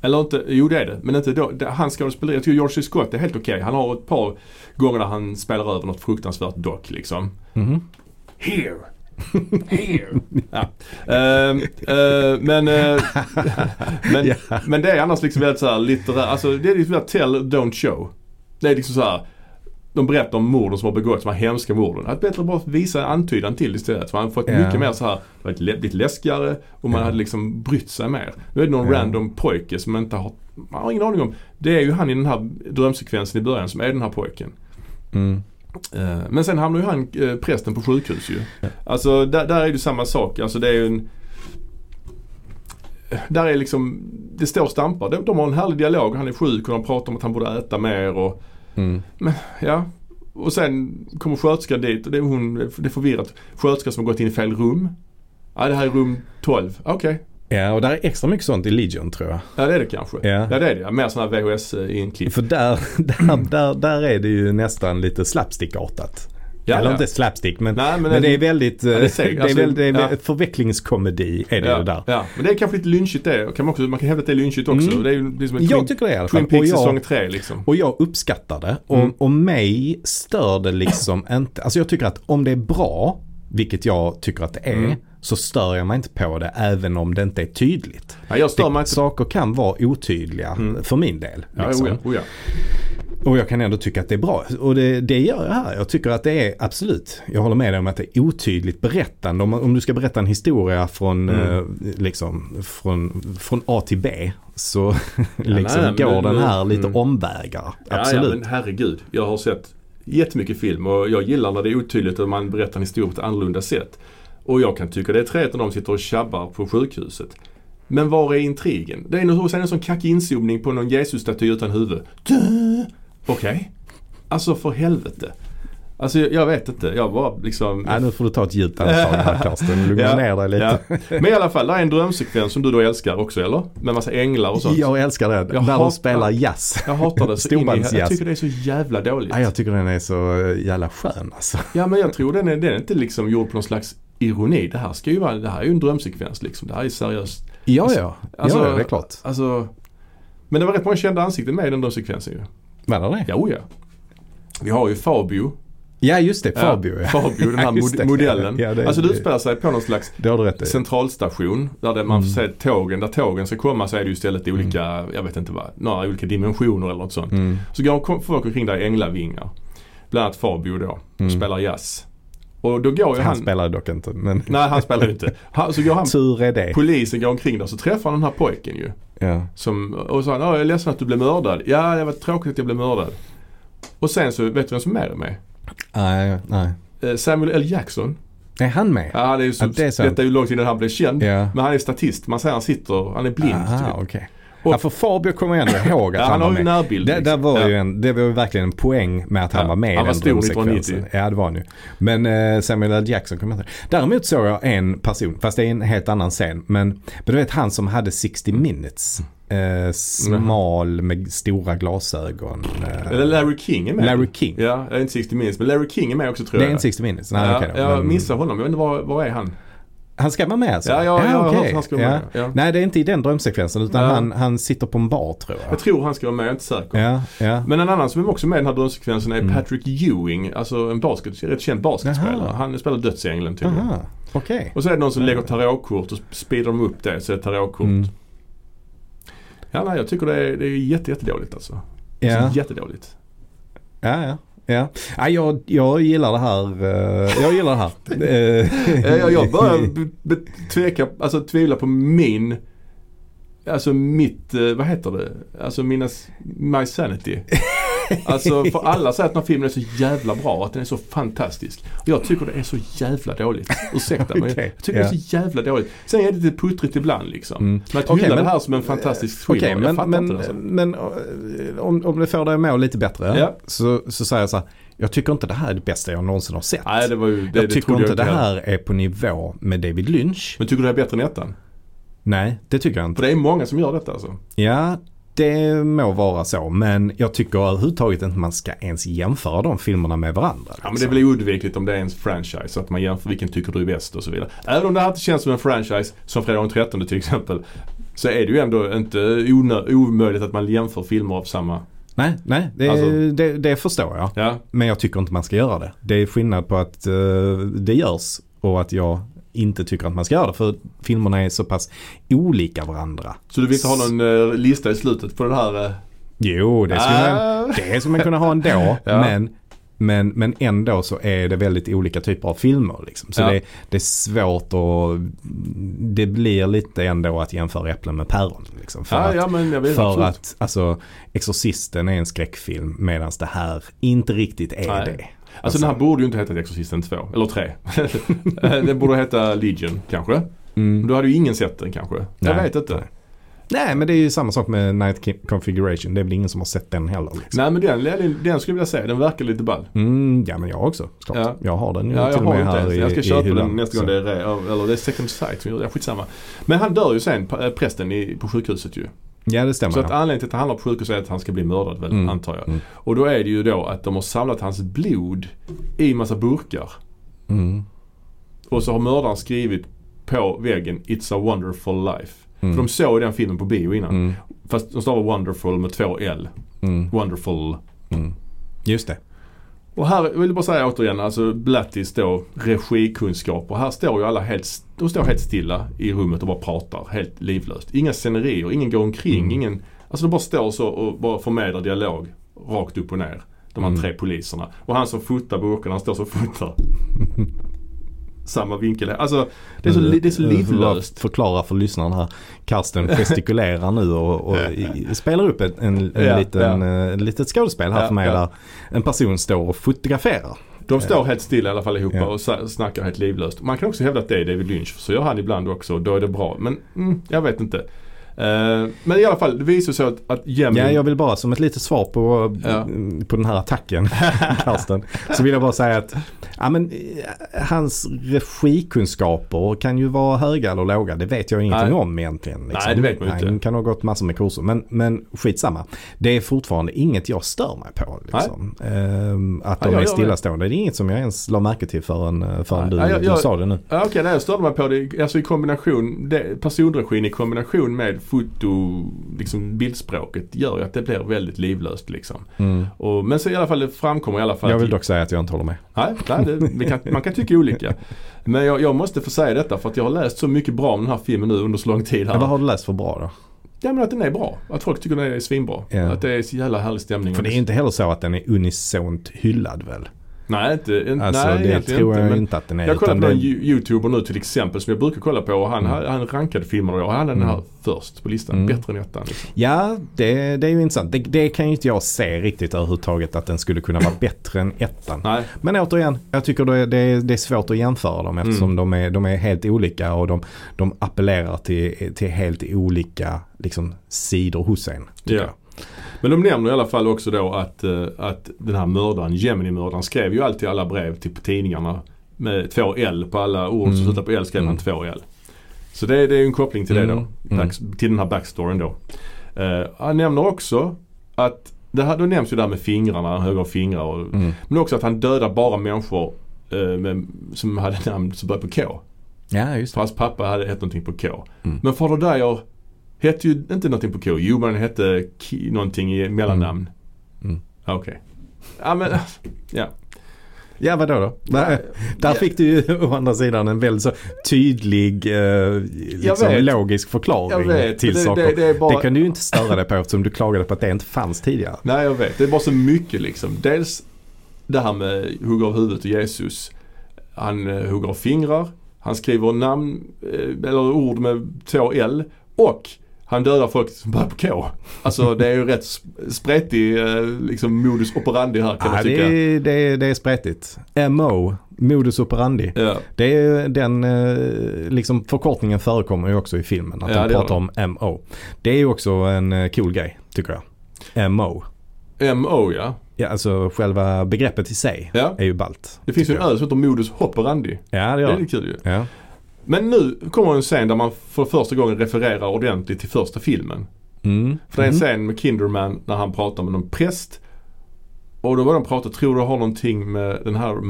Eller inte, jo det är det. Men inte då, det, hans skådespeleri, jag tycker George C. Scott är helt okej. Han har ett par gånger där han spelar över något fruktansvärt dock liksom. mhm. Here! Here! ja. Ehm, eh, men, eh, men, Ja. men det är annars liksom väldigt såhär litterärt, alltså det är liksom såhär tell, don't show. Det är liksom så här. De berättar om morden som har begåtts, de här hemska morden. Att bättre bara visa en antydan till istället. För man har fått Ja. mycket mer så här, det har blivit läskigare och man Ja. hade liksom brytt sig mer. Nu är det någon Ja. random pojke som man inte har, man har ingen aning om. Det är ju han i den här drömsekvensen i början som är den här pojken. Mm. Eh, Men sen hamnar ju han, eh, prästen på sjukhus ju. Alltså där, där är det samma sak. Alltså det är ju en... Där är liksom, det står stampar. De, de har en härlig dialog. Han är sjuk och de pratar om att han borde äta mer och Mm. ja. Och sen kommer sköterskan dit och det är hon, det är förvirrat. Sköterskan som har gått in i fel rum. Ja det här är rum 12. Okej. Ja, och där är extra mycket sånt i Legion tror jag. Ja det är det kanske. Ja. Ja det är det. Mer sådana här VHS-inklipp. För där, där, där, där är det ju nästan lite slapstickartat. Ja, Eller ja. inte slapstick men, Nej, men men, det- det är väldigt, Ja, det säger- det är, alltså, väl, det är ja. förvecklingskomedi är det ja, där. ja, men det är kanske lite lynchigt det. Kan man, också, man kan hävda att det är lynchigt också. Mm. Det är ju liksom en Jag Twin, tycker det i alla fall. Twin Peaks Och jag- säsong 3 liksom. Och jag uppskattar det. Och, Mm. och mig stör det liksom inte. Alltså jag tycker att om det är bra, vilket jag tycker att det är, Mm. Så stör jag mig inte på det även om det inte är tydligt. Ja, jag stör Det, inte. saker kan vara otydliga Mm. för min del. Ja, Liksom. ja, oh ja. Och jag kan ändå tycka att det är bra. Och det, det gör jag här. Jag tycker att det är absolut. Jag håller med dig om att det är otydligt berättande. Om, om du ska berätta en historia från, Mm. eh, liksom, från, från A till B så liksom nej, men går det- den här lite mm. omvägar. Ja, Absolut. ja, men herregud. Jag har sett jättemycket film och jag gillar när det är otydligt och man berättar en historia på ett annorlunda sätt. Och jag kan tycka det är trevligt när de sitter och tjabbar på sjukhuset. Men var är intrigen? Det är sen en sån kackig inzoomning på någon Jesus-staty utan huvud. Okej. Alltså för helvete. Alltså jag, vet inte. Jag bara liksom... Nej, nu får du ta ett djupt andetag här Karsten. Lugna Ja, ner dig lite. Ja. Men i alla fall, det är en drömsekvens som du då älskar också eller? Med massa änglar och sånt. Jag älskar det. Jag Där hatar- de spelar jazz. Jag hatar det i, Jag Storbandsjazz. tycker det är så jävla dåligt. Ja, jag tycker den är så jävla skön alltså. Ja men jag tror den är, den är inte liksom gjord på någon slags ironi. Det här ska ju vara, det här är ju en drömsekvens liksom. Det här är seriöst. Ja, Alltså- ja. alltså- ja, det är klart. Alltså. Men det var rätt många kända ansikten med i den drömsekvensen ju. Var det? Ja, oh ja. Vi har ju Fabio. Ja, just det. Fabio. Ja. Fabio, den här mod- modellen. Ja, det- alltså det utspelar sig på någon slags centralstation. Där det, man Mm. får se tågen, där tågen ska komma så är det ju istället olika, jag vet inte vad, några olika dimensioner eller något sånt. Mm. Så går folk omkring där i änglavingar. Bland annat Fabio då. Och Mm. spelar jazz. Och då går Han han... spelar dock inte. Men Nej han spelar ju inte. Han, så går han, tur är det. polisen går omkring där så träffar han den här pojken ju. Ja. Som, och så sa han, "Ja, jag är ledsen att du blev mördad. Ja det var tråkigt att jag blev mördad. Och sen så, vet du vem som är med? Nej, nej. Eh, Samuel L. Jackson. Är han med? Ja, han är ju så, Ja, det är sant. detta är ju långt innan han blev känd. Ja. Men han är statist. Man säger han sitter, han är blind Aha, typ. okej. Och- Ja, för Fabio kommer jag ändå ihåg att Ja, han, var med. närbild. Det, liksom. var ja. ju en, det var ju verkligen en poäng med att han var med han i var den stor drömsekvensen. 1990. Ja, det var han ju. Men eh, Samuel L. Jackson kommer jag inte Däremot såg jag en person, fast det är en helt annan scen. Men, men du vet han som hade 60 minutes. Eh, smal med stora glasögon. Eh, Eller Larry King är med. Larry King. Ja, jag är inte 60 minutes. Men Larry King är med också tror Det är jag. en 60 minutes? Nej, ja, då. jag Men- missar honom. Jag vet inte var, var är han? Han ska vara med alltså? Ja, ja, okej. hört att han ska vara med, ja. Nej, det är inte i den drömsekvensen utan Ja. han, han sitter på en bar tror jag. Jag tror han ska vara med, jag är inte säker. Ja, ja. Men en annan som är också med i den här drömsekvensen är Mm. Patrick Ewing. Alltså en basket, rätt känd basketspelare. Jaha. Han spelar dödsängeln tydligen. Aha, okej. Och så är det någon som lägger tarotkort och speedar de upp det så är det tarotkort. Mm. Ja, nej, jag tycker det är, det är jätte, jättedåligt alltså. Ja. Alltså, jättedåligt. Ja, ja. Ja. Ja, jag, jag gillar det här. eh, Jag gillar det här. Eh, Eh, Jag, jag börjar be- tveka, alltså tvivla på min, alltså mitt, eh, vad heter det, alltså mina, my sanity. Alltså för alla säger att den här filmen är så jävla bra, att den är så fantastisk. Och jag tycker det är så jävla dåligt. Ursäkta men Okej, jag tycker det ja. är så jävla dåligt. Sen är det lite puttrigt ibland liksom. Mm. Men att Okej, hylla men- det här som en fantastisk thriller, Okej, jag men, fattar men, inte det. Alltså. men eh, om, om det får dig att må lite bättre Ja. så, så säger jag så här. Jag tycker inte det här är det bästa jag någonsin har sett. Nej det var ju, det, jag det tycker trodde inte det heller. här är på nivå med David Lynch. Men tycker du det är bättre än ettan? Nej, det tycker jag inte. För det är många som gör detta alltså. Ja, det må vara så. Men jag tycker överhuvudtaget inte man ska ens jämföra de filmerna med varandra. Ja men det är liksom. oundvikligt om det är en franchise. Att man jämför vilken tycker du är bäst och så vidare. Även om det här inte känns som en franchise, som Fredag den 13 till exempel. Så är det ju ändå inte omöjligt att man jämför filmer av samma. Nej, nej det, Alltså- det, det förstår jag. Ja, Men jag tycker inte man ska göra det. Det är skillnad på att eh, det görs och att jag inte tycker att man ska göra det. För filmerna är så pass olika varandra. så du vill inte ha någon eh, lista i slutet på den här? eh, Jo, det skulle, man, ah, det skulle man kunna ha ändå. Ja. men, men, men ändå så är det väldigt olika typer av filmer. Liksom. Så Ja. det, det är svårt att... Det blir lite ändå att jämföra äpplen med päron. Liksom, för ja, att, ja men för absolut. att alltså, Exorcisten är en skräckfilm medan det här inte riktigt är Nej. det. Alltså den här borde ju inte heta Exorcisten 2, eller 3. den borde heta Legion kanske. Mm. Då hade ju ingen sett den kanske. Jag Nej, vet inte. nej. Men det är ju samma sak med Night Configuration. Det är väl ingen som har sett den heller. Liksom. Nej men den, den, den skulle jag vilja säga, den verkar lite ball. Mm, ja men jag också. Klart. Ja. Jag har den ju Ja, jag till och med inte här i, Jag ska i köpa hyllan. den nästa gång det är eller det är second sight som gör det. Skitsamma. Men han dör ju sen, äh, prästen i, på sjukhuset ju. Ja det stämmer. Så att ja. anledningen till att han hamnar på sjukhus är att han ska bli mördad väl, Mm. antar jag. Mm. Och då är det ju då att de har samlat hans blod i massa burkar. Mm. Och så har mördaren skrivit på väggen It's a wonderful life. Mm. För de såg den filmen på bio innan. Mm. Fast de stavar wonderful med två L. Mm. Wonderful. Just det. Och här vill jag bara säga återigen, alltså Blattis då regikunskaper. Här står ju alla helt, de står helt stilla i rummet och bara pratar helt livlöst. Inga scenerier, ingen går omkring, Mm. ingen, alltså de bara står så och bara förmedlar dialog rakt upp och ner. De här Mm. tre poliserna. Och han som fotar burkarna, han står så och fotar. Samma vinkel. Alltså det är så, det är så Eh, livlöst. Förklara för lyssnaren här. Karsten gestikulerar nu och, och i, spelar upp ett, en, en Ja, liten, ja. eh, litet skådespel här Ja, för mig där en person står och fotograferar. De står helt stilla i alla fall Ja. och snackar helt livlöst. Man kan också hävda att det är David Lynch. Så gör han ibland också. Då är det bra. Men mm, jag vet inte. Eh, men i alla fall, det visar sig att, att Jemmy... Ja, jag vill bara som ett litet svar på, Ja. på den här attacken, Karsten. Så vill jag bara säga att ja, men, eh, hans regikunskaper kan ju vara höga eller låga. Det vet jag ingenting Nej. om egentligen. Liksom. Nej, det vet man ju Han inte. kan ha gått massor med kurser. Men, men skitsamma. Det är fortfarande inget jag stör mig på. Liksom. Ehm, att Ja, de jag är stillastående. Det är inget som jag ens la märke till förrän, eh, förrän du, ja, jag- du sa det nu. Ja, Okej, det jag störde mig på det, alltså i kombination, det, personregin i kombination med foto, liksom bildspråket gör ju att det blir väldigt livlöst liksom. Mm. Och, men så i alla fall, det framkommer i alla fall Jag vill dock säga att jag inte håller med. Nej, nej det, kan, man kan tycka olika. Men jag, jag måste få säga detta för att jag har läst så mycket bra om den här filmen nu under så lång tid här. Men vad har du läst för bra då? Ja men att den är bra. Att folk tycker den är svinbra. Ja. Att det är så jävla härlig stämning. För det är ju inte heller så att den är unisont hyllad väl? Nej, inte, inte Alltså nej, det tror inte. jag Men inte att den är. jag kollar på en det- YouTuber nu till exempel som jag brukar kolla på och han, Mm. han rankade filmer och jag hade den här Mm. först på listan. Mm. Bättre än ettan. Liksom. Ja, det, det är ju intressant. Det, det kan ju inte jag se riktigt överhuvudtaget att den skulle kunna vara bättre än ettan. Nej, Men återigen, jag tycker det, det, det är svårt att jämföra dem eftersom Mm. de, är, de är helt olika och de, de appellerar till, till helt olika liksom, sidor hos en. Ja. Men de nämner i alla fall också då att, eh, att den här mördaren, Gemini-mördaren, skrev ju alltid alla brev till tidningarna med två L på alla ord som Mm. slutar på L skrev han Mm. två L. Så det, det är ju en koppling till det Mm. då. Mm. Backs, till den här backstoryn då. Eh, han nämner också att, det här, då nämns ju det här med fingrarna, höga fingrar. Och, Mm. Men också att han dödar bara människor eh, med, som hade namn som började på K. Ja, just För hans pappa hade hett någonting på K. Mm. Men Fader Dyer hette ju inte någonting på K. Jo men han hette Ki, någonting i mellannamn. Mm. Okej. Ja men, ja. Ja, vadå då? Där, där fick du ju å andra sidan en väldigt så tydlig eh, liksom, vet. logisk förklaring vet, till det- saker. det- det bara- kan du ju inte störa dig på eftersom du klagade på att det inte fanns tidigare. Nej jag vet. Det är bara så mycket liksom. Dels det här med hugga av huvudet och Jesus. Han eh, hugger av fingrar, han skriver namn eh, eller ord med två L och han dödar folk som börjar på K. Alltså det är ju rätt sp- spretig eh, liksom modus operandi här kan Ja, man det, tycka. är, det, är, det är spretigt. MO, modus operandi. Ja. Det är den eh, liksom förkortningen förekommer ju också i filmen. Att Ja, de det pratar om MO. Det är ju också en eh, cool grej tycker jag. MO. MO ja. Ja, alltså själva begreppet i sig ja. är ju ballt. Det finns ju en öl som heter modus hopperandi. Ja, det Det gör är det. lite kul ju. Ja. Men nu kommer en scen där man för första gången refererar ordentligt till första filmen. Mm. För det är en Mm. scen med Kinderman när han pratar med någon präst. Och då var de prata, tror du har någonting med den här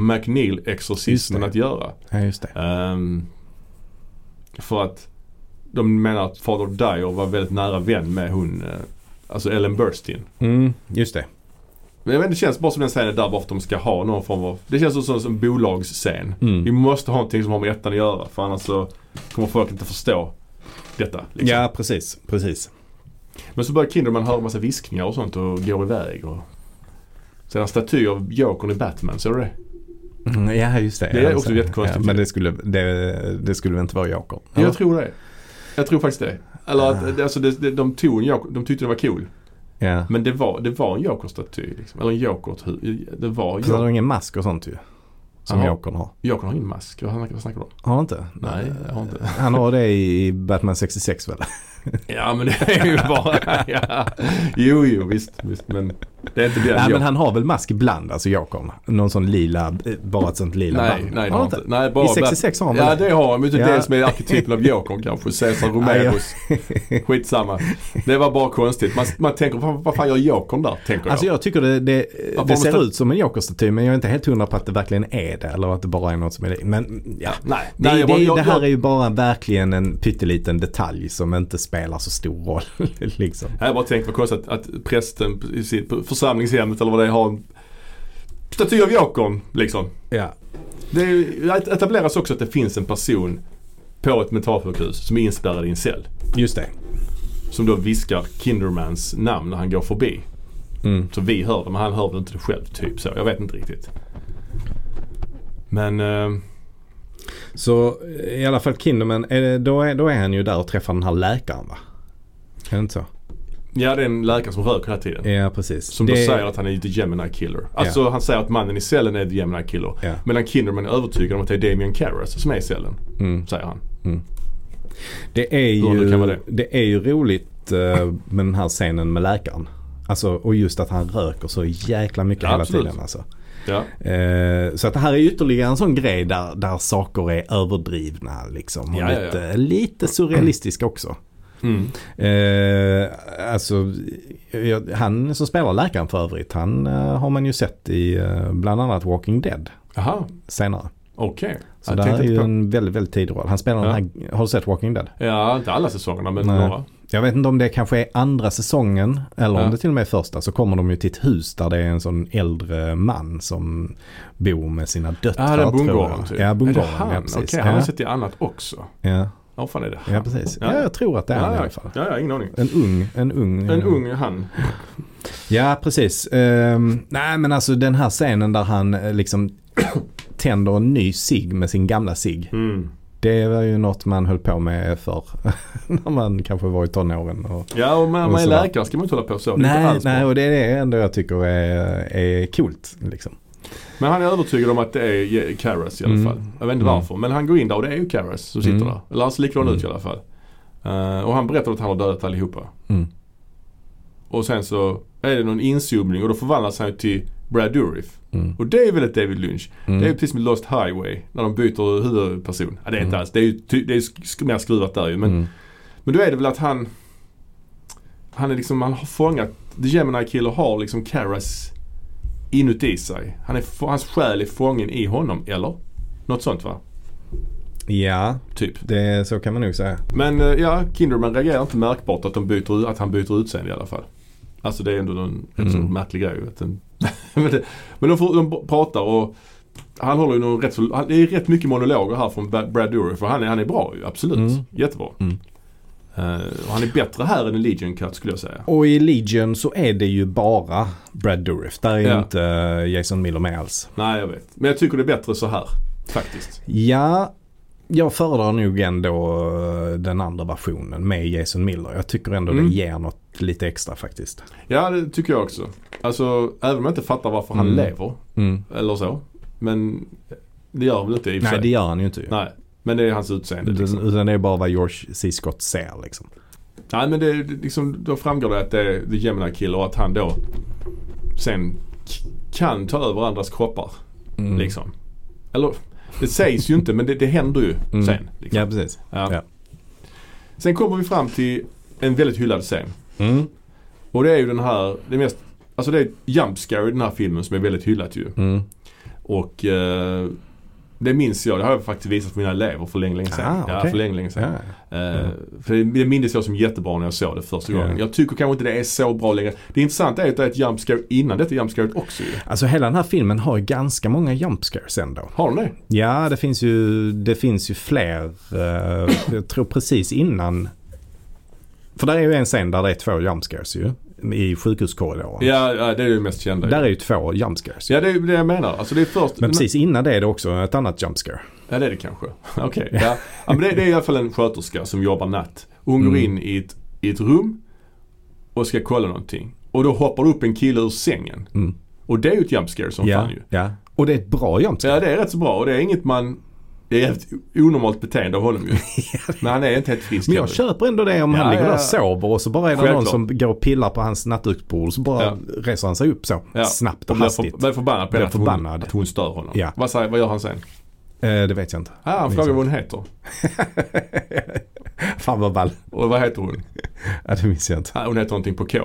det. att göra? Ja, just det. Ehm, för att de menar att Father Dyer var väldigt nära vän med hon, eh, alltså Ellen Burstyn. Mm, just det. Men jag vet det känns bara som den scenen där varför de ska ha någon form av, det känns som, som en bolagsscen. Mm. Vi måste ha någonting som har med ettan att göra för annars så kommer folk inte förstå detta. Liksom. Ja, precis. Precis. Men så börjar Kinderman höra massa viskningar och sånt och går iväg. Och... Så är det en staty av Jokern i Batman, ser du det? Mm, ja, just det. Det är också så- jättekonstigt. Ja, men det skulle, det, det skulle väl inte vara Joker? Ja, jag tror det. Jag tror faktiskt det. Eller att Ja. alltså, det, det, de tog en Joker, de tyckte det var cool. Ja. Men det var, det var en Joker-staty. Liksom. Eller en Joker. Det var Så har ingen mask och sånt ju. Som. Jokern har. Jokern har ingen mask. Vad snackar, vad snackar du om? Har han inte? Nej, har inte. Han har det i Batman 66 väl? Ja men det är ju bara... ja. Jo, jo visst, visst. Men det är inte den Nej men han har väl mask ibland, alltså Jokern. Någon sån lila, bara ett sånt lila Nej, band. nej, det Har han inte. Nej, bara I 66 har han Ja det? det har han, men inte Ja. det som är arketypen av Jokern kanske. Cesar Romeros. Skitsamma. Det var bara konstigt. Man, man tänker, vad, vad fan gör Jokern där? Tänker Alltså jag. jag tycker det, det, det ser ut som en Joker-staty men jag är inte helt hundra på att det verkligen är det. Eller att det bara är något som är det. Men ja. Nej, Det, nej, jag det, jag- det här jag- är ju bara verkligen en pytteliten detalj som inte spelar så stor roll. liksom. Jag bara tänkt vad konstigt att, att prästen i sitt församlingshemmet eller vad det är har en staty av Jokern liksom. Ja. Det är ju- det etableras också att det finns en person på ett mentalsjukhus som är inspärrad i en cell. Just det. Som då viskar Kindermans namn när han går förbi. Mm. Så vi hör det men han hör väl inte det själv typ så. Jag vet inte riktigt. Men eh, Så eh, i alla fall Kinderman, är det, då, är, då är han ju där och träffar den här läkaren va? Är det inte så? ja det är en läkare som röker hela tiden. Ja precis. Som det, då säger att han är the Gemini Killer. Alltså han säger att mannen i cellen är the Gemini Killer. Ja. Medan Kinderman är övertygad om att det är Damien Karras som är i cellen. Mm. Säger han. Det är ju, det? det är ju roligt eh, med den här scenen med läkaren. Alltså, och just att han röker så jäkla mycket Ja, hela absolut. tiden. Alltså. Ja. Eh, så att det här är ytterligare en sån grej där, där saker är överdrivna. Liksom, och Ja, ja, ja. lite, lite surrealistiska också. Mm. Eh, alltså, han som spelar läkaren för övrigt, han eh, har man ju sett i eh, bland annat Walking Dead Jaha, senare. okej. Så Jag det här är ju på. en väldigt, väldigt tidig roll. Han spelar Ja. den här, har du sett Walking Dead? Ja, inte alla säsongerna men Nej. några. Jag vet inte om det kanske är andra säsongen eller Ja. om det till och med är första. Så kommer de ju till ett hus där det är en sån äldre man som bor med sina döttrar. Ja, den bondgården typ. Ja, Är bondgården. det han? Ja. Okej, han har ja. sett i annat också. Ja, Ja, fan är det? ja, precis. Ja. Ja. jag tror att det är han i alla fall. ja, ja, ingen aning. En ung, en ung. En eh, ung han. Ja, precis. Ehm, nej, men alltså den här scenen där han eh, liksom tänder en ny cigg med sin gamla cigg. Mm. Det var ju något man höll på med för när man kanske var i tonåren. Och... Ja, och man, Och man är läkare ska man inte hålla på så. Nej, nej, och det är det ändå jag tycker är, är coolt. Liksom. Men han är övertygad om att det är Karras i alla Mm. fall. Jag vet inte Mm. varför. Men han går in där och det är ju Karras som sitter Mm. där. Eller han ser likadan ut i Mm. alla fall. Eh, och han berättar att han har dödat allihopa. Mm. Och sen så är det någon inzoomning och då förvandlas han till Brad Dourif. Mm. Och det är väl ett David Lynch. Mm. Det är precis som Lost Highway. När de byter huvudperson. Ja, det är inte Mm. alls. Det är ju det är sk- mer skruvat där ju. Men, Mm. men då är det väl att han Han är liksom, han har fångat The Gemini Killer har liksom Karras inuti sig. Han är, hans själ är fången i honom, eller? Något sånt va? Ja, Typ. det, så kan man nog säga. Men eh, ja, Kinderman reagerar inte märkbart att, de byter, att han byter utseende i alla fall. Alltså det är ändå en Mm. märklig grej. Vet du. men, det, men de, får, de pratar och han håller ju någon rätt så, det är rätt mycket monologer här från Brad Dourif för han är, han är bra ju, absolut. Mm. Jättebra. Mm. Eh, och han är bättre här än i Legion Cut skulle jag säga. Och i Legion så är det ju bara Brad Dourif. Där är Ja. inte eh, Jason Miller med alls. Nej jag vet. Men jag tycker det är bättre så här. Faktiskt. Ja, jag föredrar nog ändå eh, den andra versionen med Jason Miller. Jag tycker ändå Mm. det ger något lite extra faktiskt. Ja det tycker jag också. Alltså även om jag inte fattar varför han Mm. lever. Mm. Eller så. Men det gör väl inte i och för Nej, sig. det gör han ju inte. ju. Nej. Men det är hans utseende liksom. utan det är bara vad George C. Scott ser liksom. Nej men det, liksom, då framgår det att det är The Gemini Killer och att han då sen kan ta över andras kroppar. Mm. Liksom. Eller det sägs ju inte men det, det händer ju Mm. sen. Liksom. Ja, precis. Ja. Ja. Sen kommer vi fram till en väldigt hyllad scen. Mm. Och det är ju den här, det mest, alltså det är ett jump scare i den här filmen som är väldigt hyllat ju. Mm. Och eh, det minns jag, det har jag faktiskt visat för mina elever för länge, länge sedan. Ah, Ja, okej. för länge, länge sedan. Ja. Eh, För det, det minns jag som jättebra när jag såg det första Ja. gången. Jag tycker kanske inte det är så bra längre. Det intressanta är att det är ett jump scare innan detta jump scare också ju. Alltså hela den här filmen har ju ganska många jump scares ändå. Har de det? Ja, det finns ju, det finns ju fler. eh, jag tror precis innan. För där är ju en scen där det är två jump scares ju. I sjukhuskorridoren. Ja, ja det är ju mest kända. Där är ju två jump scares. Ja det är det jag menar. Alltså det är först. Men precis innan det är det också ett annat jump scare. Ja det är det kanske. Okej. Ja. ja men det, det är i alla fall en sköterska som jobbar natt. Hon går Mm. in i ett, i ett rum och ska kolla någonting. Och då hoppar upp en kille ur sängen. Mm. Och det är ju ett jump scare som ja, fan ju. ja. Och det är ett bra jump scare. Ja det är rätt så bra och det är inget man det är ett onormalt beteende av honom ju. Men han är inte helt frisk Men jag heller. köper ändå det om Ja, han ligger ja, där och ja. sover och så bara är det Självklart. någon som går och pillar på hans nattduksbord så bara Ja. reser han sig upp så snabbt och blir, hastigt. blir förbannad på henne att hon, att hon stör honom. Ja. Vad, säger, vad gör han sen? Eh, det vet jag inte. Ah, han frågar vad hon heter. Fan vad ball. Och vad heter hon? Ja, det minns jag inte. Ah, hon heter någonting på K.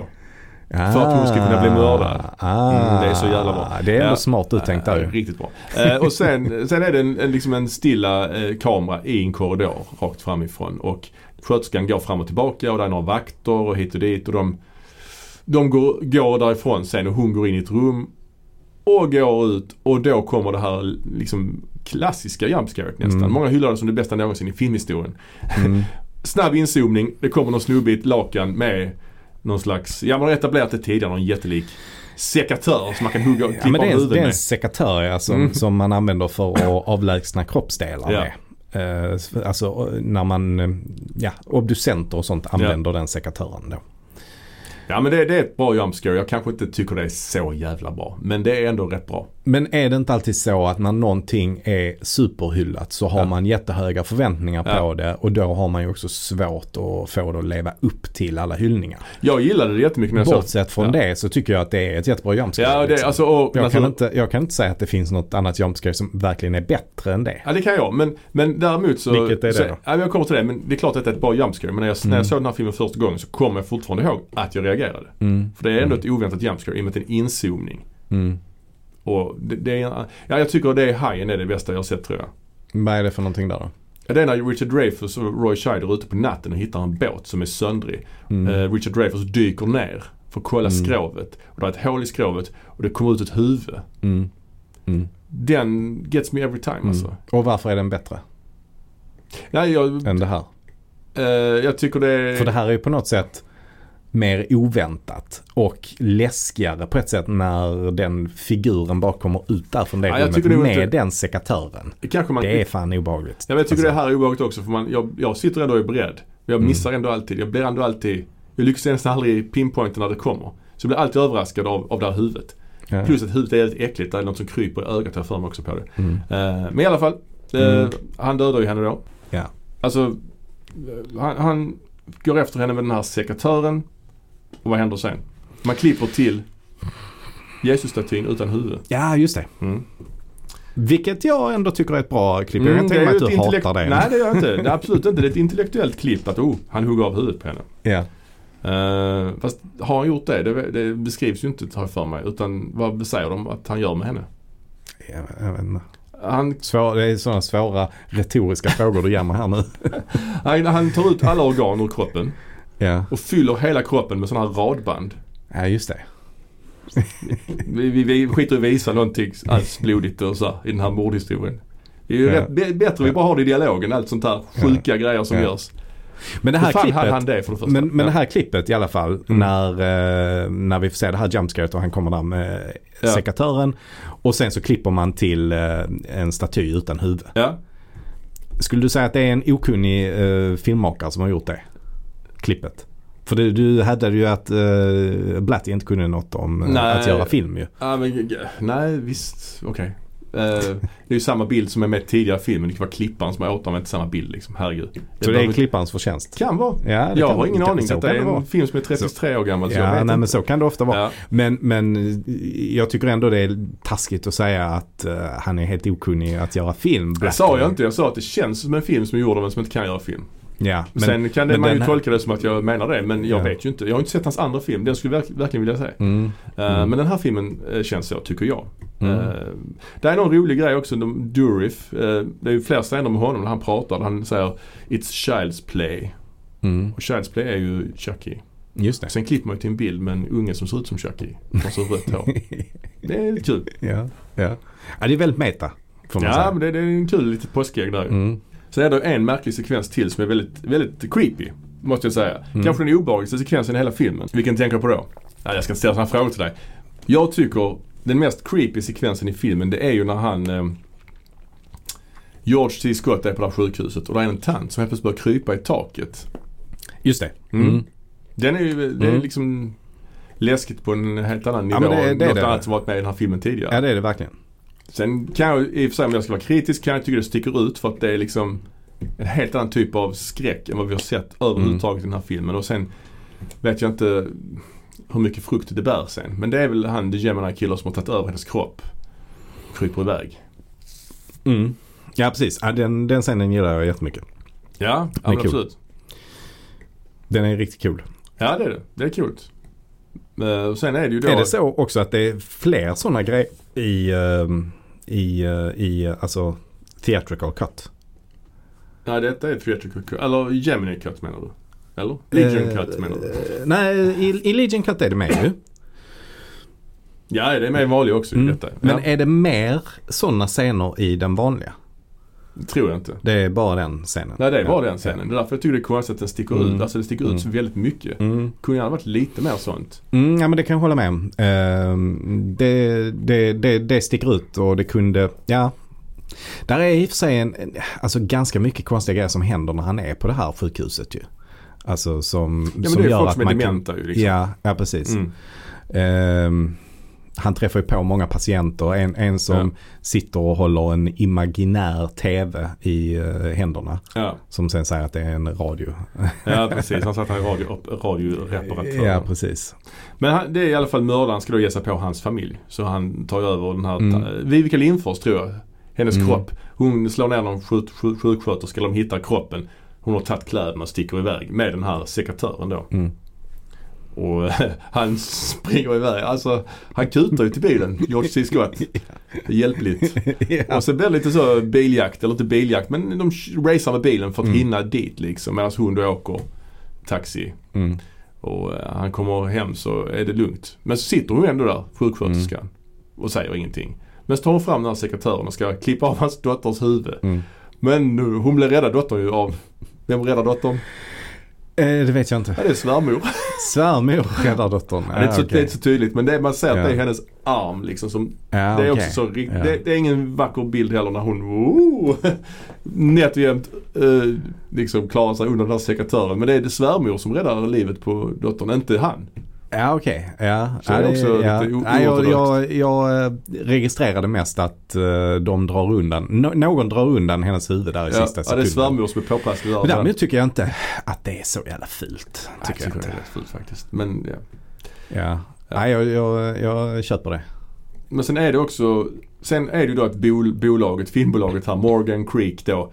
För att hon ska kunna bli mördad. Ah, Mm, det är så jävla bra. Det är ändå Ja. smart uttänkt där ju. Riktigt bra. Eh, och sen, sen är det en, en, liksom en stilla eh, kamera i en korridor rakt framifrån. Och sköterskan går fram och tillbaka och det är några vakter och hit och dit. Och de, de går, går därifrån sen och hon går in i ett rum och går ut och då kommer det här liksom klassiska jumpscaret nästan. Mm. Många hyllar det som det bästa någonsin i filmhistorien. Mm. Snabb inzoomning, det kommer någon snubbe i ett lakan med någon slags, ja man har etablerat det tidigare, någon jättelik sekatör som man kan hugga och Ja, klippa men det är, en, det är en med. sekatör ja, som, Mm. som man använder för att avlägsna kroppsdelar Ja. med. Eh, alltså när man, eh, ja, obducenter och sånt använder den sekatören då. Ja men det, det är ett bra jumpscare. Jag kanske inte tycker det är så jävla bra. Men det är ändå rätt bra. Men är det inte alltid så att när någonting är superhyllat så har Ja. man jättehöga förväntningar Ja. på det och då har man ju också svårt att få det att leva upp till alla hyllningar. Jag gillade det jättemycket när jag Bortsett från ja. det så tycker jag att det är ett jättebra jumpscare. Ja, det, liksom. alltså, och, jag, alltså, kan inte, jag kan inte säga att det finns något annat jumpscare som verkligen är bättre än det. Ja det kan jag. Men, men däremot så... Vilket är det så, då? Ja, jag kommer till det. Men det är klart att det är ett bra jumpscare. Men när jag, när Mm. jag såg den här filmen första gången så kommer jag fortfarande ihåg att jag reagerade. Mm. För det är ändå Mm. ett oväntat jumpscare i och med att det är en inzoomning. Mm. Och det, det är, ja, jag tycker det är Hajen är det bästa jag har sett tror jag. Vad är det för någonting där då? Ja, Det är när Richard Dreyfuss och Roy Scheider är ute på natten och hittar en båt som är söndrig. Mm. Eh, Richard Dreyfuss dyker ner för att kolla Mm. skrovet. Och det är ett hål i skrovet och det kommer ut ett huvud. Mm. Mm. Den gets me every time Mm. alltså. Och varför är den bättre Ja, jag, än det här? eh, jag tycker det För det här är ju på något sätt mer oväntat och läskigare på ett sätt när den figuren bara kommer ut där från det Ja, rummet med inte- den sekatören. kanske man... Det är fan obehagligt. Ja, men jag tycker det Alltså, här är obehagligt också för man, jag, jag sitter ändå och är beredd. Jag Mm. missar ändå alltid. Jag blir ändå alltid... Jag lyckas nästan aldrig pinpointa när det kommer. Så jag blir alltid överraskad av, av det här huvudet. ja. Plus att huvudet är helt äckligt. Det är något som kryper i ögat. Har för mig också på det. Mm. Eh, men i alla fall. eh, Mm. Han dödar ju henne då. Ja. Alltså, eh, han, han går efter henne med den här sekatören. Och vad händer sen? Man klipper till Jesus-statyn utan huvud. ja, just det. Mm. Vilket jag ändå tycker är ett bra klipp. Jag kan Mm, tänka mig att du intellekt- hatar det. Nej det gör jag inte. Det är absolut inte. Det är ett intellektuellt klipp att oh, han hugger av huvudet på henne. Ja. Uh, fast har han gjort det? det? Det beskrivs ju inte tar jag för mig. Utan vad säger de att han gör med henne? Jag, jag vet inte. Han, Svår, det är sådana svåra retoriska frågor du ger mig här nu. han, han tar ut alla organ ur kroppen Ja, och fyller hela kroppen med sådana här radband. ja just det. Vi, vi, vi skiter i att visa någonting alls blodigt och så här, i den här mordhistorien. Det är ju Ja. rätt, bättre vi bara har det i dialogen, allt sånt här sjuka grejer som Ja. görs. Men det här fan klippet. han det det? Men, men Ja. det här klippet i alla fall Mm. när, eh, när vi får se det här jumpscaret och han kommer där med Ja. sekatören. Och sen så klipper man till eh, en staty utan huvud. Ja. Skulle du säga att det är en okunnig eh, filmmakare som har gjort det? Klippet? För du, du hävdade ju att eh, Blatty inte kunde något om Nej. att göra film ju. Ja, men, nej visst, okej. Eh, det är ju samma bild som är med i tidigare filmen. Det kan vara klipparen som har återanvänt samma bild liksom. Herregud. Så det är behöver- klipparens förtjänst. Kan vara. Ja, det Jag har ingen aning. så Detta är det vara. en film som är 33 år gammal så Ja, nej, men inte. så kan det ofta vara. Ja. Men, men jag tycker ändå det är taskigt att säga att eh, han är helt okunnig att göra film. Det sa jag inte. Jag sa att det känns som en film som är gjord av en som inte kan göra film. Ja, men, Sen kan det, man ju här- tolka det som att jag menar det. Men jag Ja. vet ju inte. Jag har inte sett hans andra film. Den skulle jag verk- verkligen vilja se. Mm. Eh, Mm. Men den här filmen eh, känns så, tycker jag. Mm. Eh, det är någon rolig grej också. De, Durif, eh, det är ju fler scener med honom när han pratar. Han säger It's Child's Play. Mm. Och Child's Play är ju Chucky. Just det. Sen klipper man ju till en bild med en unge som ser ut som Chucky. Och så rött hår. Det är lite kul. ja, ja. ja, det är väldigt meta. Ja, säga. men det, det är en kul litet påskägg där. Mm. Sen är det en märklig sekvens till som är väldigt, väldigt creepy. Måste jag säga. Mm. Kanske den obehagligaste sekvensen i hela filmen. Vilken tänker du på då? Ja, jag ska ställa sådana frågor till dig. Jag tycker den mest creepy sekvensen i filmen det är ju när han eh, George C. Scott är på det här sjukhuset och det är en tant som helt plötsligt börjar krypa i taket. Just det. Mm. Mm. Den är ju, det är Mm. liksom läskigt på en helt annan Ja, nivå men det- än det något det. annat som varit med i den här filmen tidigare. Ja, det är det verkligen. Sen kan jag i och för sig om jag ska vara kritisk kan jag tycka det sticker ut för att det är liksom en helt annan typ av skräck än vad vi har sett överhuvudtaget i den här filmen. Och sen vet jag inte hur mycket frukt det bär sen. Men det är väl han The Gemini Killer som har tagit över hennes kropp. Kryper iväg. Mm. Ja, precis. Ja, den, den scenen gillar jag jättemycket. Ja, ja kul. absolut. Den är riktigt kul. Ja det är det. Det är kul. Eh, sen är det ju då... Är det så också att det är fler sådana grejer i, ehm, i, eh, i alltså theatrical cut? Nej detta är theatrical cut. Eller Gemini cut menar du? Eller? Legion Eh, cut menar du? Nej, i, i Legion cut är det med ju. Ja det är med vanlig också i Mm. detta. Men ja, är det mer sådana scener i den vanliga? Tror jag inte. Det är bara den scenen? Nej det är bara Ja. den scenen. Det är därför jag tycker det är konstigt att den sticker Mm. ut. Alltså det sticker Mm. ut så väldigt mycket. Mm. Kunde gärna varit lite mer sånt. Mm, ja men det kan jag hålla med om. Ehm, det, det, det, det sticker ut och det kunde, ja. Där är i och för sig en, alltså ganska mycket konstiga grejer som händer när han är på det här sjukhuset ju. Alltså som, Ja men som det är gör folk att som är man kan... dementa ju liksom. Ja, ja precis. Mm. Ehm, han träffar ju på många patienter. En, en som Ja. sitter och håller en imaginär tv i eh, händerna. Ja. Som sen säger att det är en radio. ja precis. Han sa att han är radio, radioreparatör. Ja, precis. Men han, det är i alla fall mördaren ska då ge sig på hans familj. Så han tar över den här, Mm. Vivica Lindfors tror jag. Hennes Mm. kropp. Hon slår ner någon sjuk, sjuk, sjuksköterska, de hittar kroppen. Hon har tagit kläderna och sticker iväg med den här sekatören då. Mm. Och han springer iväg. Alltså han kutar ju till bilen, George C. Scott. Hjälpligt. ja. Och så blir det lite så biljakt, eller inte biljakt men de racear med bilen för att Mm. hinna dit liksom. Medan hon då åker taxi. Mm. Och eh, han kommer hem så är det lugnt. Men så sitter hon ändå där, sjuksköterskan. Mm. Och säger ingenting. Men så tar hon fram den här sekretören och ska klippa av hans dotters huvud. Mm. Men nu, hon blir räddad dottern ju av vem räddar dottern? Eh, det vet jag inte. Ja det är svärmor. Svärmor räddar dottern. det, är inte så, det är inte så tydligt men det man ser att Ja. det är hennes arm liksom som Ja, Det är okej. också så Ja. det, det är ingen vacker bild heller när hon oh, nätt och jämnt eh, liksom klarar sig undan den här sekatören. Men det är det svärmor som räddar livet på dottern, inte han. Ja okej. Ja. Så ja, det är också ja. lite ja, jag, jag, jag eh, registrerade mest att eh, de drar undan, no, någon drar undan hennes huvud där i Ja, sista ja, det är sekunden. svärmor som är påpasslig där. Men däremot tycker jag inte att det är så jävla fult. jag Tycker jag tycker det inte. är rätt fult faktiskt. Men, ja. Ja. Ja. Nej, jag, jag, jag köper det. Men sen är det också, sen är det ju då att bol, bolaget, filmbolaget här, Morgan Creek då.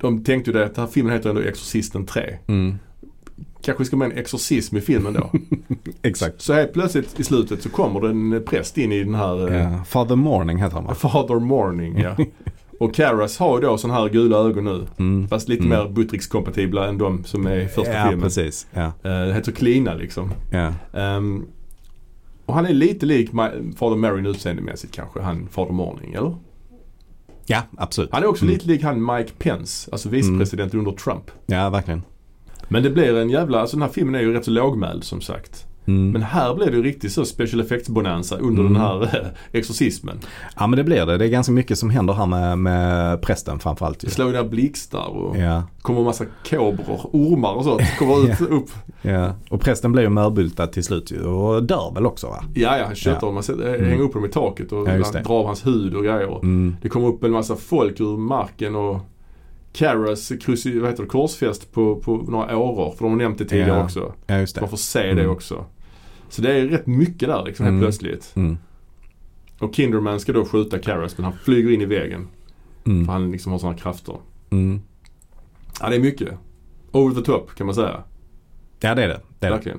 De tänkte ju det att den här filmen heter ändå Exorcisten 3. Mm. Kanske ska med en exorcism i filmen då. Exakt. Så helt plötsligt i slutet så kommer det en präst in i den här Ja. Father Morning heter han va? Father Morning ja. Och Karas har ju då sådana här gula ögon nu. Mm. Fast lite Mm. mer Buttricks-kompatibla än de som är i första ja, filmen. precis. Ja. Eh, Det heter Klina liksom. Ja. Ehm, och han är lite lik Father Marion utseendemässigt kanske, han Father Morning, eller? ja, absolut. Han är också Mm. lite lik han Mike Pence, alltså vicepresident under Trump. Ja, verkligen. Men det blir en jävla, alltså den här filmen är ju rätt så lågmäld som sagt. Mm. Men här blir det ju riktigt så special effects bonanza under Mm. den här eh, exorcismen. Ja men det blir det. Det är ganska mycket som händer här med, med prästen framförallt. Ju. Slår ju där blixtar och Ja, kommer massa kobror, ormar och sånt. Kommer ut, upp. ja. Och prästen blir ju mörbultad till slut ju och dör väl också va? Ja, ja, köttar Ja. dem. Man Mm. hänger upp dem i taket och Ja, drar hans hud och grejer. Mm. Det kommer upp en massa folk ur marken och Caras kruci, vad heter det, korsfäst på, på några åror. För de har nämnt det tidigare Ja. också. Ja just det. Man får se det Mm. också. Så det är rätt mycket där liksom helt Mm. plötsligt. Mm. Och Kinderman ska då skjuta Caras men han flyger in i väggen. För Mm. han liksom har sådana krafter. Mm. Ja det är mycket. Over the top kan man säga. Ja det är det. det, är det.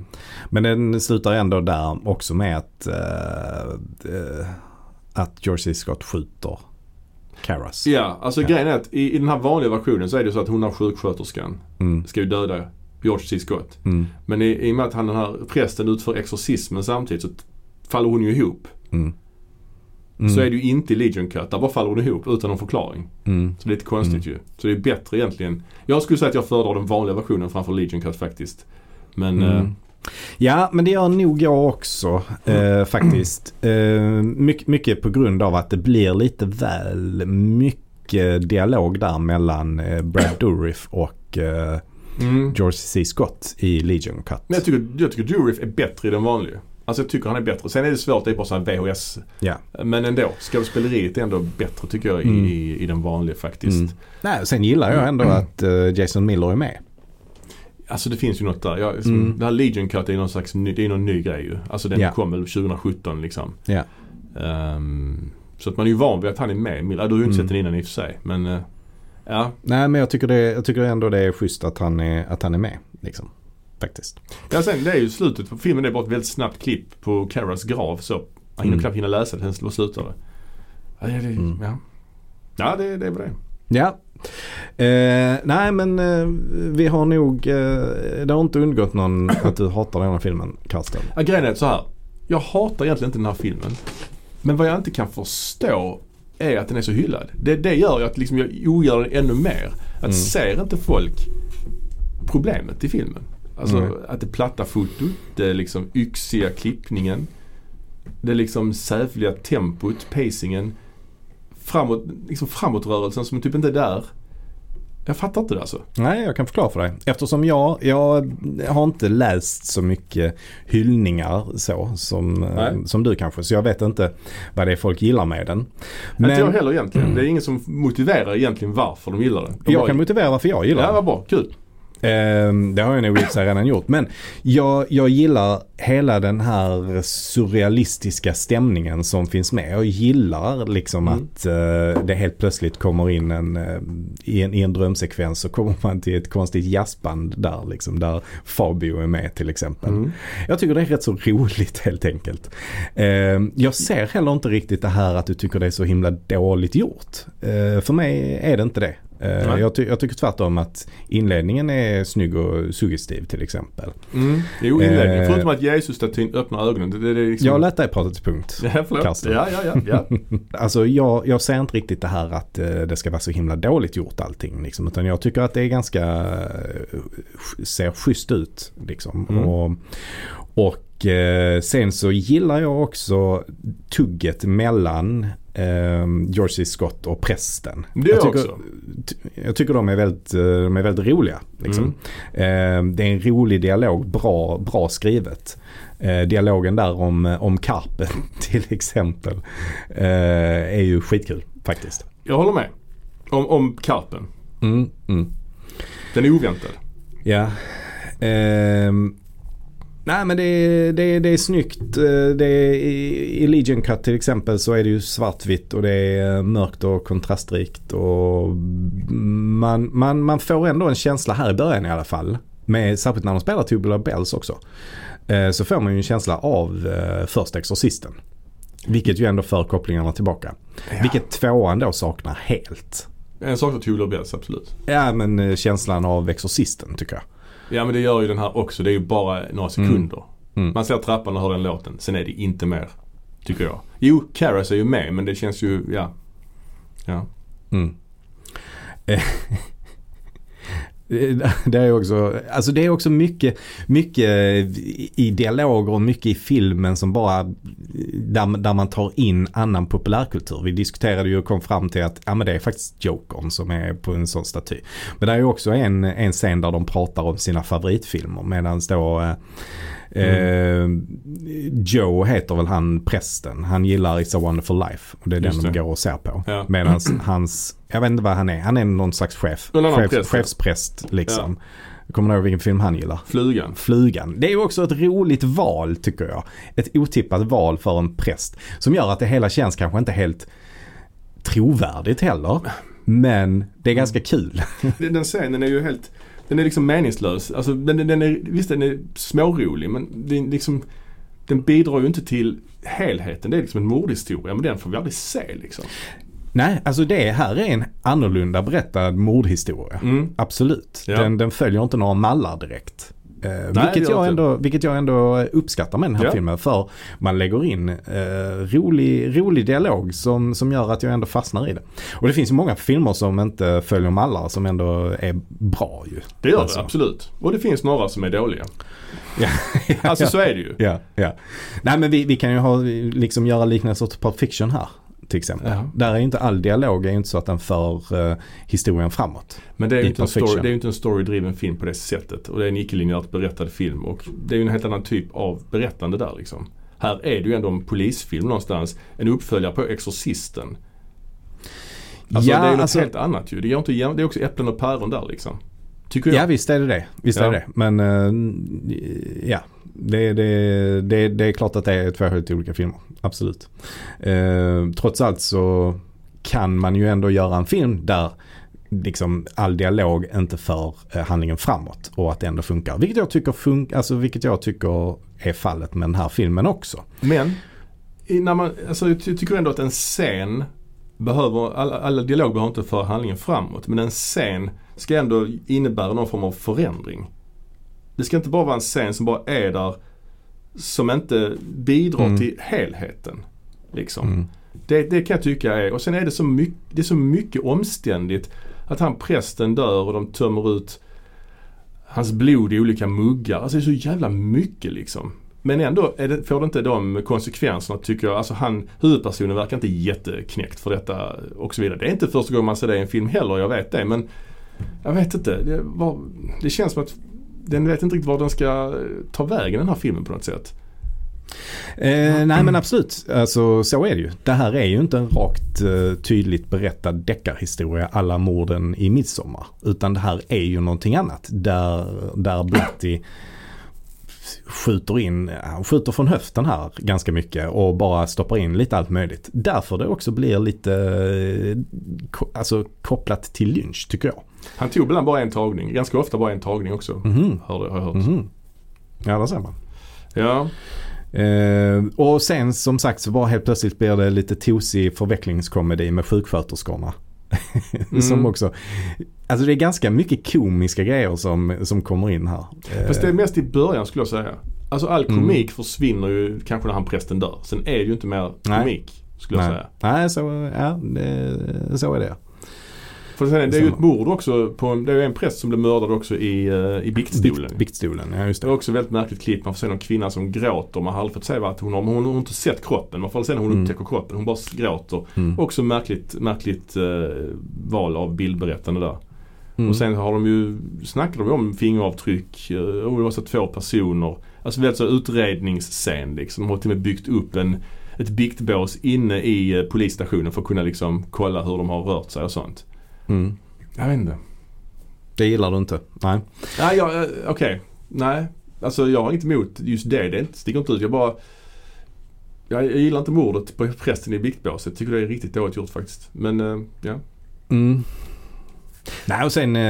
Men den slutar ändå där också med att, eh, att George C. Scott skjuter Karas. Ja, alltså Ja. grejen är att i, i den här vanliga versionen så är det så att hon har sjuksköterskan Mm. ska ju döda George C. Scott. Mm. Men i, i och med att han den här prästen utför exorcismen samtidigt så faller hon ju ihop. Mm. Mm. Så är det ju inte i Legion Cut. Där bara faller hon ihop utan någon förklaring. Mm. Så det är lite konstigt ju. Så det är bättre egentligen. Jag skulle säga att jag föredrar den vanliga versionen framför Legion Cut faktiskt. Men Mm. eh, Ja, men det gör nog jag också eh, faktiskt. Eh, mycket, mycket på grund av att det blir lite väl mycket dialog där mellan eh, Brad Dourif och eh, mm. George C. Scott i Legion Cut. Men jag tycker, jag tycker Jurif är bättre i den vanliga. Alltså jag tycker han är bättre. Sen är det svårt, det är bara sån VHS. Ja. Men ändå, skådespeleriet är ändå bättre tycker jag i, Mm. i, i den vanliga faktiskt. Mm. Nej, sen gillar jag ändå att eh, Jason Miller är med. Alltså det finns ju något där. Jag, som, Mm. Det här Legion Cut är ju någon slags ny, det är någon ny grej ju. Alltså den Ja. kom väl 2017 liksom. Ja. Ehm, så att man är ju van vid att han är med. Du har ju inte Mm. sett den innan i och för sig. Men eh, ja. Nej, men jag tycker, det, jag tycker ändå det är schysst att han är, att han är med. Liksom. Faktiskt. ja. Sen det är ju slutet på filmen. Det är bara ett väldigt snabbt klipp på Caras grav så. Han hinner Mm. knappt hinna läsa det, sen slutar det. Ja, det, det, Mm. ja. ja det, det är väl det. Ja. Eh, nej men eh, vi har nog, eh, det har inte undgått någon att du hatar den här filmen Karsten. Ja, grejen är så här. Jag hatar egentligen inte den här filmen. Men vad jag inte kan förstå är att den är så hyllad. Det, det gör ju att liksom jag ogillar den ännu mer. Att Mm. ser inte folk problemet i filmen? Alltså Mm. att det platta fotot, det liksom yxiga klippningen. Det liksom sävliga tempot, pacingen. Framåt, liksom framåtrörelsen som typ inte är där. Jag fattar inte det alltså. Nej, jag kan förklara för dig. Eftersom jag, jag har inte läst så mycket hyllningar så som, eh, Nej. som du kanske. Så jag vet inte vad det är folk gillar med den. Inte jag heller egentligen. Det är ingen som motiverar egentligen varför de gillar den. De jag bara- kan motivera varför jag gillar Ja, den. vad bra. Kul. Ehm, det har jag nog i redan gjort. Men jag, jag gillar hela den här surrealistiska stämningen som finns med. Jag gillar liksom Mm. att eh, det helt plötsligt kommer in en, eh, i en, i en drömsekvens så kommer man till ett konstigt jazzband där liksom. Där Fabio är med till exempel. Mm. Jag tycker det är rätt så roligt helt enkelt. Ehm, jag ser heller inte riktigt det här att du tycker det är så himla dåligt gjort. Eh, för mig är det inte det. Nej. jag, ty- jag tycker tvärtom att inledningen är snygg och suggestiv till exempel. Mm. Jo, inledningen. Eh. Förutom att Jesus-statyn öppnar ögonen. Det, det, det liksom... Jag lät dig prata till punkt. Ja, förlåt. Ja, ja. ja. Alltså jag, jag ser inte riktigt det här att eh, det ska vara så himla dåligt gjort allting. Liksom, utan jag tycker att det är ganska, eh, ser schysst ut. Liksom. Mm. Och, och eh, sen så gillar jag också tugget mellan eh, George C. Scott och prästen. Det jag tycker, också. Jag tycker de är väldigt, eh, de är väldigt roliga. Liksom. Mm. Eh, det är en rolig dialog, bra, bra skrivet. Eh, dialogen där om, om Karpen till exempel eh, är ju skitkul faktiskt. Jag håller med. Om, om Karpen. Mm, mm. Den är oväntad. Ja. Nej men det är, det, är, det är snyggt. Eh, Det är, i, Legion Cut till exempel så är det ju svartvitt och det är mörkt och kontrastrikt. Och man, man, man får ändå en känsla här i början i alla fall. Med, särskilt när de spelar Tubular Bells också. Eh, så får man ju en känsla av eh, första Exorcisten. Vilket ju ändå för kopplingarna tillbaka. Vilket tvåan då saknar helt. En sak till Tubular Bells, absolut. Ja men känslan av Exorcisten tycker jag. Ja men det gör ju den här också. Det är ju bara några sekunder. Mm. Man ser trappan och hör den låten. Sen är det inte mer. Tycker jag. Jo, Karas är ju med men det känns ju, ja. Ja. Mm. Det är också, alltså det är också mycket, mycket i dialoger och mycket i filmen som bara, där, där man tar in annan populärkultur. Vi diskuterade ju och kom fram till att ja, men det är faktiskt Jokern som är på en sån staty. Men det är ju också en, en scen där de pratar om sina favoritfilmer medan då eh, eh, Eh, Joe heter väl han prästen. Han gillar It's a wonderful life. Och det är Just den de det. går och ser på. Ja. Medan hans, jag vet inte vad han är. Han är någon slags chef. Någon chef präst, ja. chefspräst liksom. Kommer du ihåg vilken film han gillar? Flugan. Flugan. Det är också ett roligt val tycker jag. Ett otippat val för en präst. Som gör att det hela känns kanske inte helt trovärdigt heller. Men det är ganska kul. Den scenen är ju helt, den är liksom meningslös. Alltså den, den är, visst den är smårolig men är liksom, den bidrar ju inte till helheten. Det är liksom en mordhistoria men den får vi aldrig se liksom. Nej, alltså det här är en annorlunda berättad mordhistoria. Mm. Absolut. Ja. Den, den följer inte några mallar direkt. Eh, det vilket, jag inte. ändå, vilket jag ändå uppskattar med den här Ja. filmen. För man lägger in eh, rolig, rolig dialog som, som gör att jag ändå fastnar i det. Och det finns ju många filmer som inte följer mallar som ändå är bra ju. Det gör Alltså. det absolut. Och det finns några som är dåliga. Ja, Alltså så är det ju. Ja, ja. Nej men vi, vi kan ju ha, liksom göra liknelse åt Pulp Fiction här. Till exempel. Ja. Där är ju inte all dialog, är inte så att den för eh, historien framåt. Men det är ju inte en inte story-driven film på det sättet. Och det är en icke-linjärt berättad film. Och det är ju en helt annan typ av berättande där liksom. Här är det ju ändå en polisfilm någonstans. En uppföljare på Exorcisten. Alltså Ja, det är ju något alltså- helt annat ju. Det, inte, det är också äpplen och päron där liksom. Tycker jag. Ja visst är det det. Visst Ja. är det. Men eh, ja, det, det, det, det är klart att det är två helt olika filmer. Absolut. Eh, trots allt så kan man ju ändå göra en film där liksom all dialog inte för eh, handlingen framåt och att det ändå funkar. Vilket jag tycker, fun- alltså, vilket jag tycker är fallet med den här filmen också. Men när man, alltså, jag tycker ändå att en scen behöver, alla, alla dialog behöver inte föra handlingen framåt. Men en scen ska ändå innebära någon form av förändring. Det ska inte bara vara en scen som bara är där som inte bidrar Mm. till helheten. Liksom. Mm. Det, det kan jag tycka är, och sen är det så mycket, det är så mycket omständigt att han prästen dör och de tömmer ut hans blod i olika muggar. Alltså det är så jävla mycket liksom. Men ändå det, får det inte de konsekvenserna tycker jag. Alltså han, huvudpersonen verkar inte jätteknäckt för detta och så vidare. Det är inte första gången man ser det i en film heller, jag vet det. Men jag vet inte. Det, var, det känns som att den vet inte riktigt var den ska eh, ta vägen den här filmen på något sätt. Eh, nej men absolut, alltså, så är det ju. Det här är ju inte en rakt eh, tydligt berättad deckarhistoria alla morden i midsommar. Utan det här är ju någonting annat. Där, där Blatty skjuter in, han skjuter från höften här ganska mycket och bara stoppar in lite allt möjligt. Därför det också blir lite eh, alltså, kopplat till lynch tycker jag. Han tog ibland bara en tagning. Ganska ofta bara en tagning också. Mhm. Hörde, har jag hört. Mhm. Ja, där ser man. Ja. Eh, och sen som sagt så bara helt plötsligt blir det lite tosig förvecklingskomedi med sjuksköterskorna. Som Mm. också, alltså det är ganska mycket komiska grejer som, som kommer in här. Eh, Fast det är mest i början skulle jag säga. Alltså all Mm. komik försvinner ju kanske när han prästen dör. Sen är det ju inte mer Nej. komik skulle jag nej, säga. nej så, ja, det, så är det. För sen, det är ju Samma. ett mord också. På, det är en präst som blev mördad också i, uh, i biktstolen. Bikt, biktstolen, ja just Det det. är också väldigt märkligt klipp. Man får se någon kvinna som gråter. Man har aldrig fått se vad hon har. Hon har inte sett kroppen. Man får se när hon Mm. upptäcker kroppen. Hon bara gråter. Mm. Också märkligt, märkligt eh, val av bildberättande där. Mm. Och sen har de ju, snackar de om fingeravtryck eh, och det var så två personer. Alltså väldigt så utredningsscen liksom. De har till och med byggt upp en, ett biktbås inne i eh, polisstationen för att kunna liksom kolla hur de har rört sig och sånt. Mm. Jag vet inte. Det gillar du inte? Nej. Nej, jag, eh, okej. Nej. Alltså jag har inget emot just det. Det sticker inte ut. Jag bara jag, jag gillar inte mordet på prästen i biktbåset. Tycker det är riktigt dåligt gjort faktiskt. Men eh, ja. Mm. Nej och sen eh,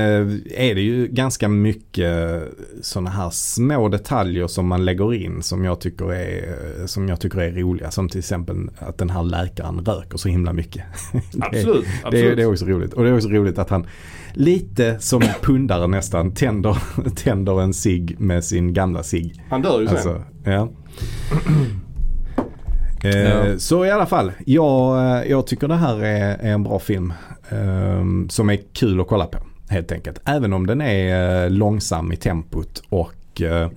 är det ju ganska mycket sådana här små detaljer som man lägger in som jag tycker är, som jag tycker är roliga. Som till exempel att den här läkaren röker så himla mycket. Det- Absolut. Det, är- absolut. det är också roligt. Och det är också roligt att han lite som en pundare nästan tänder, tänder en cigg med sin gamla cigg. Han dör ju sen. Alltså, ja. Eh, Ja. Så i alla fall, jag, eh, jag tycker det här är, är en bra film. Eh, som är kul att kolla på. helt enkelt. Även om den är eh, långsam i tempot och, eh,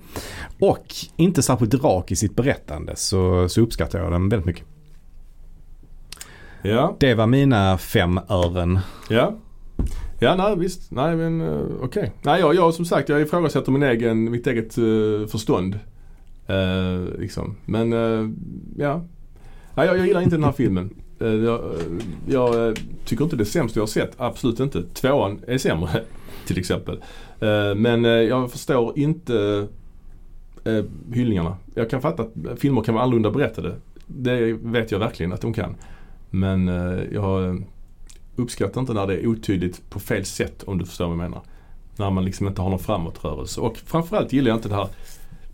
och inte särskilt rak i sitt berättande så, så uppskattar jag den väldigt mycket. Ja, Det var mina fem ören. ja. Ja, nej visst. Nej men uh, okej. Nej jag, jag som sagt jag ifrågasätter min egen, mitt eget uh, förstånd. Uh, liksom. Men uh, ja. Nej, jag, jag gillar inte den här filmen. Eh, jag, eh, jag eh, tycker inte det är sämst jag har sett. Absolut inte. Tvåan är sämre till exempel. Men jag förstår inte hyllningarna. Jag kan fatta att filmer kan vara annorlunda berättade. Det vet jag verkligen att de kan. Men jag uppskattar inte när det är otydligt på fel sätt om du förstår vad jag menar. När man liksom inte har någon framåtrörelse. Och framförallt gillar jag inte det här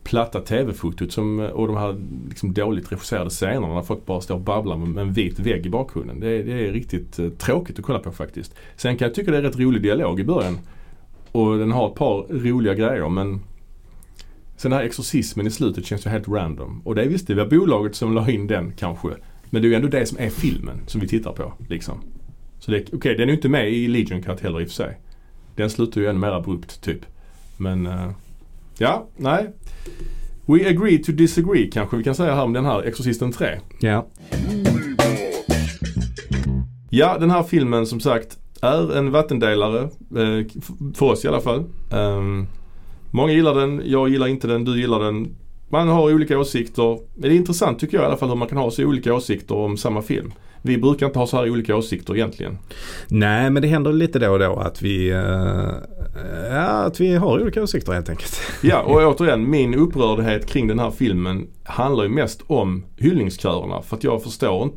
platta tv-fotot som, eh, och de här liksom dåligt regisserade scenerna när folk bara står och babblar med en vit vägg i bakgrunden. Det är, det är riktigt eh, tråkigt att kolla på faktiskt. Sen kan jag tycka det är rätt rolig dialog i början. Och den har ett par roliga grejer men Sen den här exorcismen i slutet känns ju helt random. Och det är visst det var bolaget som la in den kanske. Men det är ju ändå det som är filmen som vi tittar på. Liksom. Så det, okej, den är ju inte med i Legion Cut heller i och för sig. Den slutar ju ännu mer abrupt typ. Men eh, ja, nej. We agree to disagree kanske vi kan säga här om den här Exorcisten 3. Ja. Ja, den här filmen som sagt är en vattendelare. Eh, för oss i alla fall. Ehm, många gillar den, jag gillar inte den, du gillar den. Man har olika åsikter. Det är intressant tycker jag i alla fall hur man kan ha så olika åsikter om samma film. Vi brukar inte ha så här olika åsikter egentligen. Nej men det händer lite då och då att vi, eh, ja, att vi har olika åsikter helt enkelt. Ja och återigen min upprördhet kring den här filmen handlar ju mest om hyllningskörerna. För att jag förstår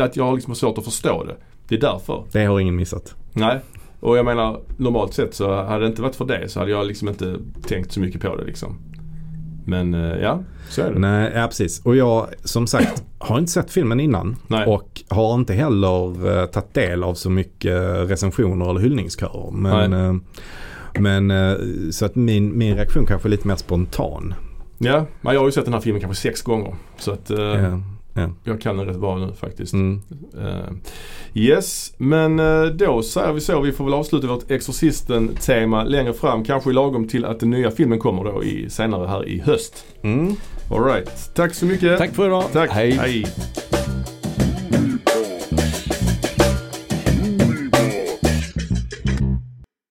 att jag har liksom svårt att förstå det. Det är därför. Det har ingen missat. Nej. Och jag menar normalt sett så hade det inte varit för det så hade jag liksom inte tänkt så mycket på det liksom. Men eh, ja, så är det. Nej, ja precis. Och jag som sagt har inte sett filmen innan. Nej. Och har inte heller uh, tagit del av så mycket recensioner eller hyllningskörer. Men, eh, men eh, så att min, min reaktion kanske är lite mer spontan. Ja, men jag har ju sett den här filmen kanske sex gånger. Så att eh, Ja, ja. jag kan den rätt bra nu faktiskt. Mm. Eh, yes, men då säger vi så. Vi får väl avsluta vårt Exorcisten-tema längre fram. Kanske lagom till att den nya filmen kommer då i, senare här i höst. Mm. Alright, tack så mycket. Tack för idag. Tack. Hej. Hej.